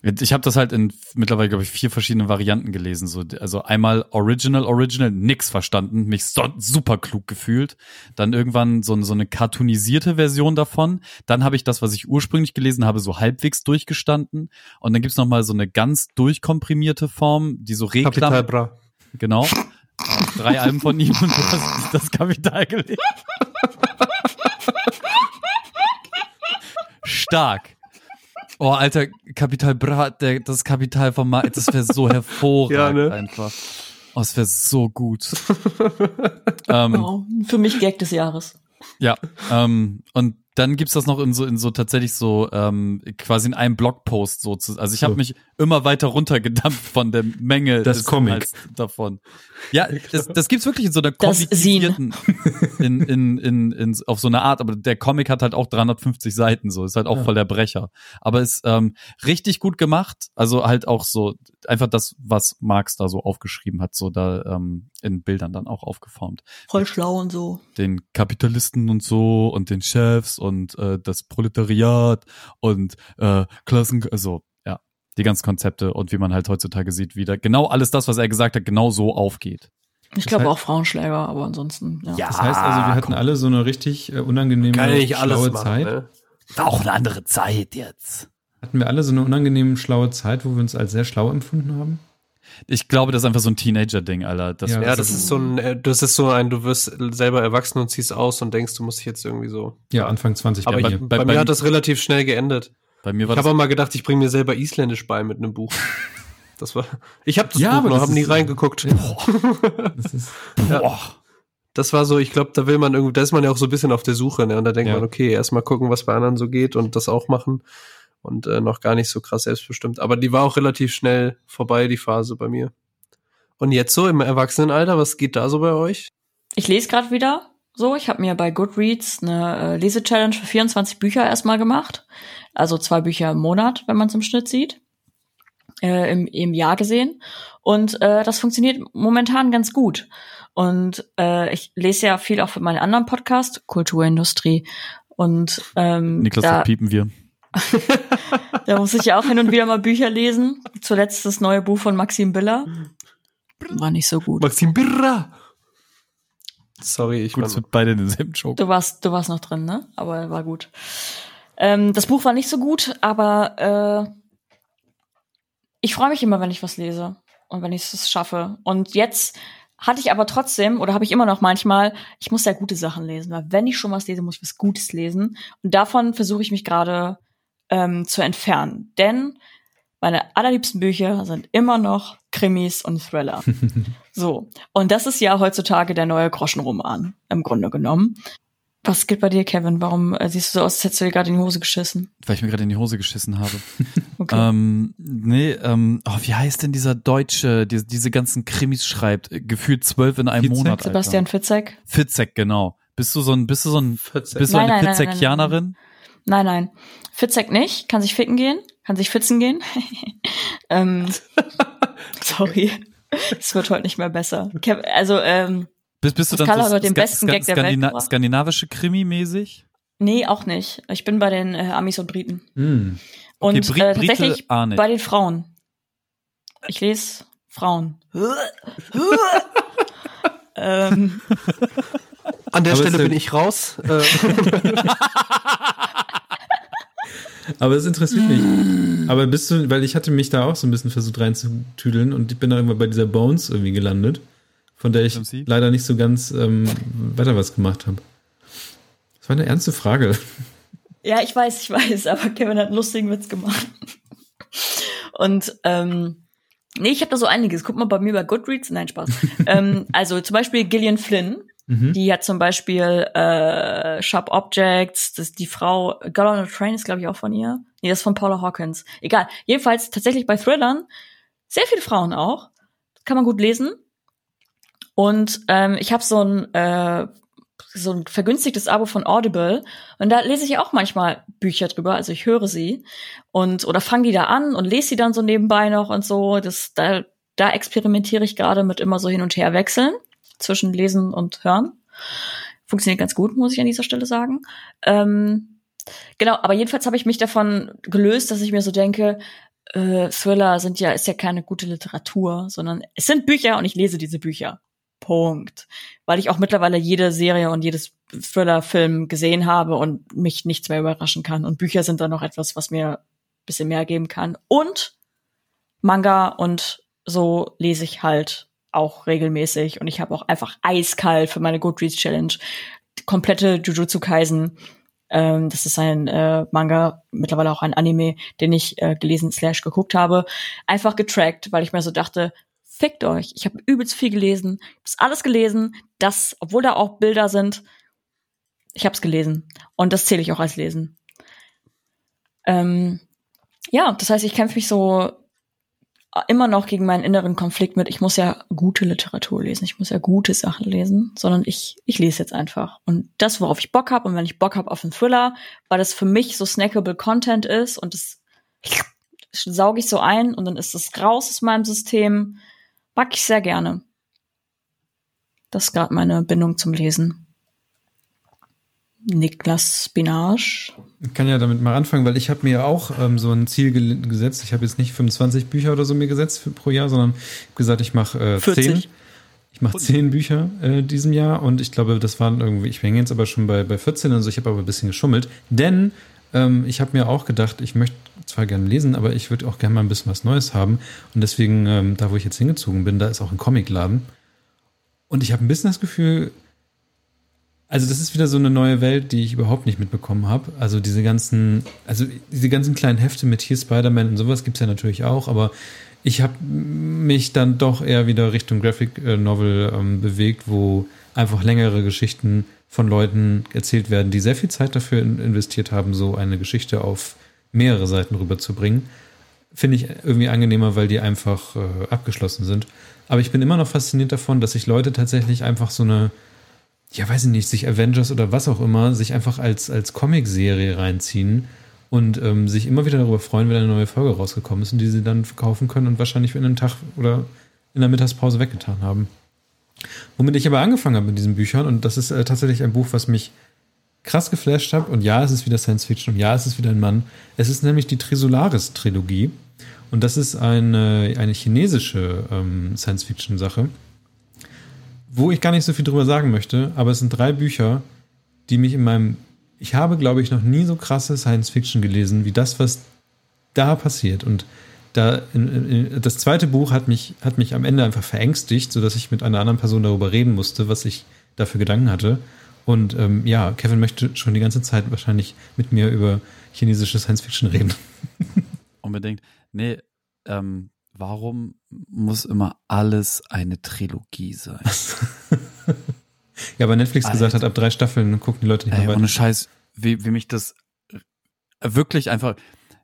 Ich habe das halt in mittlerweile, glaube ich, vier verschiedene Varianten gelesen. So, also einmal Original, Original, nix verstanden, mich so, super klug gefühlt. Dann irgendwann so, so eine cartoonisierte Version davon. Dann habe ich das, was ich ursprünglich gelesen habe, so halbwegs durchgestanden. Und dann gibt's noch mal so eine ganz durchkomprimierte Form, die so Reklam, genau. Drei Alben von ihm und du hast das Kapital gelesen. Stark. Oh, alter, Kapital Bra, der, das Kapital von Ma, das wäre so hervorragend Ja, ne? einfach. Oh, es wäre so gut. ähm, Oh, für mich Gag des Jahres. ja, ähm, und dann gibt's das noch in so in so tatsächlich so ähm, quasi in einem Blogpost so zu, also ich habe So. mich immer weiter runtergedampft von der Menge Das des Comic. Inhalts davon. Ja, das, das gibt's wirklich in so einer Das komikisierten in, in, in, in auf so eine Art, aber der Comic hat halt auch 350 Seiten so, ist halt auch Ja. voll der Brecher, aber ist ähm, richtig gut gemacht, also halt auch so einfach das was Marx da so aufgeschrieben hat, so da ähm, in Bildern dann auch aufgeformt Voll schlau und so. den Kapitalisten und so und den Chefs und äh, das Proletariat und äh, Klassen, also ja, die ganzen Konzepte und wie man halt heutzutage sieht, wie da genau alles das, was er gesagt hat, genau so aufgeht. Ich glaube auch Frauenschläger, aber ansonsten, ja. Das heißt also, wir hatten alle so eine richtig äh, unangenehme, Kann ja nicht alles schlaue machen, Zeit. ne? War auch eine andere Zeit jetzt. Hatten wir alle so eine unangenehm schlaue Zeit, wo wir uns als sehr schlau empfunden haben? Ich glaube, das ist einfach so ein Teenager-Ding, Alter. Das Ja, Ja, das ist so ein, äh, das ist so ein, du wirst selber erwachsen und ziehst aus und denkst, du musst dich jetzt irgendwie so. Ja, Anfang 20 Aber bei bei, mir. bei, bei- mir bei- hat das relativ schnell geendet. bei mir war Ich habe mal gedacht, ich bringe mir selber Isländisch bei mit einem Buch. Das war. Ich habe das Ja, Buch noch, habe nie ist- reingeguckt. Das ist, Boah. Das war so, ich glaube, da will man irgendwie, da ist man ja auch so ein bisschen auf der Suche, ne? Und da denkt Ja. man, okay, erstmal gucken, was bei anderen so geht und das auch machen. Und äh, noch gar nicht so krass selbstbestimmt. Aber die war auch relativ schnell vorbei, die Phase bei mir. Und jetzt so im Erwachsenenalter, was geht da so bei euch? Ich lese gerade wieder so. Ich habe mir bei Goodreads eine äh, Lese-Challenge für 24 Bücher erstmal gemacht. Also zwei Bücher im Monat, wenn man es im Schnitt sieht. Äh, im, Im Jahr gesehen. Und äh, das funktioniert momentan ganz gut. Und äh, ich lese ja viel auch für meinen anderen Podcast, Kulturindustrie. Und ähm, Niklas, da, piepen wir. da muss ich ja auch hin und wieder mal Bücher lesen. Zuletzt das neue Buch von Maxim Biller. War nicht so gut. Maxim Birra! Sorry, ich Gut, war es wird beide denselben Joke. Du warst, du warst noch drin, ne? Aber war gut. Ähm, das Buch war nicht so gut, aber äh, ich freue mich immer, wenn ich was lese und wenn ich es schaffe. Und jetzt hatte ich aber trotzdem, oder habe ich immer noch manchmal, ich muss ja gute Sachen lesen, weil wenn ich schon was lese, muss ich was Gutes lesen. Und davon versuche ich mich gerade ähm, zu entfernen. Denn meine allerliebsten Bücher sind immer noch Krimis und Thriller. so. Und das ist ja heutzutage der neue Groschenroman, im Grunde genommen. Was geht bei dir, Kevin? Warum äh, siehst du so aus, als hättest du dir gerade in die Hose geschissen? Weil ich mir gerade in die Hose geschissen habe. Okay. Ähm, nee, ähm, oh, wie heißt denn dieser Deutsche, die diese ganzen Krimis schreibt? Äh, Gefühlt zwölf in einem Fitzek? Monat. Alter. Sebastian Fitzek? Fitzek, genau. Bist du so ein, bist du so ein, Fitzek. bist du Nein, eine nein, nein, nein, Fitzekianerin? Nein, nein. Fitzek nicht. Kann sich ficken gehen. Kann sich fitzen gehen. ähm, sorry. Es wird heute nicht mehr besser. Also, ähm, Bist, bist du Das dann so den besten Gag der Welt Skandina gebracht. skandinavische Krimi-mäßig? nee, auch nicht. Ich bin bei den äh, Amis und Briten. Und Okay, Bri- äh, Brite tatsächlich nicht. bei den Frauen. Ich lese Frauen. ähm, An der Aber Stelle bin ich raus. Aber es interessiert mich. Aber bist du, weil ich hatte mich da auch so ein bisschen versucht reinzutüdeln und ich bin da irgendwann bei dieser Bones irgendwie gelandet, von der ich MC? leider nicht so ganz ähm, weiter was gemacht habe. Das war eine ernste Frage. Ja, ich weiß, ich weiß, aber Kevin hat einen lustigen Witz gemacht. Und ähm, nee, ich habe da so einiges. Guck mal bei mir bei Goodreads. Nein, Spaß. ähm, also zum Beispiel Gillian Flynn, Mhm. die hat zum Beispiel äh, Sharp Objects, das die Frau, Girl on a Train ist glaube ich auch von ihr. Nee, das ist von Paula Hawkins. Egal. Jedenfalls tatsächlich bei Thrillern sehr viele Frauen auch. Kann man gut lesen. Und ähm, ich habe so ein äh, so ein vergünstigtes Abo von Audible und da lese ich auch manchmal Bücher drüber, also ich höre sie und oder fange die da an und lese sie dann so nebenbei noch und so. Das da da experimentiere ich gerade mit immer so hin und her wechseln zwischen Lesen und Hören. Funktioniert ganz gut, muss ich an dieser Stelle sagen. Ähm, genau, aber jedenfalls habe ich mich davon gelöst, dass ich mir so denke, äh, Thriller sind ja ist ja keine gute Literatur, sondern es sind Bücher und ich lese diese Bücher. Punkt. Weil ich auch mittlerweile jede Serie und jedes Thriller-Film gesehen habe und mich nichts mehr überraschen kann. Und Bücher sind dann noch etwas, was mir ein bisschen mehr geben kann. Und Manga und so lese ich halt auch regelmäßig. Und ich habe auch einfach eiskalt für meine Goodreads Challenge komplette Jujutsu Kaisen. Ähm, das ist ein äh, Manga, mittlerweile auch ein Anime, den ich äh, gelesen slash geguckt habe. Einfach getrackt, weil ich mir so dachte, fickt euch. Ich habe übelst viel gelesen, hab's alles gelesen, das, obwohl da auch Bilder sind, ich habe es gelesen und das zähle ich auch als Lesen. Ähm, ja, das heißt, ich kämpfe mich so immer noch gegen meinen inneren Konflikt mit, ich muss ja gute Literatur lesen, ich muss ja gute Sachen lesen, sondern ich, ich lese jetzt einfach. Und das, worauf ich Bock habe, und wenn ich Bock habe auf einen Thriller, weil das für mich so snackable Content ist und das sauge ich so ein und dann ist es raus aus meinem System, mag ich sehr gerne. Das ist gerade meine Bindung zum Lesen. Niklas Spinage. Ich kann ja damit mal anfangen, weil ich habe mir auch ähm, so ein Ziel ge gesetzt. Ich habe jetzt nicht 25 Bücher oder so mir gesetzt für, pro Jahr, sondern gesagt, ich mache äh, 40. 10. Ich mache 10 Bücher äh, diesem Jahr und ich glaube, das waren irgendwie, ich hänge jetzt aber schon bei, bei 14 und so, ich habe aber ein bisschen geschummelt, denn ähm, ich habe mir auch gedacht, ich möchte zwar gerne lesen, aber ich würde auch gerne mal ein bisschen was Neues haben. Und deswegen, ähm, da wo ich jetzt hingezogen bin, da ist auch ein Comicladen. Und ich habe ein bisschen das Gefühl, also das ist wieder so eine neue Welt, die ich überhaupt nicht mitbekommen habe. Also diese ganzen, also diese ganzen kleinen Hefte mit hier Spider-Man und sowas gibt's ja natürlich auch, aber ich habe mich dann doch eher wieder Richtung Graphic äh, Novel ähm, bewegt, wo einfach längere Geschichten von Leuten erzählt werden, die sehr viel Zeit dafür in investiert haben, so eine Geschichte auf mehrere Seiten rüberzubringen. Finde ich irgendwie angenehmer, weil die einfach äh, abgeschlossen sind. Aber ich bin immer noch fasziniert davon, dass sich Leute tatsächlich einfach so eine, ja, weiß ich nicht, sich Avengers oder was auch immer, sich einfach als, als Comicserie reinziehen und ähm, sich immer wieder darüber freuen, wenn eine neue Folge rausgekommen ist und die sie dann verkaufen können und wahrscheinlich in einem Tag oder in der Mittagspause weggetan haben. Womit ich aber angefangen habe mit diesen Büchern und das ist äh, tatsächlich ein Buch, was mich krass geflasht hat und ja, es ist wieder Science Fiction und ja, es ist wieder ein Mann. Es ist nämlich die Trisolaris-Trilogie und das ist eine, eine chinesische ähm, Science-Fiction-Sache, wo ich gar nicht so viel drüber sagen möchte, aber es sind drei Bücher, die mich in meinem, ich habe, glaube ich, noch nie so krasse Science-Fiction gelesen, wie das, was da passiert. Und da, in, in, das zweite Buch hat mich, hat mich am Ende einfach verängstigt, sodass ich mit einer anderen Person darüber reden musste, was ich dafür Gedanken hatte. Und ähm, ja, Kevin möchte schon die ganze Zeit wahrscheinlich mit mir über chinesische Science-Fiction reden. Unbedingt. Nee, ähm, warum muss immer alles eine Trilogie sein? ja, aber Netflix Alter. gesagt hat, ab drei Staffeln gucken die Leute nicht Ey, mehr ohne weiter. Scheiß, wie, wie mich das wirklich einfach.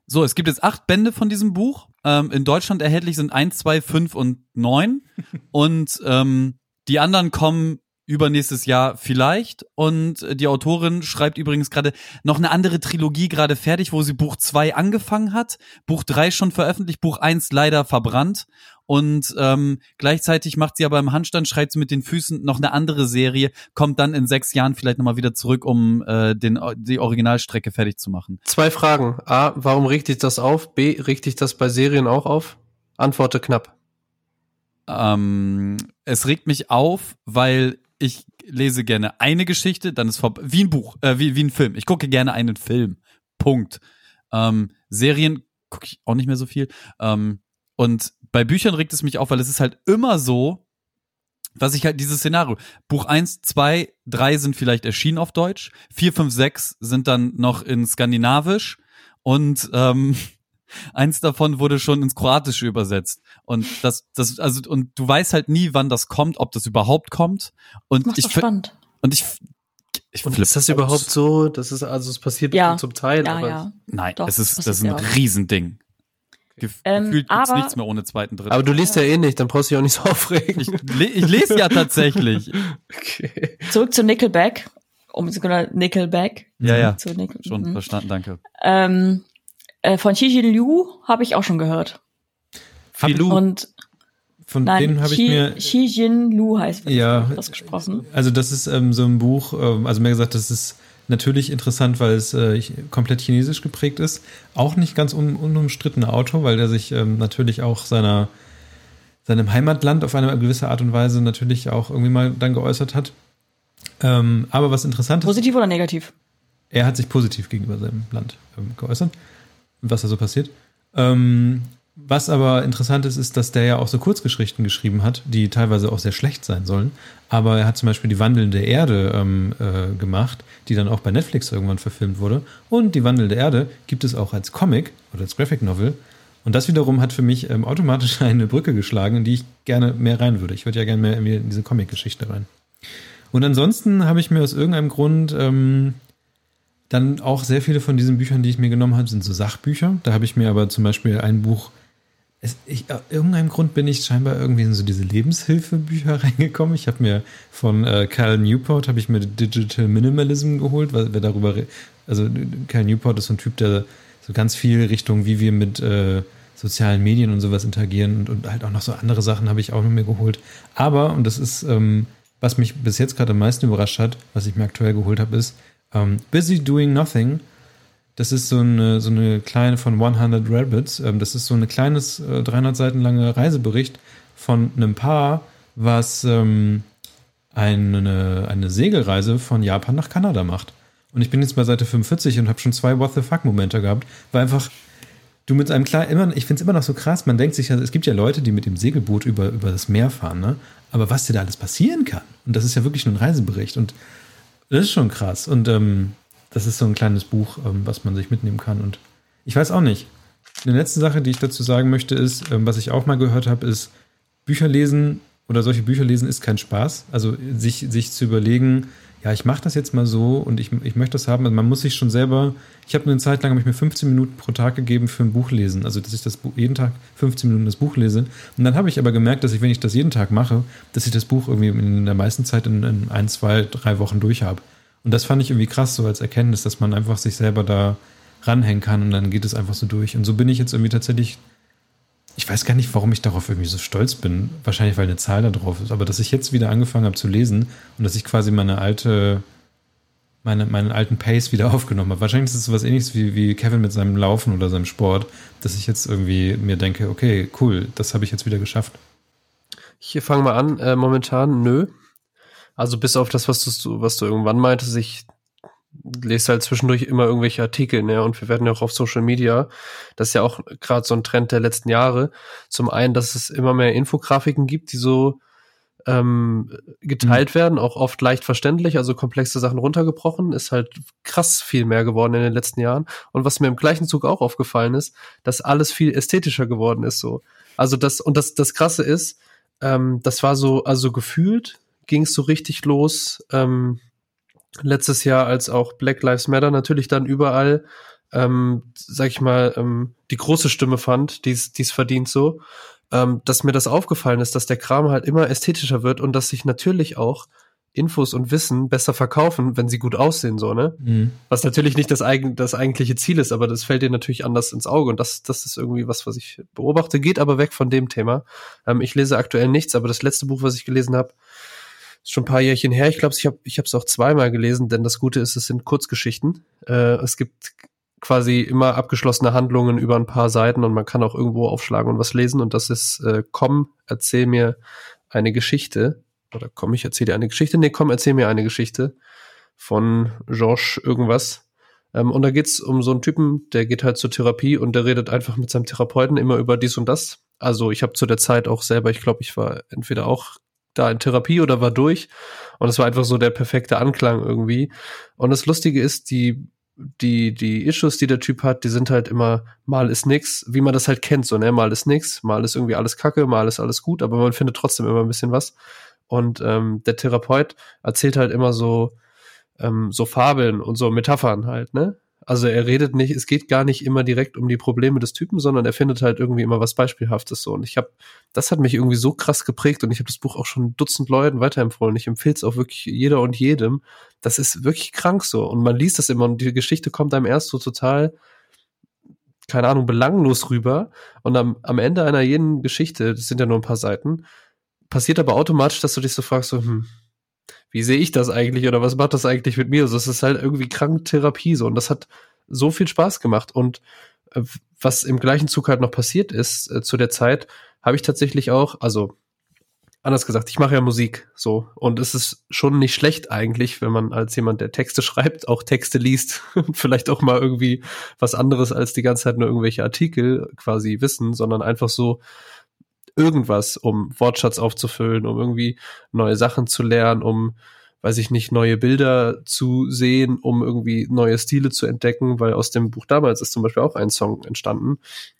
So, es gibt jetzt acht Bände von diesem Buch. Ähm, in Deutschland erhältlich sind eins, zwei, fünf und neun. und ähm, die anderen kommen übernächstes Jahr vielleicht. Und die Autorin schreibt übrigens gerade noch eine andere Trilogie gerade fertig, wo sie Buch zwei angefangen hat. Buch drei schon veröffentlicht, Buch eins leider verbrannt. Und ähm, gleichzeitig macht sie aber im Handstand, schreit sie mit den Füßen noch eine andere Serie, kommt dann in sechs Jahren vielleicht nochmal wieder zurück, um äh, den, die Originalstrecke fertig zu machen. Zwei Fragen. A, warum regt dich das auf? B, regt dich das bei Serien auch auf? Antworte knapp. Ähm, es regt mich auf, weil ich lese gerne eine Geschichte, dann ist vorbei. Wie ein Buch, äh, wie, wie ein Film. Ich gucke gerne einen Film. Punkt. Ähm, Serien gucke ich auch nicht mehr so viel. Ähm, und bei Büchern regt es mich auf, weil es ist halt immer so, was ich halt dieses Szenario. Buch eins, zwei, drei sind vielleicht erschienen auf Deutsch, vier, fünf, sechs sind dann noch in Skandinavisch und ähm, eins davon wurde schon ins Kroatische übersetzt. Und das, das, also, und du weißt halt nie, wann das kommt, ob das überhaupt kommt. Und Macht ich, spannend. und ich, ich Und ist das überhaupt so? Das ist also es passiert Ja. zum Teil, Ja, aber ja. Nein, Doch, es ist, das ist ein ja auch. Riesending. Gef Ähm, gefühlt gibt's aber- nichts mehr ohne zweiten, dritten. aber du liest ja eh nicht, dann brauchst du dich auch nicht so aufregen. ich, le ich lese ja tatsächlich. okay. Zurück zu Nickelback. Um Nickelback. Ja, ja. Zu Nickel Schon Mhm. verstanden, danke. Ähm, äh, von Xi Liu habe ich auch schon gehört. Filou. Und Von nein, denen habe ich Xi, mir. Xi Jin Lu heißt Ja. das gesprochen. Also das ist ähm, so ein Buch, ähm, also mehr gesagt, das ist natürlich interessant, weil es äh, komplett chinesisch geprägt ist. Auch nicht ganz un unumstrittener Autor, weil der sich ähm, natürlich auch seiner seinem Heimatland auf eine gewisse Art und Weise natürlich auch irgendwie mal dann geäußert hat. Ähm, aber was interessant ist, Positiv oder negativ? er hat sich positiv gegenüber seinem Land ähm, geäußert, was da so passiert. Ähm, was aber interessant ist, ist, dass der ja auch so Kurzgeschichten geschrieben hat, die teilweise auch sehr schlecht sein sollen. Aber er hat zum Beispiel die wandelnde Erde ähm, äh, gemacht, die dann auch bei Netflix irgendwann verfilmt wurde. Und die wandelnde Erde gibt es auch als Comic oder als Graphic Novel. Und das wiederum hat für mich ähm, automatisch eine Brücke geschlagen, in die ich gerne mehr rein würde. Ich würde ja gerne mehr in diese Comic-Geschichte rein. Und ansonsten habe ich mir aus irgendeinem Grund ähm, dann auch sehr viele von diesen Büchern, die ich mir genommen habe, sind so Sachbücher. Da habe ich mir aber zum Beispiel ein Buch, es, ich, aus irgendeinem Grund bin ich scheinbar irgendwie in so diese Lebenshilfebücher reingekommen. Ich habe mir von äh, Cal Newport, habe ich mir Digital Minimalism geholt, weil wir darüber, also Cal Newport ist so ein Typ, der so ganz viel Richtung, wie wir mit äh, sozialen Medien und sowas interagieren und, und halt auch noch so andere Sachen habe ich auch noch mir geholt. Aber, und das ist, ähm, was mich bis jetzt gerade am meisten überrascht hat, was ich mir aktuell geholt habe, ist ähm, Busy Doing Nothing. Das ist so eine, so eine kleine von 100 Rabbits. Ähm, das ist so ein kleines, äh, 300 Seiten lange Reisebericht von einem Paar, was ähm, eine, eine Segelreise von Japan nach Kanada macht. Und ich bin jetzt bei Seite 45 und habe schon zwei What the fuck-Momente gehabt, weil einfach du mit einem klar immer, ich finde es immer noch so krass, man denkt sich ja, es gibt ja Leute, die mit dem Segelboot über, über das Meer fahren, ne? Aber was dir da alles passieren kann, und das ist ja wirklich nur ein Reisebericht und das ist schon krass. Und ähm, das ist so ein kleines Buch, ähm, was man sich mitnehmen kann. Und ich weiß auch nicht. Eine letzte Sache, die ich dazu sagen möchte, ist, ähm, was ich auch mal gehört habe, ist, Bücher lesen oder solche Bücher lesen ist kein Spaß. Also sich, sich zu überlegen, ja, ich mache das jetzt mal so und ich, ich möchte das haben. Also man muss sich schon selber, ich habe eine Zeit lang, habe ich mir 15 Minuten pro Tag gegeben für ein Buch lesen. Also, dass ich das Buch, jeden Tag 15 Minuten das Buch lese. Und dann habe ich aber gemerkt, dass ich, wenn ich das jeden Tag mache, dass ich das Buch irgendwie in der meisten Zeit in, in ein, zwei, drei Wochen durch habe. Und das fand ich irgendwie krass, so als Erkenntnis, dass man einfach sich selber da ranhängen kann und dann geht es einfach so durch. Und so bin ich jetzt irgendwie tatsächlich ich weiß gar nicht, warum ich darauf irgendwie so stolz bin. Wahrscheinlich, weil eine Zahl da drauf ist. Aber dass ich jetzt wieder angefangen habe zu lesen und dass ich quasi meine alte, meine, meinen alten Pace wieder aufgenommen habe. Wahrscheinlich ist es was ähnliches wie, wie Kevin mit seinem Laufen oder seinem Sport, dass ich jetzt irgendwie mir denke, okay, cool, das habe ich jetzt wieder geschafft. Ich fange mal an. Äh, momentan, nö. Also bis auf das, was du, was du irgendwann meintest, ich lese halt zwischendurch immer irgendwelche Artikel, ne? Und wir werden ja auch auf Social Media, das ist ja auch gerade so ein Trend der letzten Jahre. Zum einen, dass es immer mehr Infografiken gibt, die so ähm, geteilt mhm. werden, auch oft leicht verständlich, also komplexe Sachen runtergebrochen, ist halt krass viel mehr geworden in den letzten Jahren. Und was mir im gleichen Zug auch aufgefallen ist, dass alles viel ästhetischer geworden ist so. Also das, und das, das Krasse ist, ähm, das war so, also gefühlt ging es so richtig los, ähm, letztes Jahr, als auch Black Lives Matter natürlich dann überall, ähm, sag ich mal, ähm, die große Stimme fand, die es verdient so, ähm, dass mir das aufgefallen ist, dass der Kram halt immer ästhetischer wird und dass sich natürlich auch Infos und Wissen besser verkaufen, wenn sie gut aussehen, so, ne? Mhm. Was natürlich nicht das, eigen, das eigentliche Ziel ist, aber das fällt dir natürlich anders ins Auge und das, das ist irgendwie was, was ich beobachte, geht aber weg von dem Thema. Ähm, ich lese aktuell nichts, aber das letzte Buch, was ich gelesen habe, ist schon ein paar Jährchen her. Ich glaube, ich habe ich es auch zweimal gelesen, denn das Gute ist, es sind Kurzgeschichten. Äh, es gibt quasi immer abgeschlossene Handlungen über ein paar Seiten und man kann auch irgendwo aufschlagen und was lesen. Und das ist äh, Komm, erzähl mir eine Geschichte. Oder komm, ich erzähle dir eine Geschichte. Nee, komm, erzähl mir eine Geschichte von Georges irgendwas. Ähm, und da geht's um so einen Typen, der geht halt zur Therapie und der redet einfach mit seinem Therapeuten immer über dies und das. Also ich habe zu der Zeit auch selber, ich glaube, ich war entweder auch da in Therapie oder war durch. Und es war einfach so der perfekte Anklang irgendwie. Und das Lustige ist, die, die, die Issues, die der Typ hat, die sind halt immer, mal ist nix, wie man das halt kennt, so, ne, mal ist nix, mal ist irgendwie alles kacke, mal ist alles gut, aber man findet trotzdem immer ein bisschen was. Und ähm, der Therapeut erzählt halt immer so, ähm, so Fabeln und so Metaphern halt, ne? Also er redet nicht, es geht gar nicht immer direkt um die Probleme des Typen, sondern er findet halt irgendwie immer was Beispielhaftes so. Und ich habe, das hat mich irgendwie so krass geprägt und ich habe das Buch auch schon Dutzend Leuten weiterempfohlen. Ich empfehle es auch wirklich jeder und jedem. Das ist wirklich krank so. Und man liest das immer und die Geschichte kommt einem erst so total, keine Ahnung, belanglos rüber. Und am, am Ende einer jeden Geschichte, das sind ja nur ein paar Seiten, passiert aber automatisch, dass du dich so fragst, so, hm, wie sehe ich das eigentlich oder was macht das eigentlich mit mir? Also es ist halt irgendwie krank Therapie so. Und das hat so viel Spaß gemacht. Und äh, was im gleichen Zug halt noch passiert ist äh, zu der Zeit, habe ich tatsächlich auch, also anders gesagt, ich mache ja Musik so. Und es ist schon nicht schlecht eigentlich, wenn man als jemand, der Texte schreibt, auch Texte liest vielleicht auch mal irgendwie was anderes als die ganze Zeit nur irgendwelche Artikel quasi wissen, sondern einfach so irgendwas, um Wortschatz aufzufüllen, um irgendwie neue Sachen zu lernen, um, weiß ich nicht, neue Bilder zu sehen, um irgendwie neue Stile zu entdecken, weil aus dem Buch damals ist zum Beispiel auch ein Song entstanden.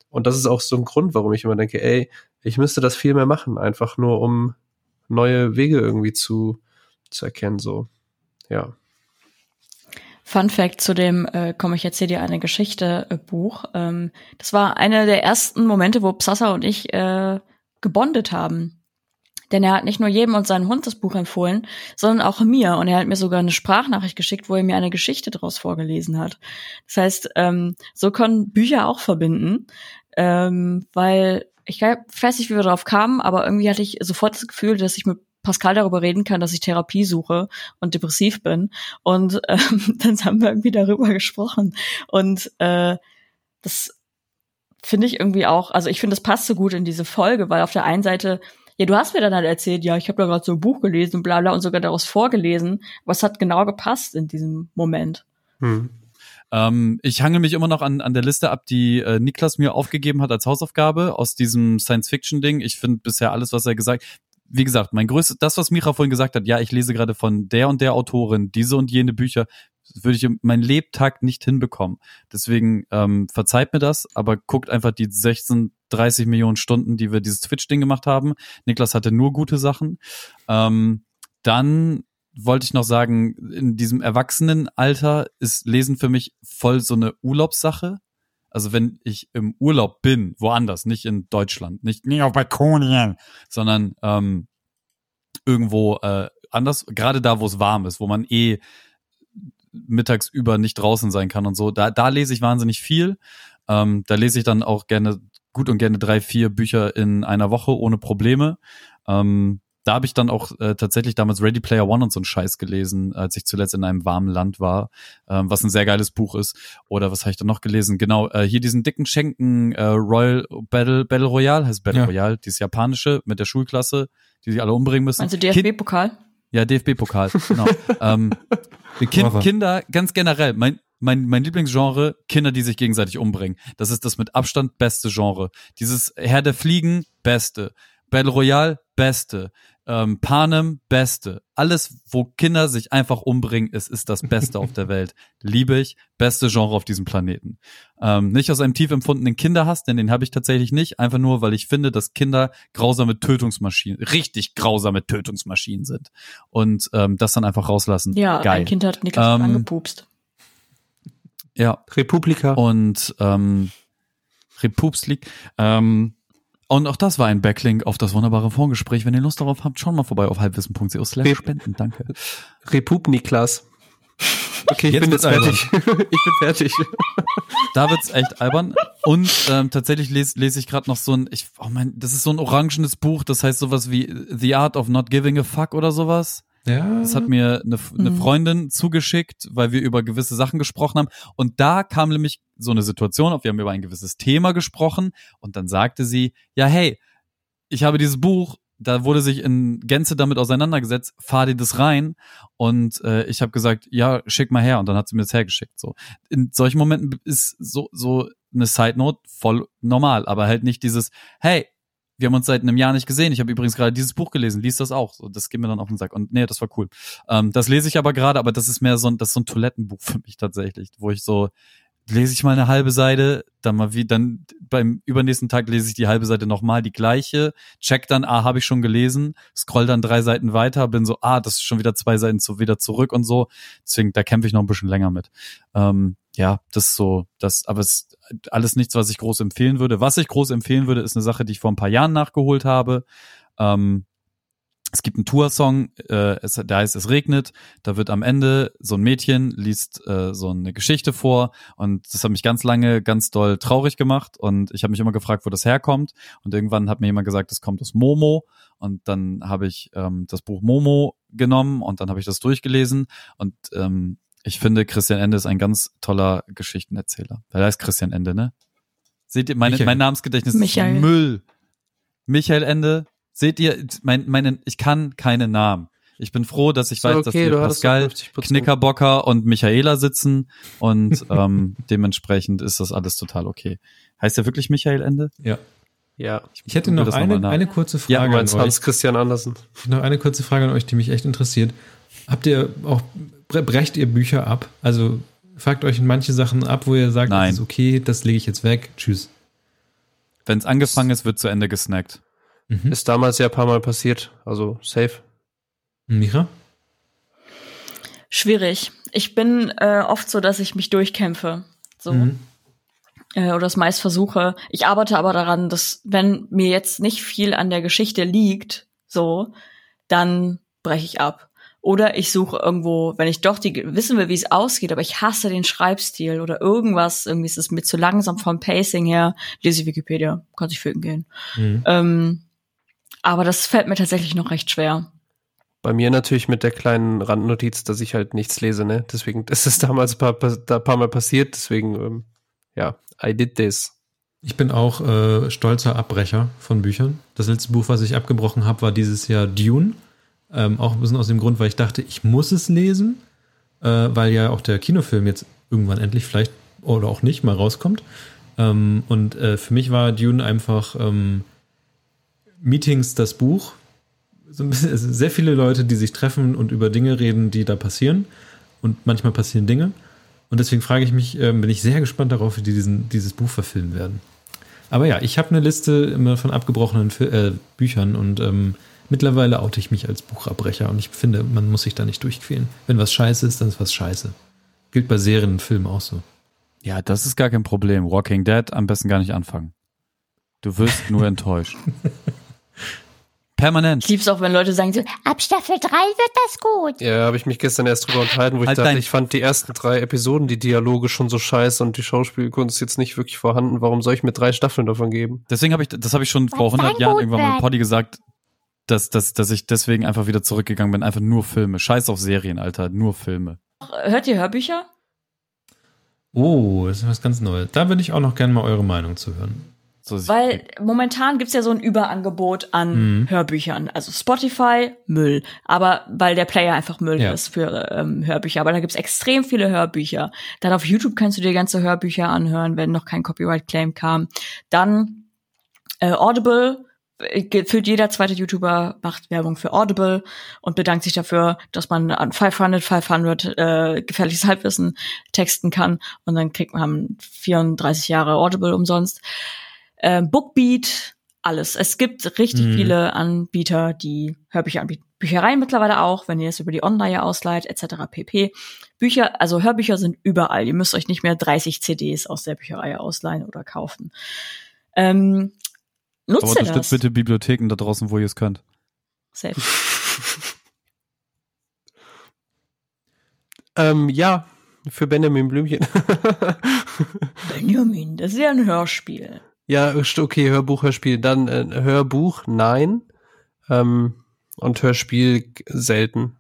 Und das ist auch so ein Grund, warum ich immer denke, ey, ich müsste das viel mehr machen, einfach nur um neue Wege irgendwie zu, zu erkennen, so. Ja. Fun Fact zu dem äh, Komm, ich erzähle dir eine Geschichte äh, Buch. Ähm, das war einer der ersten Momente, wo Psassa und ich äh, gebondet haben. Denn er hat nicht nur jedem und seinen Hund das Buch empfohlen, sondern auch mir. Und er hat mir sogar eine Sprachnachricht geschickt, wo er mir eine Geschichte daraus vorgelesen hat. Das heißt, ähm, so können Bücher auch verbinden, ähm, weil ich weiß nicht, wie wir darauf kamen, aber irgendwie hatte ich sofort das Gefühl, dass ich mit Pascal darüber reden kann, dass ich Therapie suche und depressiv bin. Und ähm, dann haben wir irgendwie darüber gesprochen. Und äh, das finde ich irgendwie auch, also ich finde, das passt so gut in diese Folge, weil auf der einen Seite, ja, du hast mir dann halt erzählt, ja, ich habe da gerade so ein Buch gelesen und bla bla und sogar daraus vorgelesen, es hat genau gepasst in diesem Moment. Hm. Ähm, ich hangel mich immer noch an, an der Liste ab, die äh, Niklas mir aufgegeben hat als Hausaufgabe aus diesem Science-Fiction-Ding. Ich finde bisher alles, was er gesagt wie gesagt, mein größtes, das, was Micha vorhin gesagt hat, ja, ich lese gerade von der und der Autorin diese und jene Bücher, würde ich mein Lebtag nicht hinbekommen. Deswegen ähm, verzeiht mir das, aber guckt einfach die 16, 30 Millionen Stunden, die wir dieses Twitch-Ding gemacht haben. Niklas hatte nur gute Sachen. Ähm, dann wollte ich noch sagen, in diesem Erwachsenenalter ist Lesen für mich voll so eine Urlaubssache. Also wenn ich im Urlaub bin, woanders, nicht in Deutschland, nicht, Nicht auf Balkonien. sondern ähm, irgendwo äh, anders, gerade da, wo es warm ist, wo man eh mittags über nicht draußen sein kann und so, da, da lese ich wahnsinnig viel. Ähm, da lese ich dann auch gerne, gut und gerne drei, vier Bücher in einer Woche ohne Probleme. Ähm, da habe ich dann auch äh, tatsächlich damals Ready Player One und so einen Scheiß gelesen, als ich zuletzt in einem warmen Land war, ähm, was ein sehr geiles Buch ist. Oder was habe ich dann noch gelesen? Genau, äh, hier diesen dicken Schenken äh, Royal Battle Battle Royale, heißt Battle Ja. Royale, dieses japanische mit der Schulklasse, die sich alle umbringen müssen. Kind- DFB-Pokal? Ja, DFB-Pokal, genau. ähm, kind. Kinder, ganz generell, mein, mein, mein Lieblingsgenre, Kinder, die sich gegenseitig umbringen. Das ist das mit Abstand beste Genre. Dieses Herr der Fliegen, beste. Battle Royale, beste. Ähm, Panem, beste. Alles, wo Kinder sich einfach umbringen, ist, ist das Beste auf der Welt. Liebe ich, beste Genre auf diesem Planeten. Ähm, nicht aus einem tief empfundenen Kinderhass, denn den habe ich tatsächlich nicht. Einfach nur, weil ich finde, dass Kinder grausame Tötungsmaschinen, richtig grausame Tötungsmaschinen sind. Und ähm, das dann einfach rauslassen. Ja, Geil. ein Kind hat Niklas Ähm, angepupst. Ja, Republika. und ähm, League. Ähm, und auch das war ein Backlink auf das wunderbare Vorgespräch. Wenn ihr Lust darauf habt, schaut mal vorbei auf halbwissen.co slash spenden. Danke. Repub Niklas. Okay, ich Jetzt bin jetzt fertig. ich bin fertig. Da wird's echt albern. Und ähm, tatsächlich lese lese ich gerade noch so ein, ich, oh mein, das ist so ein orangenes Buch, das heißt sowas wie The Art of Not Giving a Fuck oder sowas. Ja. Das hat mir eine, eine Mhm. Freundin zugeschickt, weil wir über gewisse Sachen gesprochen haben. Und da kam nämlich so eine Situation auf, wir haben über ein gewisses Thema gesprochen und dann sagte sie, ja, hey, ich habe dieses Buch, da wurde sich in Gänze damit auseinandergesetzt, fahr dir das rein. Und äh, ich habe gesagt, ja, schick mal her. Und dann hat sie mir das hergeschickt. So. In solchen Momenten ist so, so eine Side Note voll normal, aber halt nicht dieses, hey, wir haben uns seit einem Jahr nicht gesehen. Ich habe übrigens gerade dieses Buch gelesen, lies das auch. Das geht mir dann auf den Sack. Und nee, das war cool. Ähm, das lese ich aber gerade, aber das ist mehr so ein, das ist so ein Toilettenbuch für mich tatsächlich, wo ich so lese ich mal eine halbe Seite, dann mal wie dann beim übernächsten Tag lese ich die halbe Seite nochmal die gleiche, check dann, ah, habe ich schon gelesen, scroll dann drei Seiten weiter, bin so, ah, das ist schon wieder zwei Seiten zu, wieder zurück und so. Deswegen, da kämpfe ich noch ein bisschen länger mit. Ähm, ja, das ist so, das, aber es alles nichts, was ich groß empfehlen würde. Was ich groß empfehlen würde, ist eine Sache, die ich vor ein paar Jahren nachgeholt habe. Ähm, es gibt einen Tour-Song, äh, es, der heißt Es regnet. Da wird am Ende so ein Mädchen liest äh, so eine Geschichte vor und das hat mich ganz lange ganz doll traurig gemacht und ich habe mich immer gefragt, wo das herkommt und irgendwann hat mir jemand gesagt, das kommt aus Momo und dann habe ich ähm, das Buch Momo genommen und dann habe ich das durchgelesen und ähm, ich finde, Christian Ende ist ein ganz toller Geschichtenerzähler. Der heißt Christian Ende, ne? Seht ihr, meine, Michael. mein Namensgedächtnis Michael. ist Müll. Michael Ende. Seht ihr, mein, meine, ich kann keine Namen. Ich bin froh, dass ich So, weiß, okay, dass hier Pascal, 50%. Knickerbocker und Michaela sitzen und ähm, dementsprechend ist das alles total okay. Heißt der wirklich Michael Ende? ja. Ja, Ich hätte google noch das noch eine, eine kurze Ja, Frage du an euch. Hans Christian Andersen. Noch eine kurze Frage an euch, die mich echt interessiert. Habt ihr auch, brecht ihr Bücher ab? Also fragt euch manche Sachen ab, wo ihr sagt, Nein. das ist okay, das lege ich jetzt weg. Tschüss. Wenn es angefangen ist, wird zu Ende gesnackt. Mhm. Ist damals ja ein paar Mal passiert. Also safe. Micha? Schwierig. Ich bin äh, oft so, dass ich mich durchkämpfe. So. Mhm. Äh, oder es meist versuche. Ich arbeite aber daran, dass wenn mir jetzt nicht viel an der Geschichte liegt, so, dann breche ich ab. Oder ich suche irgendwo, wenn ich doch die wissen will, wie es ausgeht, aber ich hasse den Schreibstil oder irgendwas, irgendwie ist es mir zu langsam vom Pacing her, lese ich Wikipedia, kann sich ficken gehen. Mhm. Ähm, aber das fällt mir tatsächlich noch recht schwer. Bei mir natürlich mit der kleinen Randnotiz, dass ich halt nichts lese, ne? Deswegen ist es damals ein paar, da ein paar Mal passiert, deswegen, ähm, ja, I did this. Ich bin auch äh, stolzer Abbrecher von Büchern. Das letzte Buch, was ich abgebrochen habe, war dieses Jahr Dune. Ähm, auch ein bisschen aus dem Grund, weil ich dachte, ich muss es lesen. äh, weil ja auch der Kinofilm jetzt irgendwann endlich vielleicht oder auch nicht mal rauskommt. Ähm, und äh, für mich war Dune einfach ähm, Meetings das Buch. So bisschen, also sehr viele Leute, die sich treffen und über Dinge reden, die da passieren. Und manchmal passieren Dinge. Und deswegen frage ich mich, ähm, bin ich sehr gespannt darauf, wie die diesen, dieses Buch verfilmen werden. Aber ja, ich habe eine Liste immer von abgebrochenen Fi- äh, Büchern und ähm, mittlerweile oute ich mich als Buchabbrecher und ich finde, man muss sich da nicht durchquälen. Wenn was scheiße ist, dann ist was scheiße. Gilt bei Serien und Filmen auch so. Ja, das ist gar kein Problem. Walking Dead am besten gar nicht anfangen. Du wirst nur enttäuscht. Permanent. Ich lieb's auch, wenn Leute sagen so, ab Staffel 3 wird das gut. Ja, habe ich mich gestern erst drüber unterhalten, wo ich Halt dachte, dein- ich fand die ersten drei Episoden, die Dialoge schon so scheiße und die Schauspielkunst jetzt nicht wirklich vorhanden. Warum soll ich mir drei Staffeln davon geben? Deswegen habe ich, das habe ich schon vor Weil's 100 dann Jahren irgendwann mal im. Poddy gesagt, dass, dass, dass ich deswegen einfach wieder zurückgegangen bin. Einfach nur Filme. Scheiß auf Serien, Alter. Nur Filme. Hört ihr Hörbücher? Oh, das ist was ganz Neues. Da würde ich auch noch gerne mal eure Meinung zu hören. So, Weil momentan gibt's ja so ein Überangebot an Mhm. Hörbüchern. Also Spotify, Müll. Aber weil der Player einfach Müll Ja. ist für ähm, Hörbücher. Aber da gibt's extrem viele Hörbücher. Dann auf YouTube kannst du dir ganze Hörbücher anhören, wenn noch kein Copyright-Claim kam. Dann äh, Audible. Gefühlt jeder zweite YouTuber macht Werbung für Audible und bedankt sich dafür, dass man an 500, 500 äh, gefährliches Halbwissen texten kann und dann kriegt man 34 Jahre Audible umsonst ähm, Bookbeat, alles. Es gibt richtig Mhm. viele Anbieter, die Hörbücher anbieten. Büchereien mittlerweile auch, wenn ihr es über die Online ausleiht, etc. pp. Bücher, also Hörbücher sind überall. Ihr müsst euch nicht mehr 30 CDs aus der Bücherei ausleihen oder kaufen. Ähm, aber nutzt ihr unterstützt das? bitte Bibliotheken da draußen, wo ihr es könnt. Safe. Ähm, ja, für Benjamin Blümchen. Benjamin, das ist ja ein Hörspiel. ja, okay, Hörbuch, Hörspiel. Dann äh, Hörbuch, nein. Ähm, und Hörspiel selten.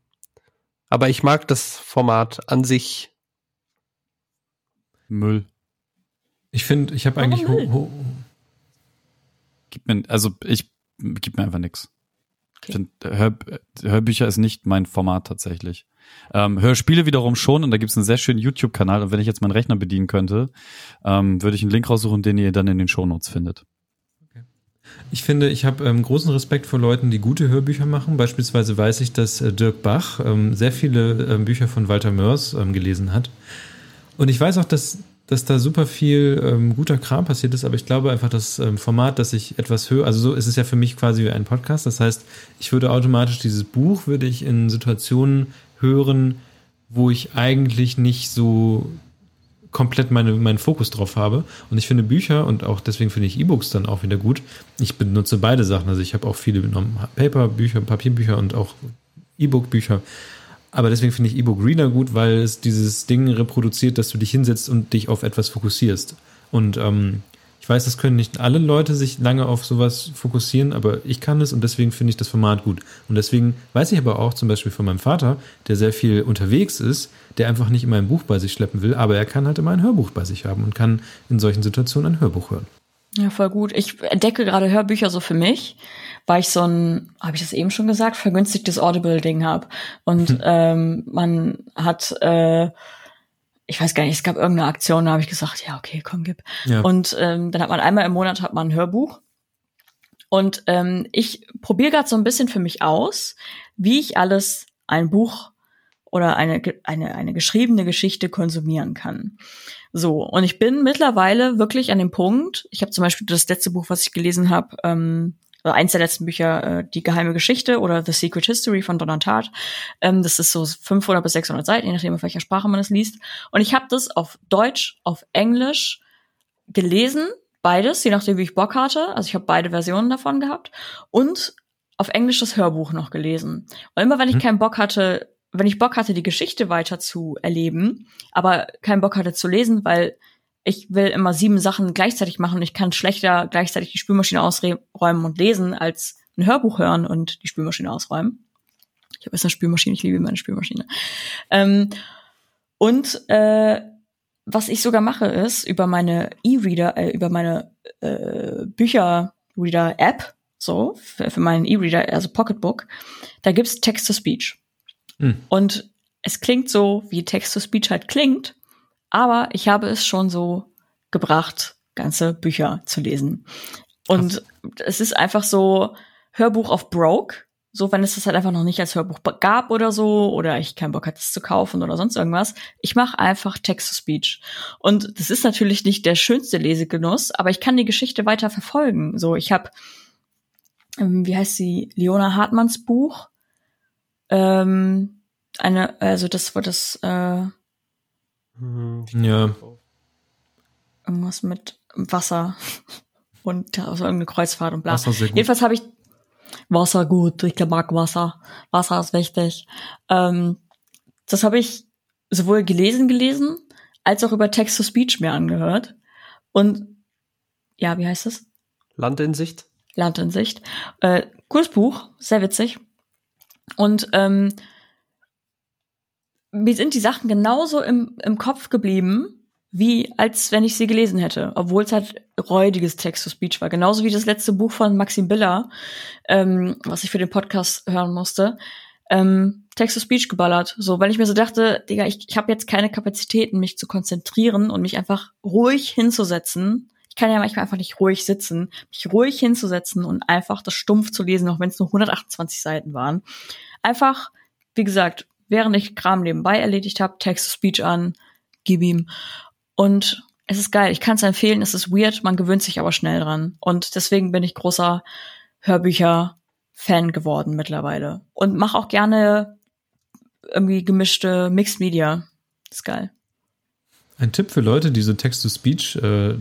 Aber ich mag das Format an sich. Müll. Ich finde, ich habe eigentlich ho Gib mir, also ich, gib mir einfach. Ich Okay. Hör, Hörbücher ist nicht mein Format tatsächlich. Ähm, Hörspiele wiederum schon und da gibt's einen sehr schönen YouTube-Kanal und wenn ich jetzt meinen Rechner bedienen könnte, ähm, würde ich einen Link raussuchen, den ihr dann in den Shownotes findet. Ich finde, ich habe ähm, großen Respekt vor Leuten, die gute Hörbücher machen. Beispielsweise weiß ich, dass äh, Dirk Bach ähm, sehr viele ähm, Bücher von Walter Mörs ähm, gelesen hat. Und ich weiß auch, dass, dass da super viel ähm, guter Kram passiert ist, aber ich glaube einfach, das ähm, Format, dass ich etwas höre, also so ist es ja für mich quasi wie ein Podcast. Das heißt, ich würde automatisch dieses Buch, würde ich in Situationen hören, wo ich eigentlich nicht so komplett meine, meinen Fokus drauf habe. Und ich finde Bücher und auch deswegen finde ich E-Books dann auch wieder gut. Ich benutze beide Sachen. Also ich habe auch viele genommen, Paperbücher, Papierbücher und auch E-Book-Bücher. Aber deswegen finde ich E-Book-Reader gut, weil es dieses Ding reproduziert, dass du dich hinsetzt und dich auf etwas fokussierst. Und ähm, ich weiß, das können nicht alle Leute sich lange auf sowas fokussieren, aber ich kann es und deswegen finde ich das Format gut. Und deswegen weiß ich aber auch zum Beispiel von meinem Vater, der sehr viel unterwegs ist, der einfach nicht immer ein Buch bei sich schleppen will, aber er kann halt immer ein Hörbuch bei sich haben und kann in solchen Situationen ein Hörbuch hören. Ja, voll gut. Ich entdecke gerade Hörbücher so für mich, weil ich so ein, habe ich das eben schon gesagt, vergünstigtes Audible-Ding habe. Und ähm, man hat, äh, ich weiß gar nicht, es gab irgendeine Aktion, da habe ich gesagt, ja, okay, komm, gib. Ja. Und ähm, dann hat man einmal im Monat hat man ein Hörbuch. Und ähm, ich probiere gerade so ein bisschen für mich aus, wie ich alles ein Buch oder eine, eine, eine geschriebene Geschichte konsumieren kann. So, und ich bin mittlerweile wirklich an dem Punkt, ich habe zum Beispiel das letzte Buch, was ich gelesen habe, ähm, oder eins der letzten Bücher, äh, Die geheime Geschichte oder The Secret History von Donald Tart. Ähm, das ist so 500 bis 600 Seiten, je nachdem, auf welcher Sprache man es liest. Und ich habe das auf Deutsch, auf Englisch gelesen, beides, je nachdem, wie ich Bock hatte. Also ich habe beide Versionen davon gehabt. Und auf Englisch das Hörbuch noch gelesen. Und immer wenn ich Mhm. keinen Bock hatte, wenn ich Bock hatte, die Geschichte weiter zu erleben, aber keinen Bock hatte zu lesen, weil ich will immer sieben Sachen gleichzeitig machen und ich kann schlechter gleichzeitig die Spülmaschine ausräumen und lesen, als ein Hörbuch hören und die Spülmaschine ausräumen. Ich habe jetzt eine Spülmaschine, ich liebe meine Spülmaschine. Ähm, und äh, was ich sogar mache, ist über meine E-Reader, äh, über meine äh, Bücher-Reader-App, so, für, für meinen E-Reader, also Pocketbook, da gibt's Text-to-Speech. Hm. Und es klingt so, wie Text-to-Speech halt klingt, aber ich habe es schon so gebracht, ganze Bücher zu lesen. Und es ist einfach so Hörbuch auf Broke. So, wenn es das halt einfach noch nicht als Hörbuch gab oder so, oder ich keinen Bock hatte, es zu kaufen oder sonst irgendwas. Ich mache einfach Text-to-Speech. Und das ist natürlich nicht der schönste Lesegenuss, aber ich kann die Geschichte weiter verfolgen. So, ich habe, ähm, wie heißt sie, Leona Hartmanns Buch. Ähm, eine, also das war das, äh, Hm, Ja. irgendwas mit Wasser und also irgendeine Kreuzfahrt und bla. Wasser sehr gut. Jedenfalls habe ich Wasser gut, ich mag Wasser. Wasser ist wichtig. Ähm, das habe ich sowohl gelesen, gelesen, als auch über Text-to-Speech mir angehört. Und ja, wie heißt es? Land in Sicht. Land in Sicht. Äh, cooles Buch, sehr witzig. Und ähm, mir sind die Sachen genauso im, im Kopf geblieben, wie als wenn ich sie gelesen hätte, obwohl es halt räudiges Text-to-Speech war. Genauso wie das letzte Buch von Maxim Biller, ähm, was ich für den Podcast hören musste. Ähm, Text-to-Speech geballert. So, weil ich mir so dachte, Digga, ich, ich habe jetzt keine Kapazitäten, mich zu konzentrieren und mich einfach ruhig hinzusetzen. Ich kann ja manchmal einfach nicht ruhig sitzen, mich ruhig hinzusetzen und einfach das stumpf zu lesen, auch wenn es nur 128 Seiten waren. Einfach, wie gesagt, während ich Kram nebenbei erledigt habe, Text-to-Speech an, gib ihm. Und es ist geil, ich kann es empfehlen, es ist weird, man gewöhnt sich aber schnell dran. Und deswegen bin ich großer Hörbücher-Fan geworden mittlerweile. Und mache auch gerne irgendwie gemischte Mixed Media. Ist geil. Ein Tipp für Leute, die so Text-to-Speech äh,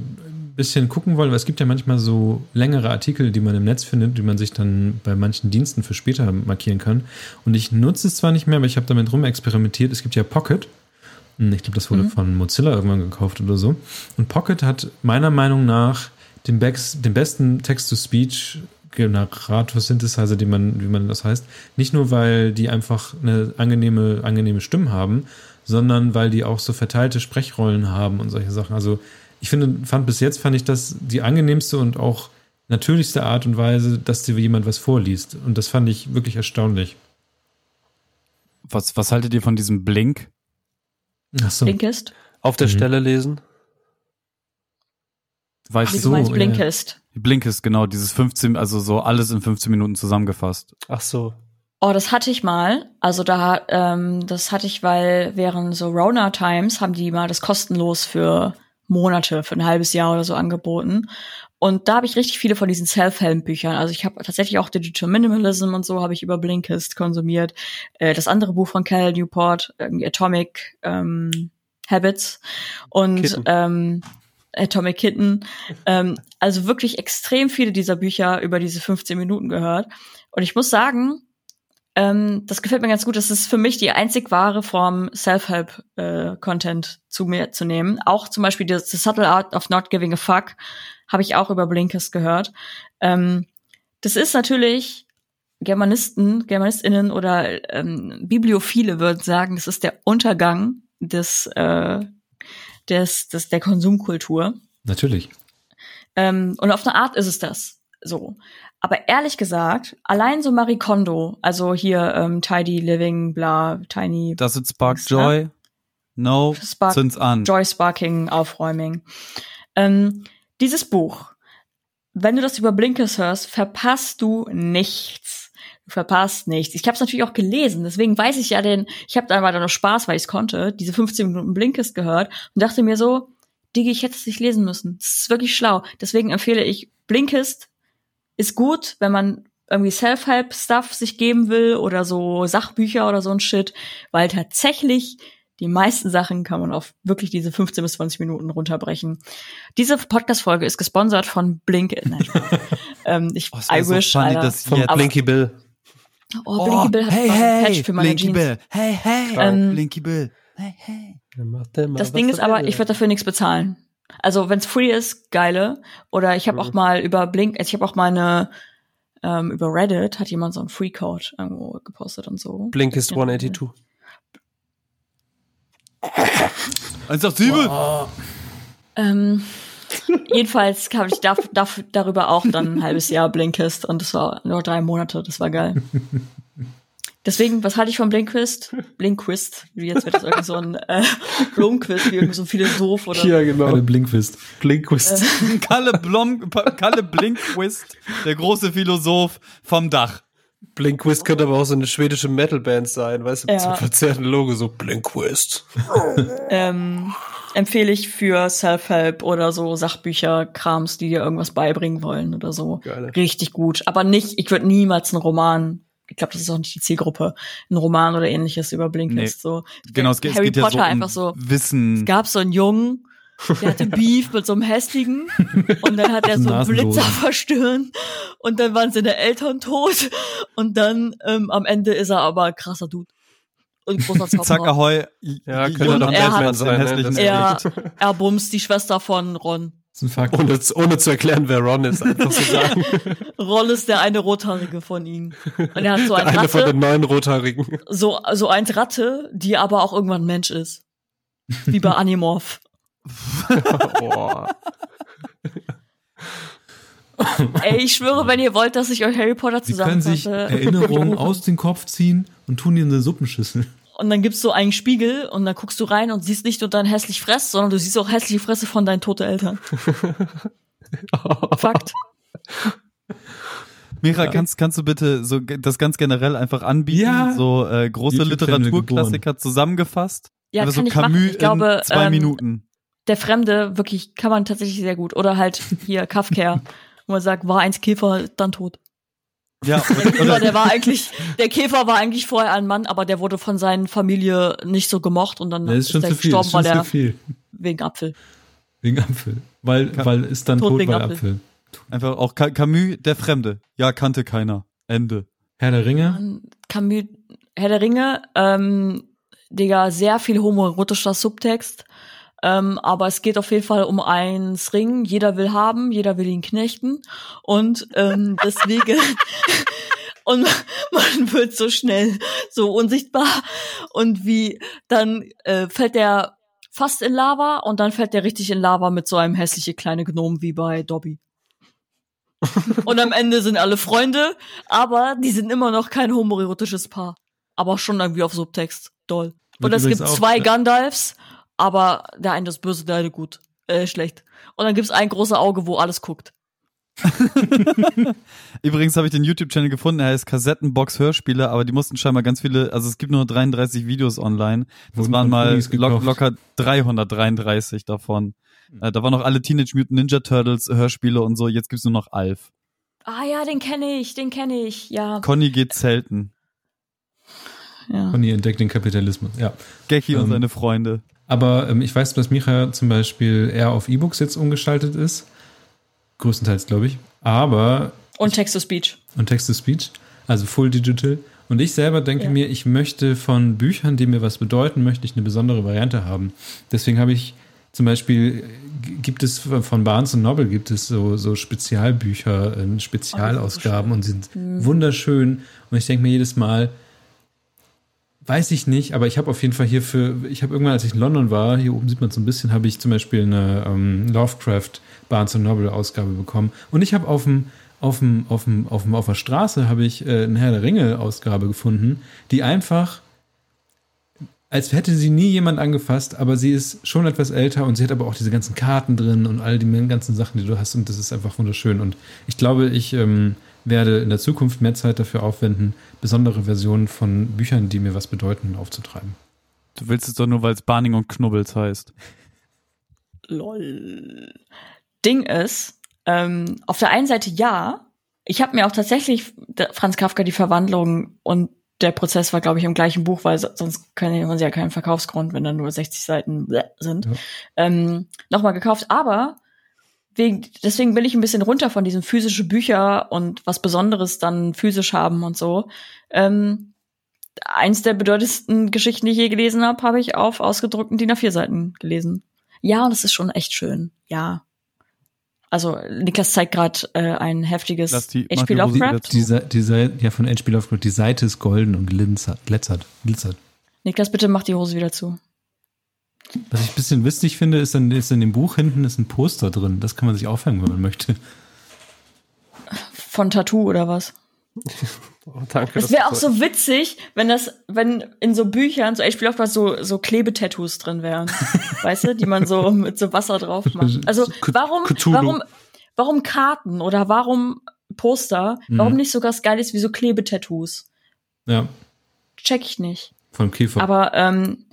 bisschen gucken wollen, weil es gibt ja manchmal so längere Artikel, die man im Netz findet, die man sich dann bei manchen Diensten für später markieren kann. Und ich nutze es zwar nicht mehr, aber ich habe damit rumexperimentiert. Es gibt ja Pocket. Hm, Ich glaube, das wurde Mhm. von Mozilla irgendwann gekauft oder so. Und Pocket hat meiner Meinung nach den, Bex, den besten Text-to-Speech Generator, Synthesizer, den man, wie man das heißt. Nicht nur, weil die einfach eine angenehme, angenehme Stimmen haben, sondern weil die auch so verteilte Sprechrollen haben und solche Sachen. Also ich finde, fand bis jetzt fand ich das die angenehmste und auch natürlichste Art und Weise, dass dir jemand was vorliest. Und das fand ich wirklich erstaunlich. Was, was haltet ihr von diesem Blink? Ach so. Blinkist? Auf der Mhm. Stelle lesen. Weiß Wie ich du so, meinst ja. Blinkist? Blink ist genau dieses 15, also so alles in 15 Minuten zusammengefasst. Ach so. Oh, das hatte ich mal. Also da, ähm, das hatte ich, weil während so Rona Times haben die mal das kostenlos für Monate, für ein halbes Jahr oder so angeboten. Und da habe ich richtig viele von diesen Self-Help-Büchern. Also ich habe tatsächlich auch Digital Minimalism und so habe ich über Blinkist konsumiert. Äh, das andere Buch von Cal Newport, irgendwie Atomic ähm, Habits und Kitten. ähm, Atomic Kitten. ähm, also wirklich extrem viele dieser Bücher über diese 15 Minuten gehört. Und ich muss sagen, ähm, das gefällt mir ganz gut. Das ist für mich die einzig wahre Form, Self-Help-Content zu mir zu nehmen. Auch zum Beispiel das The Subtle Art of Not Giving a Fuck habe ich auch über Blinkist gehört. Ähm, das ist natürlich Germanisten, GermanistInnen oder ähm, Bibliophile würden sagen, das ist der Untergang des, äh, des, des der Konsumkultur. Natürlich. Ähm, und auf eine Art ist es das. So. Aber ehrlich gesagt, allein so Marie Kondo, also hier ähm, Tidy Living, bla, Tiny Does it spark ne? joy? No, Spark- zünd's an. Joy Sparking, Aufräuming. Ähm, dieses Buch, wenn du das über Blinkers hörst, verpasst du nichts. Du verpasst nichts. Ich habe es natürlich auch gelesen, deswegen weiß ich ja den, ich habe da weiter noch Spaß, weil ich es konnte, diese 15 Minuten Blinkist gehört und dachte mir so, Digi, ich hätte es nicht lesen müssen. Das ist wirklich schlau. Deswegen empfehle ich Blinkist ist gut, wenn man irgendwie Self-Help-Stuff sich geben will oder so Sachbücher oder so ein Shit, weil tatsächlich die meisten Sachen kann man auf wirklich diese 15 bis 20 Minuten runterbrechen. Diese Podcast-Folge ist gesponsert von Blink. Nein, ähm, ich, Oh, I so wish, funny, jetzt- Aber- Blinky Bill. Oh, Blinky Bill hat hey, was hey, Patch für meine Blinky Jeans. Bill. Hey, hey, Ähm, Blinky Bill. Hey, hey. Das Ding ist aber, ich würde dafür nichts bezahlen. Also wenn es free ist, geile. Oder ich habe Mhm. auch mal über Blink, also ich habe auch mal eine ähm, über Reddit hat jemand so einen Free Code irgendwo gepostet und so. Blink ist Ja. 182. 187. Ähm, jedenfalls habe ich darf, darf, darüber auch dann ein halbes Jahr Blinkist und das war nur drei Monate, das war geil. Deswegen, was halte ich von Blinkquist? Blinkquist, wie jetzt wird das irgendwie so ein äh, Blomquist, wie irgendwie so ein Philosoph oder Ja, genau. Alle Blinkfist. Blinkquist. Kalle, Blom, Kalle Blinkquist, der große Philosoph vom Dach. Blinkquist könnte aber auch so eine schwedische Metalband sein, weißt du, mit so Ja. einem verzerrten Logo, so Blinkquist. ähm, empfehle ich für Self-Help oder so Sachbücher, Krams, die dir irgendwas beibringen wollen oder so. Geil. Richtig gut. Aber nicht, ich würde niemals einen Roman, ich glaube, das ist auch nicht die Zielgruppe, einen Roman oder ähnliches über Blinkist. So. Genau, es, geht- es Harry geht ja Potter so um einfach so. Wissen. Es gab so einen Jungen, der hatte Beef mit so einem hässlichen und dann hat er So einen. Blitzer verstören und dann waren seine Eltern tot und dann ähm, am Ende ist er aber ein krasser Dude. Und großer Zack. Ahoi. Ja, könnte doch Batman sein, ne? Er, Eltern. er bumst die Schwester von Ron. Das ist ein Fakt. Ohne, ohne zu erklären, wer Ron ist, einfach so sagen. Ron ist der eine Rothaarige von ihnen. Und er hat so ein Eine von Ratte, den neuen Rothaarigen. so, so eins Ratte, die aber auch irgendwann Mensch ist. Wie bei Animorph. Boah. Ey, ich schwöre, wenn ihr wollt, dass ich euch Harry Potter Sie können sich zusammenfasse. Erinnerungen aus dem Kopf ziehen und tun die in eine Suppenschüssel. Und dann gibt's so einen Spiegel und dann guckst du rein und siehst nicht nur dein hässlich Fress, sondern du siehst auch hässliche Fresse von deinen toten Eltern. Fakt. Mira, kannst, kannst du bitte so das ganz generell einfach anbieten? Ja. So äh, große Literaturklassiker zusammengefasst? Ja, Einfach kann so ich machen. Camus Ich glaube, zwei ähm, Minuten. der Fremde, wirklich, kann man tatsächlich sehr gut. Oder halt hier Kafka, wo man sagt, war eins Käfer, dann tot. Ja, Der Käfer, der war eigentlich, der Käfer war eigentlich vorher ein Mann, aber der wurde von seinen Familie nicht so gemocht und dann Das ist schon der zu viel. gestorben, Ist schon weil zu der viel. wegen Apfel. Wegen Apfel. Weil, weil ist dann Tot tot, wegen weil Apfel. Apfel. einfach auch Ca- Camus, der Fremde. Ja, kannte keiner. Ende. Herr der Ringe. Camus, Herr der Ringe, ähm, Digga, sehr viel homoerotischer Subtext. Ähm, aber es geht auf jeden Fall um eins Ring. Jeder will haben, jeder will ihn knechten. Und ähm, deswegen. Und man wird so schnell so unsichtbar. Und wie dann äh, fällt der fast in Lava und dann fällt der richtig in Lava mit so einem hässliche kleine Gnom wie bei Dobby. und am Ende sind alle Freunde, aber die sind immer noch kein homoerotisches Paar. Aber schon irgendwie auf Subtext. Doll. Und es gibt zwei Gandalfs, aber der eine ist böse, der eine gut. Äh, schlecht. Und dann gibt's ein großes Auge, wo alles guckt. Übrigens habe ich den YouTube-Channel gefunden, er heißt Kassettenbox Hörspiele, aber die mussten scheinbar ganz viele, also es gibt nur 33 Videos online. Das Wurden waren mal Unis lo gekauft. locker 333 davon. Äh, da waren noch alle Teenage Mutant Ninja Turtles Hörspiele und so, jetzt gibt's nur noch Alf. Ah ja, den kenne ich, den kenne ich. Ja. Conny geht zelten. ja. Und ihr entdeckt den Kapitalismus. Ja. Gecki und Ähm, seine Freunde. Aber ähm, ich weiß, dass Micha zum Beispiel eher auf E-Books jetzt umgestaltet ist. Größtenteils, glaube ich. Aber, Und Text-to-Speech. und Text-to-Speech, also Full Digital. Und ich selber denke Ja. mir, ich möchte von Büchern, die mir was bedeuten, möchte ich eine besondere Variante haben. Deswegen habe ich zum Beispiel, gibt es von Barnes Noble gibt es so, so Spezialbücher, äh, Spezialausgaben und sind wunderschön. Und ich denke mir jedes Mal, Weiß ich nicht, aber ich habe auf jeden Fall hier für, ich habe irgendwann, als ich in London war, hier oben sieht man so ein bisschen, habe ich zum Beispiel eine ähm, Lovecraft Barnes Noble Ausgabe bekommen. Und ich habe auf dem, auf dem, auf dem, auf dem, auf der Straße habe ich äh, eine Herr der Ringe Ausgabe gefunden, die einfach, als hätte sie nie jemand angefasst, aber sie ist schon etwas älter und sie hat aber auch diese ganzen Karten drin und all die ganzen Sachen, die du hast und das ist einfach wunderschön. Und ich glaube, ich ähm, werde in der Zukunft mehr Zeit dafür aufwenden, besondere Versionen von Büchern, die mir was bedeuten, aufzutreiben. Du willst es doch nur, weil es Barning und Knubbels heißt. Lol. Ding ist, ähm, auf der einen Seite ja, ich habe mir auch tatsächlich Franz Kafka die Verwandlung und der Prozess war, glaube ich, im gleichen Buch, weil so- sonst können man sie ja keinen Verkaufsgrund, wenn dann nur 60 Seiten sind, Ja. ähm, nochmal gekauft. Aber wegen, deswegen bin ich ein bisschen runter von diesen physischen Bücher und was Besonderes dann physisch haben und so. Ähm, eins der bedeutendsten Geschichten, die ich je gelesen habe, habe ich auf ausgedruckten DIN A4 Seiten gelesen. Ja, und es ist schon echt schön. Ja. Also Niklas zeigt gerade äh, ein heftiges die- H.P. die Lovecraft. Die, die Seite, ja, von H.P. Lovecraft, die Seite ist golden und glitzert, glitzert, glitzert. Niklas, bitte mach die Hose wieder zu. Was ich ein bisschen witzig finde, ist, dann, ist in dem Buch hinten ist ein Poster drin. Das kann man sich aufhängen, wenn man möchte. Von Tattoo oder was? Oh, danke. Das wäre auch so witzig, wenn das, wenn in so Büchern so HP Lovecraft so, so Klebetattoos drin wären. weißt du, die man so mit so Wasser drauf macht. Also warum, Cthulhu. warum, warum Karten oder warum Poster? Warum Mhm. nicht sogar was Geiles wie so Klebetattoos? Ja, Check ich nicht. von Kiefer. Aber ähm,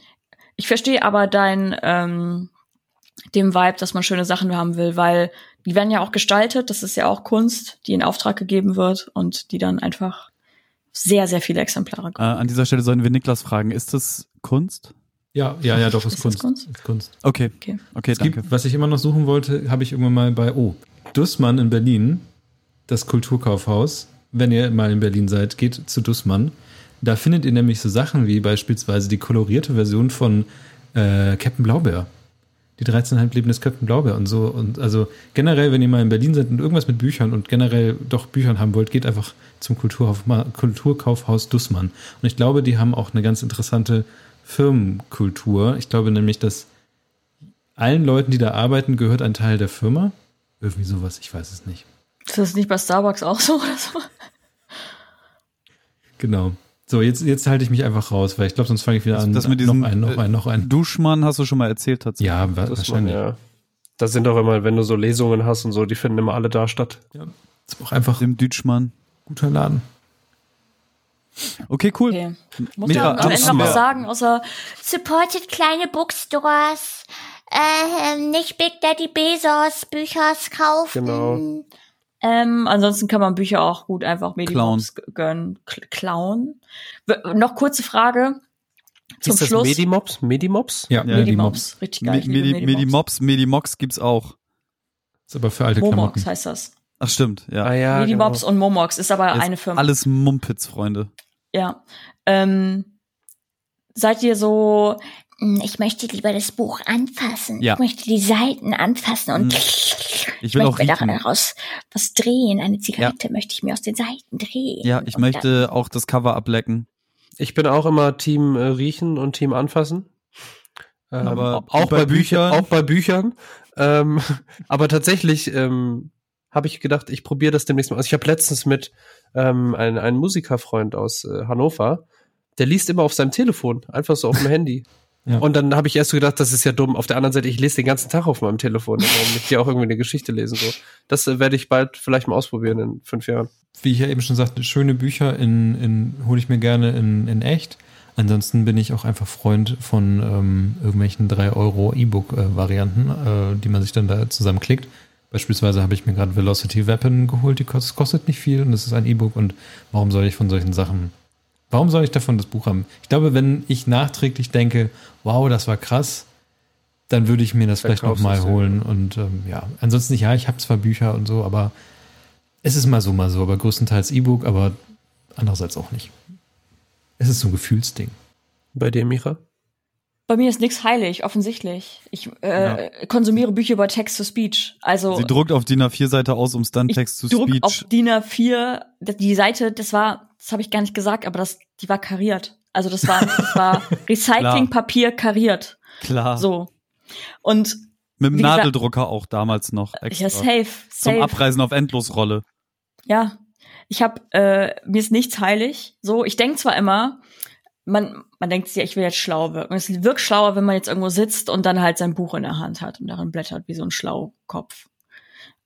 ich verstehe aber dein ähm, dem Vibe, dass man schöne Sachen haben will, weil die werden ja auch gestaltet. Das ist ja auch Kunst, die in Auftrag gegeben wird und die dann einfach sehr, sehr viele Exemplare Äh, kommen. an dieser Stelle sollen wir Niklas fragen, ist das Kunst? ja, ja, ja, doch, ist, Ist Kunst. Kunst? Ist Kunst. Okay, Okay. okay, Es danke. gibt, was ich immer noch suchen wollte, habe ich irgendwann mal bei, oh, Dussmann in Berlin, das Kulturkaufhaus. Wenn ihr mal in Berlin seid, geht zu Dussmann. Da findet ihr nämlich so Sachen wie beispielsweise die kolorierte Version von äh, Captain Blaubeer. Die 13,5 Leben des Captain Blaubeer und so. Und also generell, wenn ihr mal in Berlin seid und irgendwas mit Büchern und generell doch Büchern haben wollt, geht einfach zum Kulturkaufhaus Dussmann. Und ich glaube, die haben auch eine ganz interessante Firmenkultur. Ich glaube nämlich, dass allen Leuten, die da arbeiten, gehört ein Teil der Firma. Irgendwie sowas, ich weiß es nicht. Ist das nicht bei Starbucks auch so oder so? Genau. So, jetzt, jetzt halte ich mich einfach raus, weil ich glaube, sonst fange ich wieder an. das mit diesem, noch ein, noch äh, ein, noch ein. Duschmann hast du schon mal erzählt tatsächlich. Ja, wa- Das wahrscheinlich. Man, ja. Das sind doch immer, wenn du so Lesungen hast und so, die finden immer alle da statt. Ist auch einfach ein Dem Dütschmann. guter Laden. Okay, cool. Okay. Muss Mira, man am Ende noch was sagen, außer Supportet kleine Bookstores. Äh, nicht Big Daddy Bezos Büchers kaufen. Genau. Ähm, ansonsten kann man Bücher auch gut einfach Medimobs g- gönnen. Klauen. W noch kurze Frage zum Ist das Schluss. Medimops? Medimops? Ja, Ja, Medimobs, richtig geil. Me Medi Medimops, Medimox gibt's auch. Ist aber für alte Momox Klamotten. heißt das. Ach stimmt, ja. Ah ja, Medimops genau. und Momox ist aber Ist eine Firma. Alles Mumpitz, Freunde. Ja. Ähm, seid ihr so, Ich möchte lieber das Buch anfassen. Ja. Ich möchte die Seiten anfassen und Hm. ich, Ich will auch möchte riechen. daraus was drehen. Eine Zigarette möchte ich mir aus den Seiten drehen. Ja, ich Und möchte auch das Cover ablecken. Ich bin auch immer Team äh, Riechen und Team Anfassen. Ähm, Aber auch bei bei Büchern. Büchern- Auch bei Büchern. Ähm, aber tatsächlich ähm, habe ich gedacht, ich probiere das demnächst mal. Also ich habe letztens mit ähm, ein, einem Musikerfreund aus äh, Hannover, der liest immer auf seinem Telefon, einfach so auf dem Handy. Ja. Und dann habe ich erst so gedacht, das ist ja dumm. Auf der anderen Seite, ich lese den ganzen Tag auf meinem Telefon. Warum nicht hier auch irgendwie eine Geschichte lesen? So. Das äh, werde ich bald vielleicht mal ausprobieren in fünf Jahren. Wie ich ja eben schon sagte, schöne Bücher in, in hole ich mir gerne in, in echt. Ansonsten bin ich auch einfach Freund von ähm, irgendwelchen 3 Euro E-Book-Varianten, äh, die man sich dann da zusammenklickt. Beispielsweise habe ich mir gerade Velocity Weapon geholt, die kostet, kostet nicht viel und es ist ein E-Book und warum soll ich von solchen Sachen, warum soll ich davon das Buch haben? Ich glaube, wenn ich nachträglich denke, wow, das war krass, dann würde ich mir das vielleicht Verkaufst nochmal es, ja. holen und ähm, ja, ansonsten ja, ich habe zwar Bücher und so, aber es ist mal so, mal so, aber größtenteils E-Book, aber andererseits auch nicht. Es ist so ein Gefühlsding. Bei dir, Micha? bei mir ist nichts heilig, offensichtlich. Ich äh, konsumiere Bücher über Text-to-Speech. Also Sie druckt auf DIN A4-Seite aus, um es dann ich Text zu druck auf. DIN A4, die Seite, das war, das habe ich gar nicht gesagt, aber das, die war kariert. Also das war, das war Recyclingpapier kariert. Klar. So. Und Mit dem wie gesagt- Nadeldrucker auch damals noch extra. ja, safe, Zum safe. Abreißen auf Endlosrolle. Ja, ich habe äh, mir ist nichts heilig. So, ich denk zwar immer, man man denkt sich, ja, ich will jetzt schlau wirken. Es wirkt schlauer, wenn man jetzt irgendwo sitzt und dann halt sein Buch in der Hand hat und darin blättert wie so ein Schlaukopf.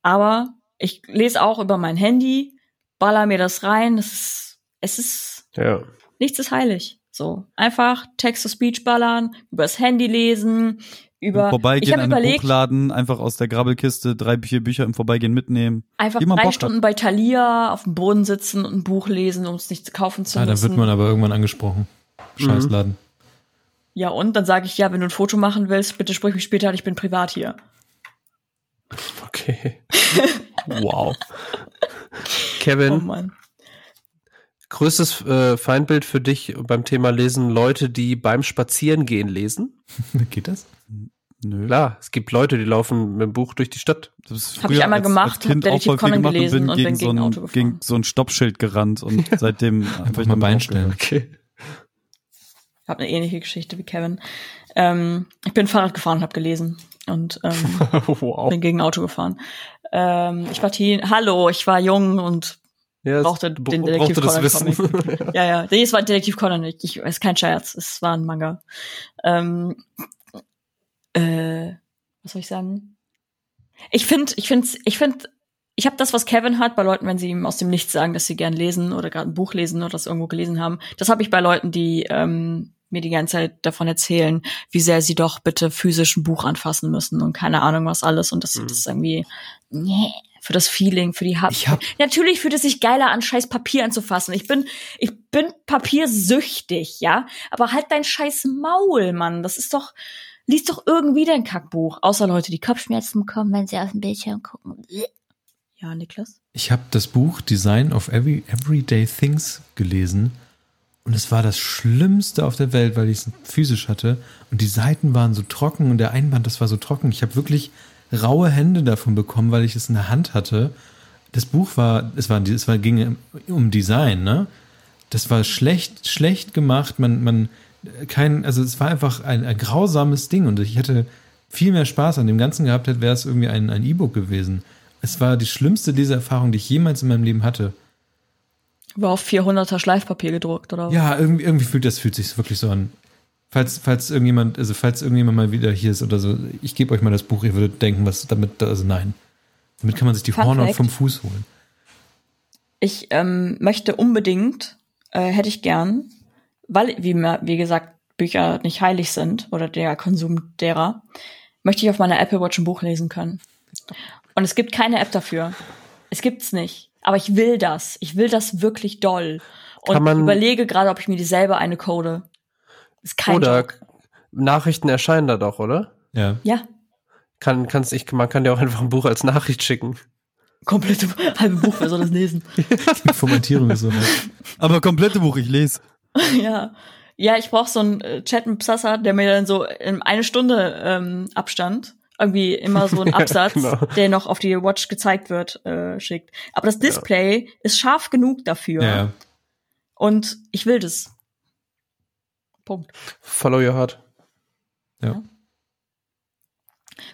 Aber ich lese auch über mein Handy, baller mir das rein. Das ist, es ist Ja. nichts ist heilig. So einfach Text-to-Speech ballern, übers Handy lesen, über. Im Vorbeigehen ich überlegt, Buchladen, einfach aus der Grabbelkiste drei, vier Bücher im Vorbeigehen mitnehmen. einfach drei Bock hat. Stunden bei Thalia auf dem Boden sitzen und ein Buch lesen, um es nicht kaufen zu da müssen. wird man aber irgendwann angesprochen. Scheißladen. Ja, und dann sage ich, ja, wenn du ein Foto machen willst, bitte sprich mich später an, ich bin privat hier. Okay. Wow. Oh Kevin, Mann. Größtes äh, Feindbild für dich beim Thema Lesen, Leute, die beim Spazierengehen lesen? Geht das? Nö. Klar, es gibt Leute, die laufen mit dem Buch durch die Stadt. Das ist Hab ich einmal als, gemacht, als Kind hab auch voll Conan gemacht und gelesen bin und gegen bin so gegen ein, Auto gefahren. gegen so ein Stoppschild gerannt und seitdem hab Einfach ich mal damit Bein aufgehört. stellen. Okay. Ich habe eine ähnliche Geschichte wie Kevin. Ähm, ich bin Fahrrad gefahren und habe gelesen und ähm, wow. bin gegen ein Auto gefahren. Ähm, ich war Teen, hallo, ich war jung und Ja, brauchte br- den Detektiv brauchte das Conan Wissen. Comic. Ja, ja. Es war Detektiv Conan nicht. Ich ist kein Scherz. Es war ein Manga. Ähm, äh, was soll ich sagen? Ich finde, ich finde, ich finde, ich habe das, was Kevin hat, bei Leuten, wenn sie ihm aus dem Nichts sagen, dass sie gern lesen oder gerade ein Buch lesen oder das irgendwo gelesen haben. Das habe ich bei Leuten, die ähm, mir die ganze Zeit davon erzählen, wie sehr sie doch bitte physisch ein Buch anfassen müssen und keine Ahnung was alles. Und das, Mhm. das ist irgendwie nee, für das Feeling, für die Ich hab- Natürlich fühlt es sich geiler an, scheiß Papier anzufassen. Ich bin, ich bin papiersüchtig, ja. Aber halt dein scheiß Maul, Mann. Das ist doch, lies doch irgendwie dein Kackbuch. Außer Leute, die Kopfschmerzen bekommen, wenn sie auf den Bildschirm gucken. Ja, Niklas? Ich habe das Buch Design of Every, Everyday Things gelesen und es war das Schlimmste auf der Welt, weil ich es physisch hatte und die Seiten waren so trocken und der Einband, das war so trocken. Ich habe wirklich raue Hände davon bekommen, weil ich es in der Hand hatte. Das Buch war, es war, es war ging um Design, ne? Das war schlecht, schlecht gemacht. Man, man, kein, also es war einfach ein, ein grausames Ding und ich hätte viel mehr Spaß an dem Ganzen gehabt, hätte wäre es irgendwie ein, ein E-Book gewesen. Es war die schlimmste Leseerfahrung, die ich jemals in meinem Leben hatte. War auf 400er Schleifpapier gedruckt, oder? Ja, irgendwie, irgendwie fühlt das fühlt sich wirklich so an. Falls, falls irgendjemand, also falls irgendjemand mal wieder hier ist oder so, ich gebe euch mal das Buch, ihr würdet denken, was damit, also nein. Damit kann man sich die Fun Hornhaut vom Fuß holen. Ich ähm, möchte unbedingt, äh, hätte ich gern, weil, wie, wie gesagt, Bücher nicht heilig sind oder der Konsum derer, möchte ich auf meiner Apple Watch ein Buch lesen können. Und es gibt keine App dafür. Es gibt's nicht. Aber ich will das. Ich will das wirklich doll. Und ich überlege gerade, ob ich mir dieselbe eine code. Ist kein Oder Joke. Nachrichten erscheinen da doch, oder? Ja. Ja, Kann, kann's, ich, man kann dir auch einfach ein Buch als Nachricht schicken. komplette halbe Buch, wer soll das lesen? Die Formatierung ist so halt. Aber komplette Buch, ich lese. ja. Ja, ich brauche so einen äh, Chat mit Psassa, der mir dann so in eine Stunde ähm, Abstand irgendwie immer so einen Ja, Absatz, genau. der noch auf die Watch gezeigt wird, äh, schickt. Aber das Display ist scharf genug dafür. Ja, ja. Und ich will das. Punkt. Follow your heart. ja.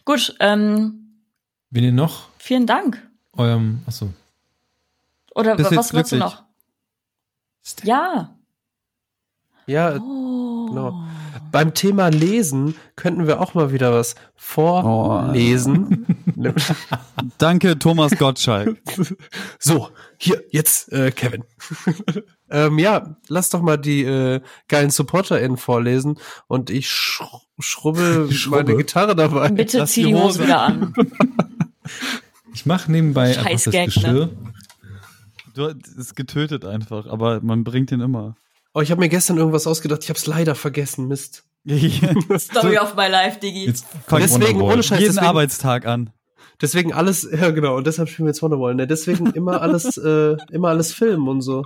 Gut, ähm, Wenn ihr noch vielen Dank. eurem, achso, Oder Bist was willst du noch? Ja. Ja, Oh. genau. Beim Thema Lesen könnten wir auch mal wieder was vorlesen. Danke, Thomas Gottschalk. so, hier, jetzt äh, Kevin. ähm, ja, lass doch mal die äh, geilen SupporterInnen vorlesen und ich sch schrubbel Schrubbe. meine Gitarre dabei. Bitte Lass zieh die Hose wieder an. ich mache nebenbei Scheiß einfach das Gag, ne? Geschirr. Du ist getötet einfach, aber man bringt ihn immer. Oh, ich habe mir gestern irgendwas ausgedacht, ich habe es leider vergessen, Mist. Story of my life, Diggi. Jetzt Fang Deswegen, ohne Scheiß, jeden deswegen, Arbeitstag an. deswegen alles, ja genau, und deshalb spielen wir jetzt Wonderwall, ne? Deswegen immer alles, äh, immer alles filmen und so.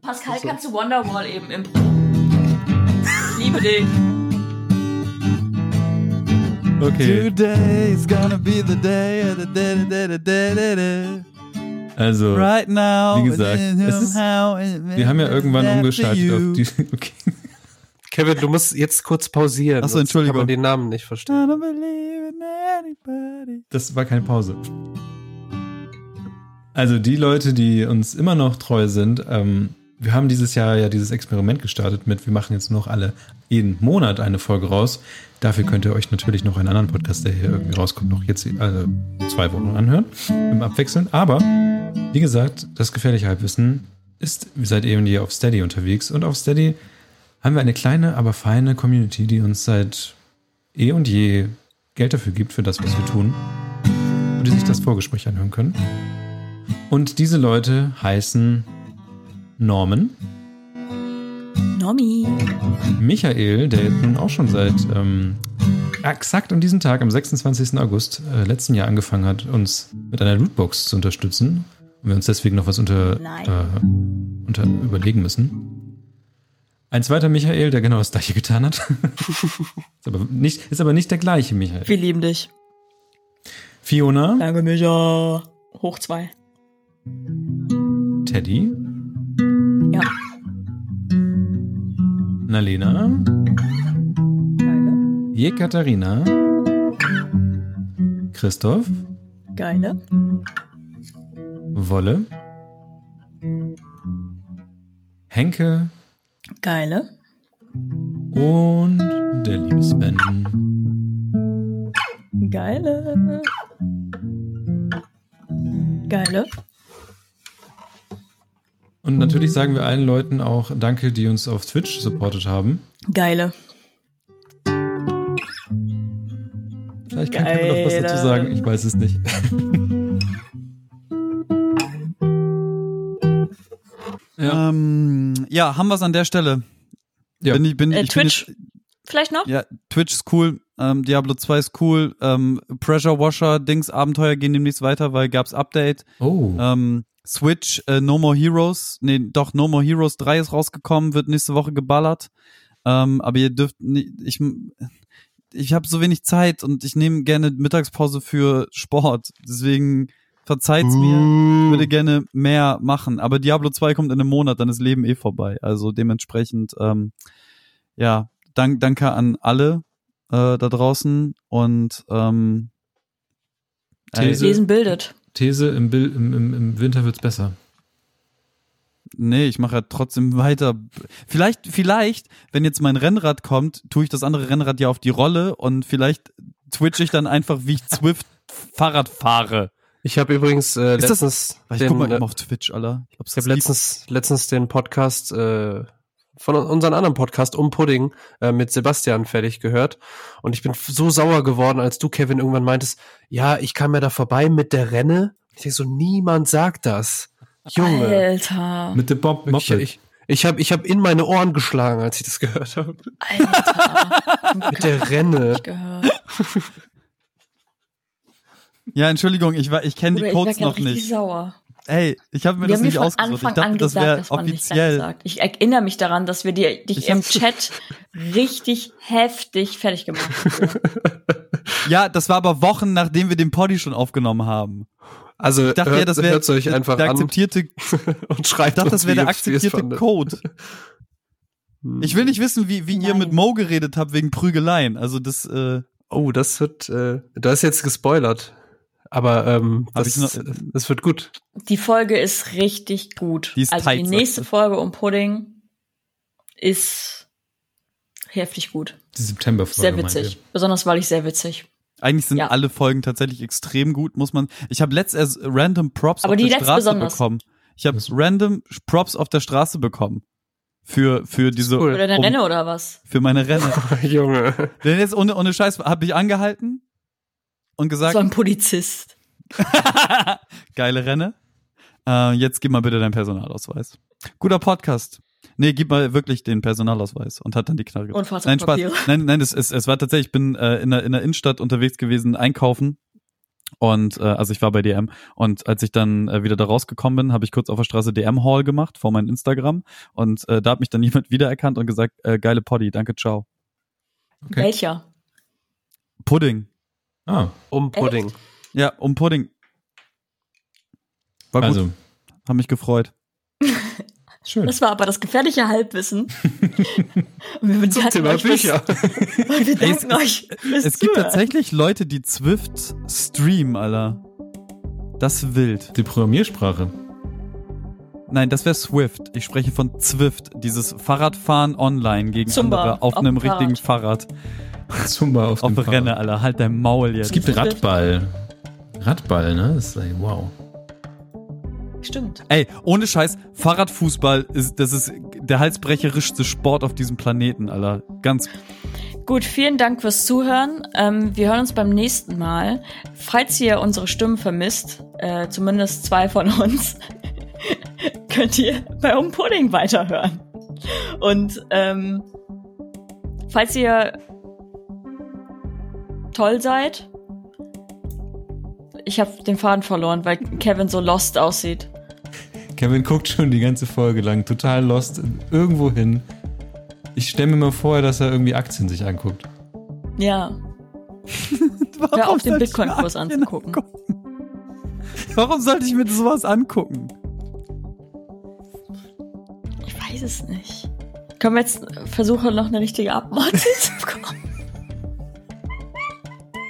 Pascal, kannst du Wonderwall eben impro? Ich liebe dich. Okay, Today is gonna be the day, the day, the day, the day, the day. Also Right now. Wie gesagt, es ist- wir haben ja irgendwann umgeschaltet auf die. Okay. Kevin, du musst jetzt kurz pausieren. Ach so, sonst Entschuldigung. Kann man den Namen nicht verstehen. I don't believe in anybody. Das war keine Pause. Also die Leute, die uns immer noch treu sind, ähm, wir haben dieses Jahr ja dieses Experiment gestartet mit, wir machen jetzt noch alle jeden Monat eine Folge raus. Dafür könnt ihr euch natürlich noch einen anderen Podcast, der hier irgendwie rauskommt, noch jetzt alle zwei Wochen anhören, im Abwechseln. Aber, wie gesagt, das gefährliche Halbwissen ist seit eben hier auf Steady unterwegs. Und auf Steady haben wir eine kleine, aber feine Community, die uns seit eh und je Geld dafür gibt, für das, was wir tun und die sich das Vorgespräch anhören können. Und diese Leute heißen Norman, Nomi. Michael, der jetzt nun auch schon seit ähm, exakt an diesem Tag, am 26. August äh, letzten Jahr angefangen hat, uns mit einer Lootbox zu unterstützen. Und wir uns deswegen noch was unter, Nein. äh, unter überlegen müssen. Ein zweiter Michael, der genau das gleiche getan hat. ist, aber nicht, ist aber nicht der gleiche Michael. Wir lieben dich. Fiona, Danke, Micha. Hoch zwei. Teddy, Nalena, Geile. Jekaterina, Christoph, Geile. Wolle, Henke Geile. und der liebe Sven. Geile. Geile. Und natürlich sagen wir allen Leuten auch Danke, die uns auf Twitch supportet haben. Geile. Vielleicht kann Kevin noch was dazu Geile. sagen, ich weiß es nicht. Ja, ähm, ja haben wir es an der Stelle. Ja. Bin ich, bin, Äh, ich bin Twitch? jetzt, Vielleicht noch? ja, Twitch ist cool, ähm, Diablo 2 ist cool, ähm, Pressure Washer, Dings, Abenteuer gehen demnächst weiter, weil gab's Update. Oh, Ähm, Switch, äh, No More Heroes, nee, doch, No More Heroes 3 ist rausgekommen, wird nächste Woche geballert. Ähm, aber ihr dürft nicht, ich, ich habe so wenig Zeit und ich nehme gerne Mittagspause für Sport. Deswegen verzeiht's mir. Ich würde gerne mehr machen. Aber Diablo 2 kommt in einem Monat, dann ist Leben eh vorbei. Also dementsprechend, ähm, ja, dank, danke an alle äh, da draußen und ähm, These. Lesen bildet. These, im, Bil im, im, im Winter wird's besser. Nee, ich mache ja trotzdem weiter. Vielleicht, vielleicht, wenn jetzt mein Rennrad kommt, tue ich das andere Rennrad ja auf die Rolle und vielleicht twitch ich dann einfach, wie ich Zwift Fahrrad fahre. Ich habe übrigens äh, Ist das- letztens Weil ich den, guck mal immer auf Twitch, Alter. Ich, Ich habe letztens, letztens den Podcast äh, von unserem anderen Podcast um Pudding äh, mit Sebastian fertig gehört und ich bin so sauer geworden, als du Kevin irgendwann meintest, ja, ich kam ja da vorbei mit der Renne. Ich denke so, niemand sagt das. Junge, Alter. Mit dem Bob ich, Moped. ich, ich habe ich hab in meine Ohren geschlagen, als ich das gehört habe. Alter. Mit der Renne. Ich gehört. Ja, Entschuldigung, ich, war- ich kenne die Oder ich Codes war noch nicht. sauer. Ey, ich habe mir Wir das nicht von ausgesucht. Anfang Ich dachte, an das gesagt, wäre dass man nicht Sex offiziell. sagt. Ich erinnere mich daran, dass wir dir, dich Ich im Chat richtig heftig fertig gemacht haben. Ja, das war aber Wochen, nachdem wir den Poddy schon aufgenommen haben. Also Ich dachte hört, ja, das wäre euch einfach der an akzeptierte, und schreibt ich dachte, das wäre der akzeptierte. Code. Hm. Ich will nicht wissen, wie, wie ihr mit Mo geredet habt wegen Prügeleien. Also das, äh, Oh, das wird, äh, da ist jetzt gespoilert. Aber ähm, das, noch- das wird gut. Die Folge ist richtig gut. Die ist also tight, die sagt nächste. Folge um Pudding ist heftig gut. Die Septemberfolge. Sehr witzig. Besonders weil ich sehr witzig. eigentlich sind Ja. alle Folgen tatsächlich extrem gut, muss man. Ich habe letzt erst random Props Aber auf die der letzte Straße besonders. bekommen. Ich habe random Props auf der Straße bekommen. Für, für diese, Cool. Oder eine um- Renne oder was? für meine Renne. Junge. Denn jetzt ohne, ohne Scheiß habe ich angehalten und gesagt, war ein Polizist. geile Renne. Äh, jetzt gib mal bitte deinen Personalausweis. Guter Podcast. Nee, gib mal wirklich den Personalausweis und hat dann die Knarre. Und Nein, Spaß. Nein, nein, es, es, es war tatsächlich, ich bin äh, in, der, in der Innenstadt unterwegs gewesen, einkaufen. Und äh, also ich war bei DM und als ich dann äh, wieder da rausgekommen bin, habe ich kurz auf der Straße DM Hall gemacht vor meinem Instagram und äh, da hat mich dann jemand wiedererkannt und gesagt, äh, geile Poddy, danke, ciao. Okay. Welcher? Pudding. Ah, Um Pudding. Ja, um Pudding. War gut, also, haben mich gefreut. schön. Das war aber das gefährliche Halbwissen. Wir Zum Thema euch Bücher. Und wir danken euch fürs Es gibt tatsächlich Leute, die Zwift streamen, Alter. Das ist wild. Die Programmiersprache. Nein, das wäre Swift. Ich spreche von Zwift, dieses Fahrradfahren online gegen Zumba, andere auf auf einem dem richtigen Fahrrad. Zumba auf, Auf dem. Renner, Alter. Halt dein Maul jetzt. Es gibt Radball. Radball, ne? Das ist, ey, wow. Stimmt. Ey, ohne Scheiß, Fahrradfußball ist, das ist der halsbrecherischste Sport auf diesem Planeten, Alter. Ganz, Gut, vielen Dank fürs Zuhören. Ähm, wir hören uns beim nächsten Mal. Falls ihr unsere Stimmen vermisst, äh, zumindest zwei von uns, könnt ihr bei Um Pudding weiterhören. Und ähm, falls ihr toll seid, ich habe den Faden verloren, weil Kevin so lost aussieht. Kevin guckt schon die ganze Folge lang total lost irgendwo hin. Ich stelle mir mal vor, dass er irgendwie Aktien sich anguckt. Ja. Hör auf, den sollte ich mir Bitcoin-Kurs anzugucken. angucken? Warum sollte ich mir sowas angucken? Ich weiß es nicht. Können wir jetzt versuchen, noch eine richtige Abmord zu bekommen?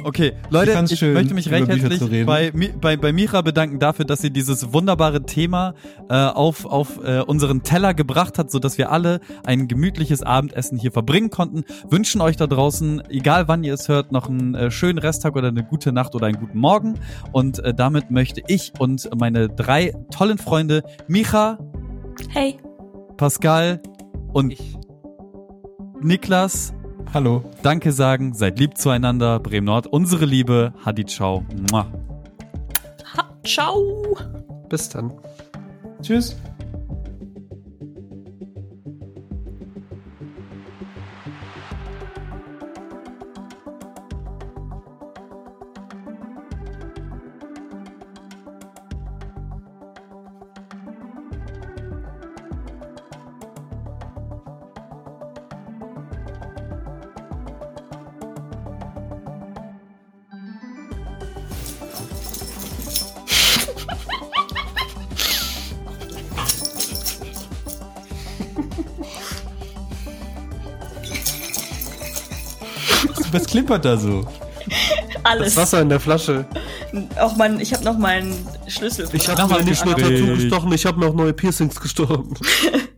Okay, Leute, ich, schön, möchte mich recht herzlich bei, bei, bei Mira bedanken dafür, dass sie dieses wunderbare Thema äh, auf, auf äh, unseren Teller gebracht hat, sodass wir alle ein gemütliches Abendessen hier verbringen konnten. Wünschen euch da draußen, egal wann ihr es hört, noch einen äh, schönen Resttag oder eine gute Nacht oder einen guten Morgen. Und äh, damit möchte ich und meine drei tollen Freunde Micha, Hey. Pascal und Niklas Hallo. Danke sagen, seid lieb zueinander, Bremen Nord, unsere Liebe, Hadi Ciao. Mua. Ha, ciao. Bis dann. Tschüss. Was klimpert da so? Alles. Das Wasser in der Flasche. Auch mein, ich habe noch meinen Schlüssel. Ich habe mir nicht nur. Tattoo gestochen, ich habe mir auch neue Piercings gestochen.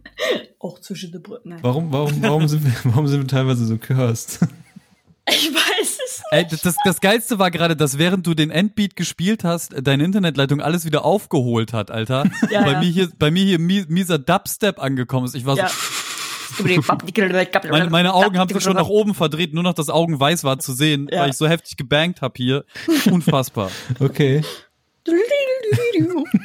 auch zwischen den Brücken. Warum, warum, warum, sind wir, warum sind wir teilweise so cursed? Ich weiß es. Ey, das, das, Geilste war gerade, dass während du den Endbeat gespielt hast, deine Internetleitung alles wieder aufgeholt hat, Alter. Ja, bei ja. mir hier, bei mir hier mi- mieser Dubstep angekommen ist. Ich war Ja. so, meine, meine, Augen haben sich schon nach oben verdreht, nur noch das Augenweiß war zu sehen, Ja. weil ich so heftig gebankt hab hier. Unfassbar. Okay.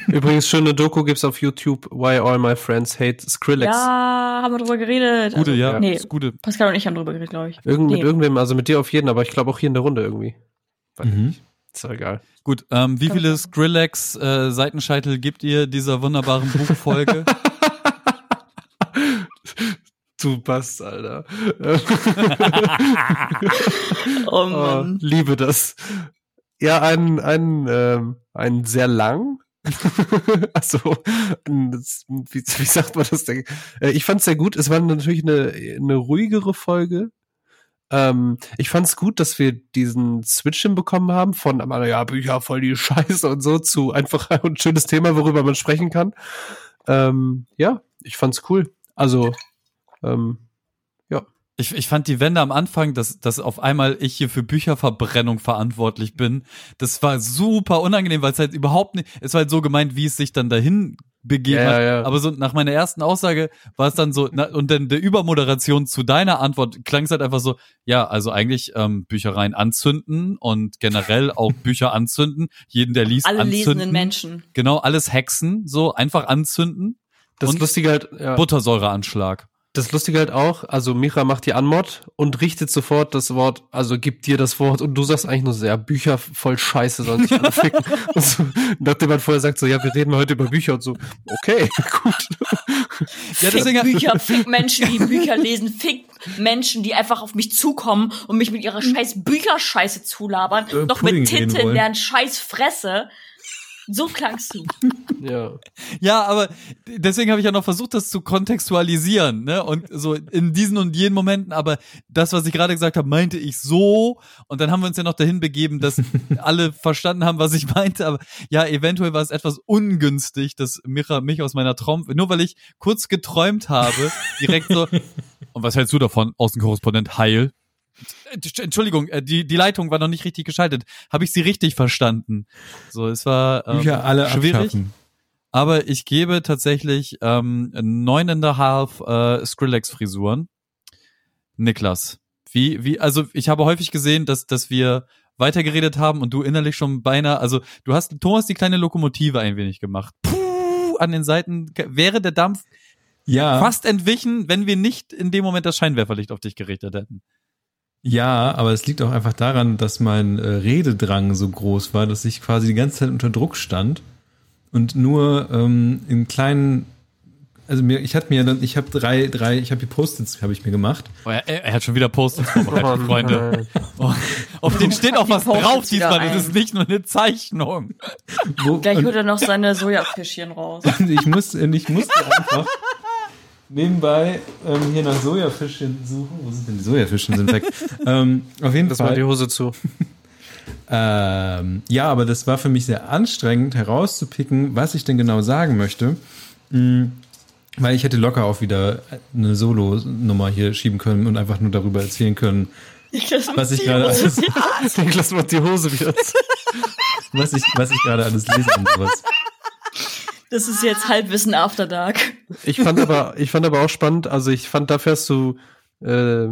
Übrigens, schöne Doku gibt's auf YouTube, Why All My Friends Hate Skrillex. Ja, haben wir drüber geredet. Gute, ja. Nee, Ist gute. Pascal und ich haben drüber geredet, glaube ich. Irgend, Nee. Mit irgendwem, also mit dir auf jeden, aber ich glaube auch hier in der Runde irgendwie. Weiß Mhm. nicht. Ist doch egal. Gut, ähm, wie viele Skrillex äh, Seitenscheitel gibt ihr dieser wunderbaren Buchfolge? Du Bass, Alter. Oh oh, Mann. liebe das. Ja, ein, ein, ähm, ein sehr lang. also, das- wie, wie sagt man das denn? Äh, Ich fand es sehr gut. Es war natürlich eine, eine ruhigere Folge. Ähm, ich fand es gut, dass wir diesen Switch hinbekommen haben von, ja, Bücher voll die Scheiße und so zu einfach ein schönes Thema, worüber man sprechen kann. Ähm, ja, ich fand's cool. Also, ähm, Ich, ich fand die Wende am Anfang, dass, dass auf einmal ich hier für Bücherverbrennung verantwortlich bin. Das war super unangenehm, weil es halt überhaupt nicht, es war halt so gemeint, wie es sich dann dahin begeben Ja, hat. ja. Aber so nach meiner ersten Aussage war es dann so, na, und dann der Übermoderation zu deiner Antwort klang es halt einfach so, ja, also eigentlich ähm, Büchereien anzünden und generell auch Bücher anzünden, jeden, der liest, Alle anzünden. lesenden Menschen. Genau, alles Hexen, so einfach anzünden. das Und Lustige halt, ja. Buttersäureanschlag. Das Lustige halt auch, also Micha macht die Anmod und richtet sofort das Wort, also gibt dir das Wort und du sagst eigentlich nur so, ja, Bücher voll scheiße sollen sich alle ficken. und so, nachdem man vorher sagt so, ja, wir reden heute über Bücher und so, okay, gut. Ja, Fick deswegen, Bücher, fick Menschen, die Bücher lesen, fick Menschen, die einfach auf mich zukommen und mich mit ihrer scheiß Bücherscheiße zulabern, Äh, noch Pudding mit Tinte in deren scheiß Fresse. So klangst du. Ja. Ja, aber deswegen habe ich ja noch versucht, das zu kontextualisieren, ne? Und so in diesen und jenen Momenten, aber das, was ich gerade gesagt habe, meinte ich so. Und dann haben wir uns ja noch dahin begeben, dass alle verstanden haben, was ich meinte. Aber ja, eventuell war es etwas ungünstig, dass Micha mich aus meiner Traum, nur weil ich kurz geträumt habe, direkt so. Und was hältst du davon, Außenkorrespondent Heil? Entschuldigung, äh, die, die Leitung war noch nicht richtig geschaltet. Habe ich sie richtig verstanden? So, es war ähm, Bücher alle schwierig. abschaffen. Aber ich gebe tatsächlich ähm, neuneinhalb äh, Skrillex-Frisuren. Niklas, wie, wie, also ich habe häufig gesehen, dass, dass wir weitergeredet haben und du innerlich schon beinahe, also du hast Thomas die kleine Lokomotive ein wenig gemacht. Puh, an den Seiten wäre der Dampf Ja, fast entwichen, wenn wir nicht in dem Moment das Scheinwerferlicht auf dich gerichtet hätten. Ja, aber es liegt auch einfach daran, dass mein äh, Rededrang so groß war, dass ich quasi die ganze Zeit unter Druck stand und nur ähm, in kleinen, also mir, ich hatte mir dann, ich habe drei, drei, ich habe die Post-its, habe ich mir gemacht. Oh, er, er hat schon wieder Post-its vorbereitet, Freunde. nein. Oh, auf denen steht auch was drauf diesmal. Das ist nicht nur eine Zeichnung. Wo, Gleich und, holt er noch seine Sojafischchen raus. ich muss, und ich musste einfach nebenbei ähm, hier nach Sojafischchen suchen. Wo sind denn die Sojafischchen? Sind weg. ähm, auf jeden Das war Fall. die Hose zu. Ähm, ja, aber das war für mich sehr anstrengend herauszupicken, was ich denn genau sagen möchte. Mm, Weil ich hätte locker auch wieder eine Solo-Nummer hier schieben können und einfach nur darüber erzählen können, was ich gerade alles, Niklas macht die Hose wieder. was ich, was ich gerade alles lese und sowas. Das ist jetzt Halbwissen After Dark. Ich fand aber, ich fand aber auch spannend, also ich fand, dafür hast du äh,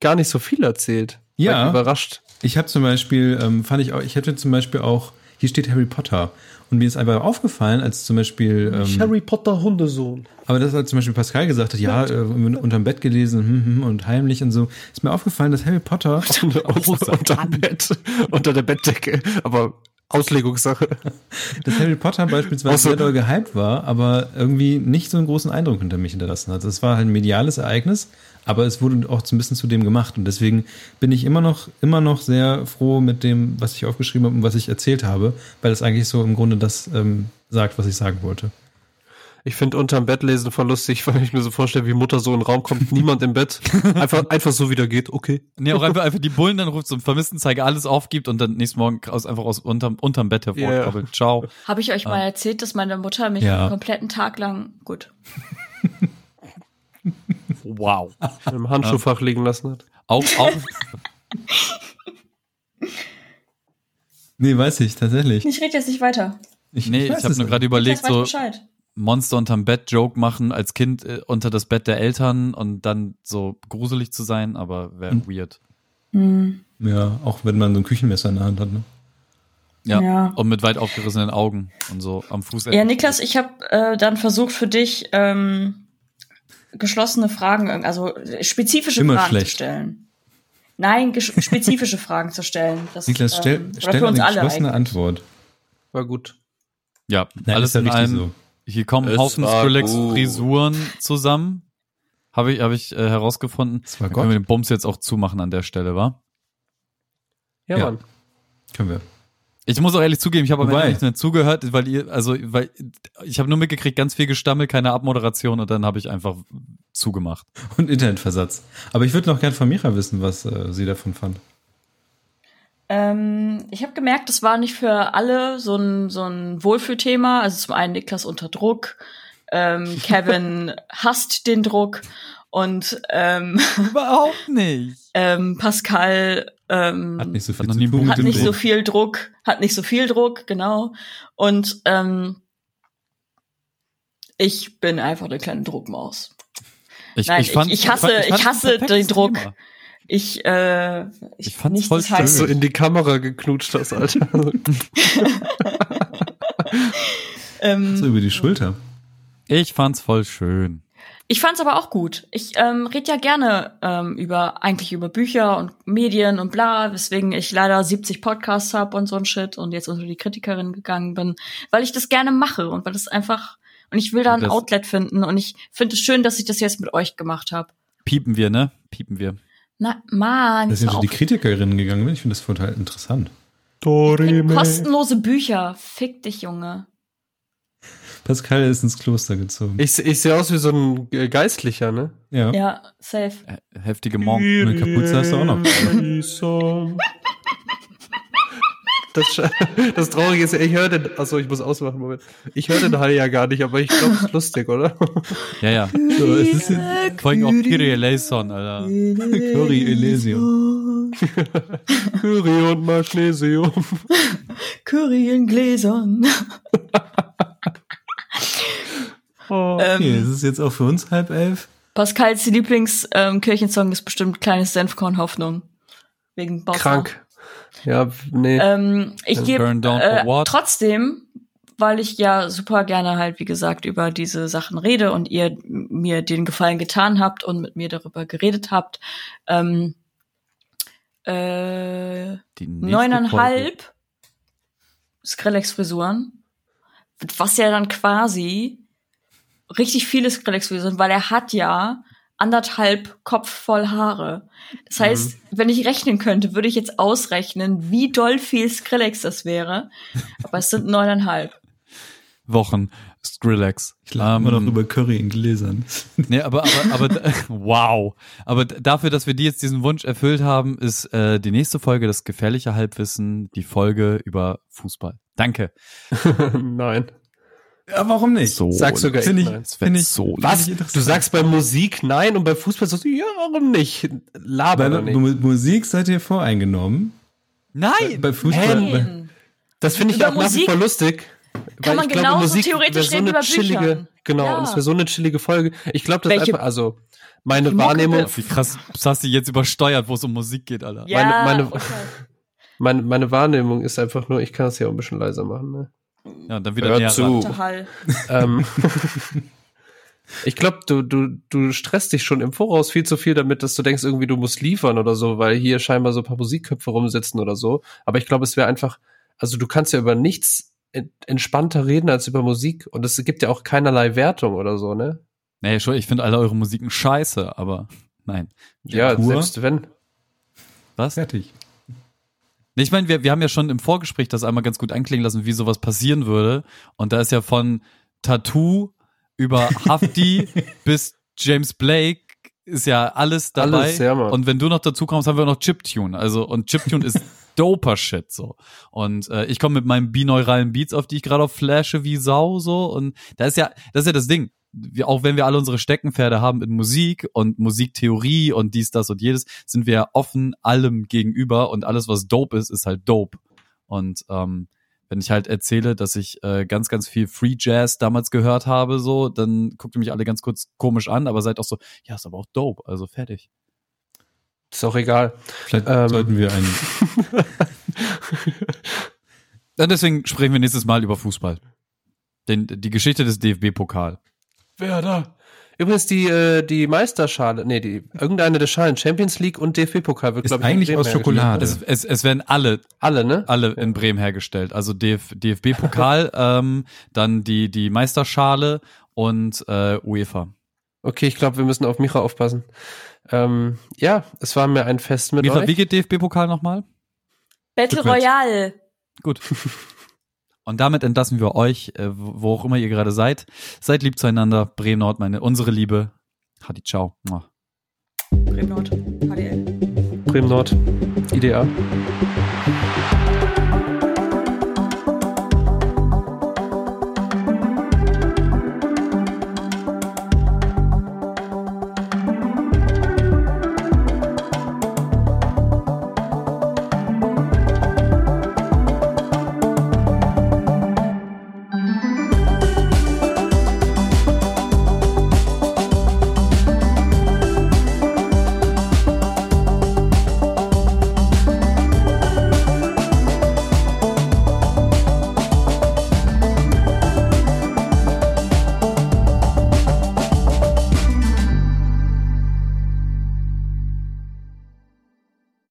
gar nicht so viel erzählt. Ja. Ich überrascht. Ich habe zum Beispiel, ähm, fand ich auch, ich hätte zum Beispiel auch, hier steht Harry Potter. Und mir ist einfach aufgefallen, als zum Beispiel, ähm, Harry Potter Hundesohn. aber das hat zum Beispiel Pascal gesagt hat, ja, äh, unterm Bett gelesen hm, hm, und heimlich und so, ist mir aufgefallen, dass Harry Potter unter dem Bett, unter der Bettdecke. Aber Auslegungssache. dass Harry Potter beispielsweise sehr doll gehypt war, aber irgendwie nicht so einen großen Eindruck hinter mich hinterlassen hat. Das war halt ein mediales Ereignis, aber es wurde auch so ein bisschen zu dem gemacht. Und deswegen bin ich immer noch, immer noch sehr froh mit dem, was ich aufgeschrieben habe und was ich erzählt habe, weil es eigentlich so im Grunde das ähm, sagt, was ich sagen wollte. Ich finde unterm Bett lesen voll lustig, weil ich mir so vorstelle, wie Mutter so in den Raum kommt, niemand im Bett. Einfach, einfach so wieder geht, okay. Nee, auch einfach, einfach die Bullen dann ruft, so einen Vermisstenzeiger alles aufgibt und dann nächsten Morgen aus, einfach aus unterm, unterm Bett hervorkrabbelt. Ciao. Habe ich euch mal erzählt, dass meine Mutter mich Ja. einen kompletten Tag lang, gut, Wow. Im Handschuhfach liegen lassen hat. Auch, auch, Nee, weiß ich, tatsächlich. ich rede jetzt nicht weiter. Ich, nee, ich, weiß habe es nur gerade überlegt, so Bescheid. Monster unterm Bett Joke machen als Kind äh, unter das Bett der Eltern und dann so gruselig zu sein, aber wäre Hm. weird. Ja, auch wenn man so ein Küchenmesser in der Hand hat, ne? Ja. Ja. Und mit weit aufgerissenen Augen und so am Fuß. Ja, Niklas, ich habe äh, dann versucht für dich ähm, geschlossene Fragen, also spezifische Immer Fragen schlecht. zu stellen. Nein, spezifische Fragen zu stellen. Das, Niklas, stell, ähm, stell für uns eine alle geschlossene eigentlich. Antwort. War gut. Ja, Nein, alles ist ja in richtig allem. so. Hier kommen Es Haufen war Skrillex gut. Frisuren zusammen. Habe ich, hab ich äh, herausgefunden. Das war Dann können wir den Bums jetzt auch zumachen an der Stelle, wa? Ja, Ja. Mann. Können wir. Ich muss auch ehrlich zugeben, ich habe aber Wobei- nicht mehr zugehört, weil ihr, also, weil ich habe nur mitgekriegt, ganz viel Gestammel, keine Abmoderation und dann habe ich einfach zugemacht. Und Internetversatz. Aber ich würde noch gern von Mira wissen, was äh, sie davon fand. Ähm, ich habe gemerkt, das war nicht für alle so ein, so ein Wohlfühlthema. Also zum einen Niklas unter Druck, ähm, Kevin hasst den Druck und ähm, Überhaupt nicht. ähm, Pascal ähm, Hat nicht so viel hat nicht so Druck. viel Druck, hat nicht so viel Druck, genau. Und ähm, ich bin einfach eine kleine Druckmaus. Ich, Nein, ich- ich hasse- fand- ich ein hasse den Druck. Thema. Ich, äh, Ich fand's nichts voll ist schön. heiß. So in die Kamera geknutscht hast, Alter. Ähm, So über die Schulter. Ich fand's voll schön. Ich fand's aber auch gut. Ich ähm, rede ja gerne ähm, über eigentlich über Bücher und Medien und bla, weswegen ich leider 70 Podcasts hab und so ein Shit und jetzt unter die Kritikerin gegangen bin, weil ich das gerne mache und weil das einfach und ich will da ein Das- Outlet finden und ich finde es schön, dass ich das jetzt mit euch gemacht habe. Piepen wir, ne? Piepen wir. Na, Mann, Dass ich hör unter die. Kritikerinnen gegangen bin, ich finde das total interessant. Dorime. kostenlose Bücher. Fick dich, Junge. Pascal ist ins Kloster gezogen. Ich, ich sehe aus wie so ein Geistlicher, ne? ja. Ja, safe. Heftige Monk. Eine Kapuze hast du auch noch. Das, das Traurige ist, ja, ich höre den, achso, ich muss ausmachen, Moment. Ich höre den Hall ja gar nicht, aber ich glaube, es ist lustig, oder? Ja, ja. So, es ist Vor allem auch Kyrie Eleison, Alter. Curry Elysium. Kyrie und Magnesium. Curry in Gläsern. Oh. Okay, ähm, es ist jetzt auch für uns halb elf. Pascals Lieblings-Kirchensong ist bestimmt Kleines Senfkorn Hoffnung. Wegen Bausa. Krank. Ja, nee. Ähm, ich gebe äh, trotzdem, weil ich ja super gerne halt, wie gesagt, über diese Sachen rede und ihr mir den Gefallen getan habt und mit mir darüber geredet habt, ähm, äh, neuneinhalb Skrillex-Frisuren, was ja dann quasi richtig viele Skrillex-Frisuren sind, weil er hat ja anderthalb Kopf voll Haare. Das heißt, wenn ich rechnen könnte, würde ich jetzt ausrechnen, wie doll viel Skrillex das wäre. Aber es sind neuneinhalb. Wochen Skrillex. Ich lache immer Ähm, noch über Curry in Gläsern. Nee, aber, aber, aber, wow. Aber dafür, dass wir die jetzt diesen Wunsch erfüllt haben, ist äh, die nächste Folge das gefährliche Halbwissen, die Folge über Fußball. Danke. Nein. Ja, warum nicht? So. Sag sogar ich ich, finde ich so Was? Du sagst bei Musik nein und bei Fußball sagst du, ja, warum nicht? Laber bei nicht. Mu- Musik seid ihr voreingenommen. Nein! Bei Fußball. Bei, Nein. Das finde ich Über auch nach wie Musik vor lustig. kann man genauso theoretisch wär so eine über chillige, Büchern. Genau, Ja. und es wäre so eine chillige Folge. Ich glaube, das ist Welche- einfach, also meine Wahrnehmung, Wie krass Sassi jetzt übersteuert, wo es um Musik geht, Alter. Ja, meine- okay. meine, meine Wahrnehmung ist einfach nur, ich kann es ja auch ein bisschen leiser machen. Ne? Ja, dann wieder Hör näher zu. ähm, ich glaube, du, du, du stresst dich schon im Voraus viel zu viel damit, dass du denkst, irgendwie du musst liefern oder so, weil hier scheinbar so ein paar Musikköpfe rumsitzen oder so. Aber ich glaube, es wäre einfach, also du kannst ja über nichts en- entspannter reden als über Musik und es gibt ja auch keinerlei Wertung oder so, ne? Nee, schon, ich finde alle eure Musiken scheiße, aber nein. Ja, Pur. selbst wenn. Was? fertig. Ich meine, wir, wir haben ja schon im Vorgespräch das einmal ganz gut anklingen lassen, wie sowas passieren würde. Und da ist ja von Tattoo über Hafti bis James Blake ist ja alles dabei. Alles, ja, und wenn du noch dazu kommst, haben wir noch Chiptune. Also, und Chiptune ist doper Shit, so. Und äh, ich komme mit meinen bineuralen Beats, auf die ich gerade auf flashe wie Sau, so. Und da ist ja, das ist ja das Ding. Wir, auch wenn wir alle unsere Steckenpferde haben in Musik und Musiktheorie und dies, das und jedes, sind wir offen allem gegenüber und alles, was dope ist, ist halt dope. Und ähm, wenn ich halt erzähle, dass ich äh, ganz, ganz viel Free Jazz damals gehört habe, so, dann guckt ihr mich alle ganz kurz komisch an, aber seid auch so, ja, ist aber auch dope, also fertig. Ist auch egal. Vielleicht Ähm. sollten wir einen. Dann deswegen sprechen wir nächstes Mal über Fußball. Den, die Geschichte des DFB-Pokal. Werder. Übrigens die, äh, die Meisterschale, nee, die, irgendeine der Schalen, Champions League und DFB-Pokal wird, Ist glaube ich, in eigentlich Bremen aus. Schokolade. Es, es, es werden alle, Alle, ne? alle in Bremen hergestellt. Also DF, DFB-Pokal, ähm, dann die, die Meisterschale und äh, UEFA. Okay, ich glaube, wir müssen auf Micha aufpassen. Ähm, ja, es war mir ein Fest mit Mira, euch. wie geht DFB-Pokal nochmal? Battle. Royale. Gut. Und damit entlassen wir euch, äh, wo auch immer ihr gerade seid. Seid lieb zueinander. Bremen Nord, meine, unsere Liebe. Hadi, ciao. Mua. Bremen Nord. HDL. Bremen Nord. IDA.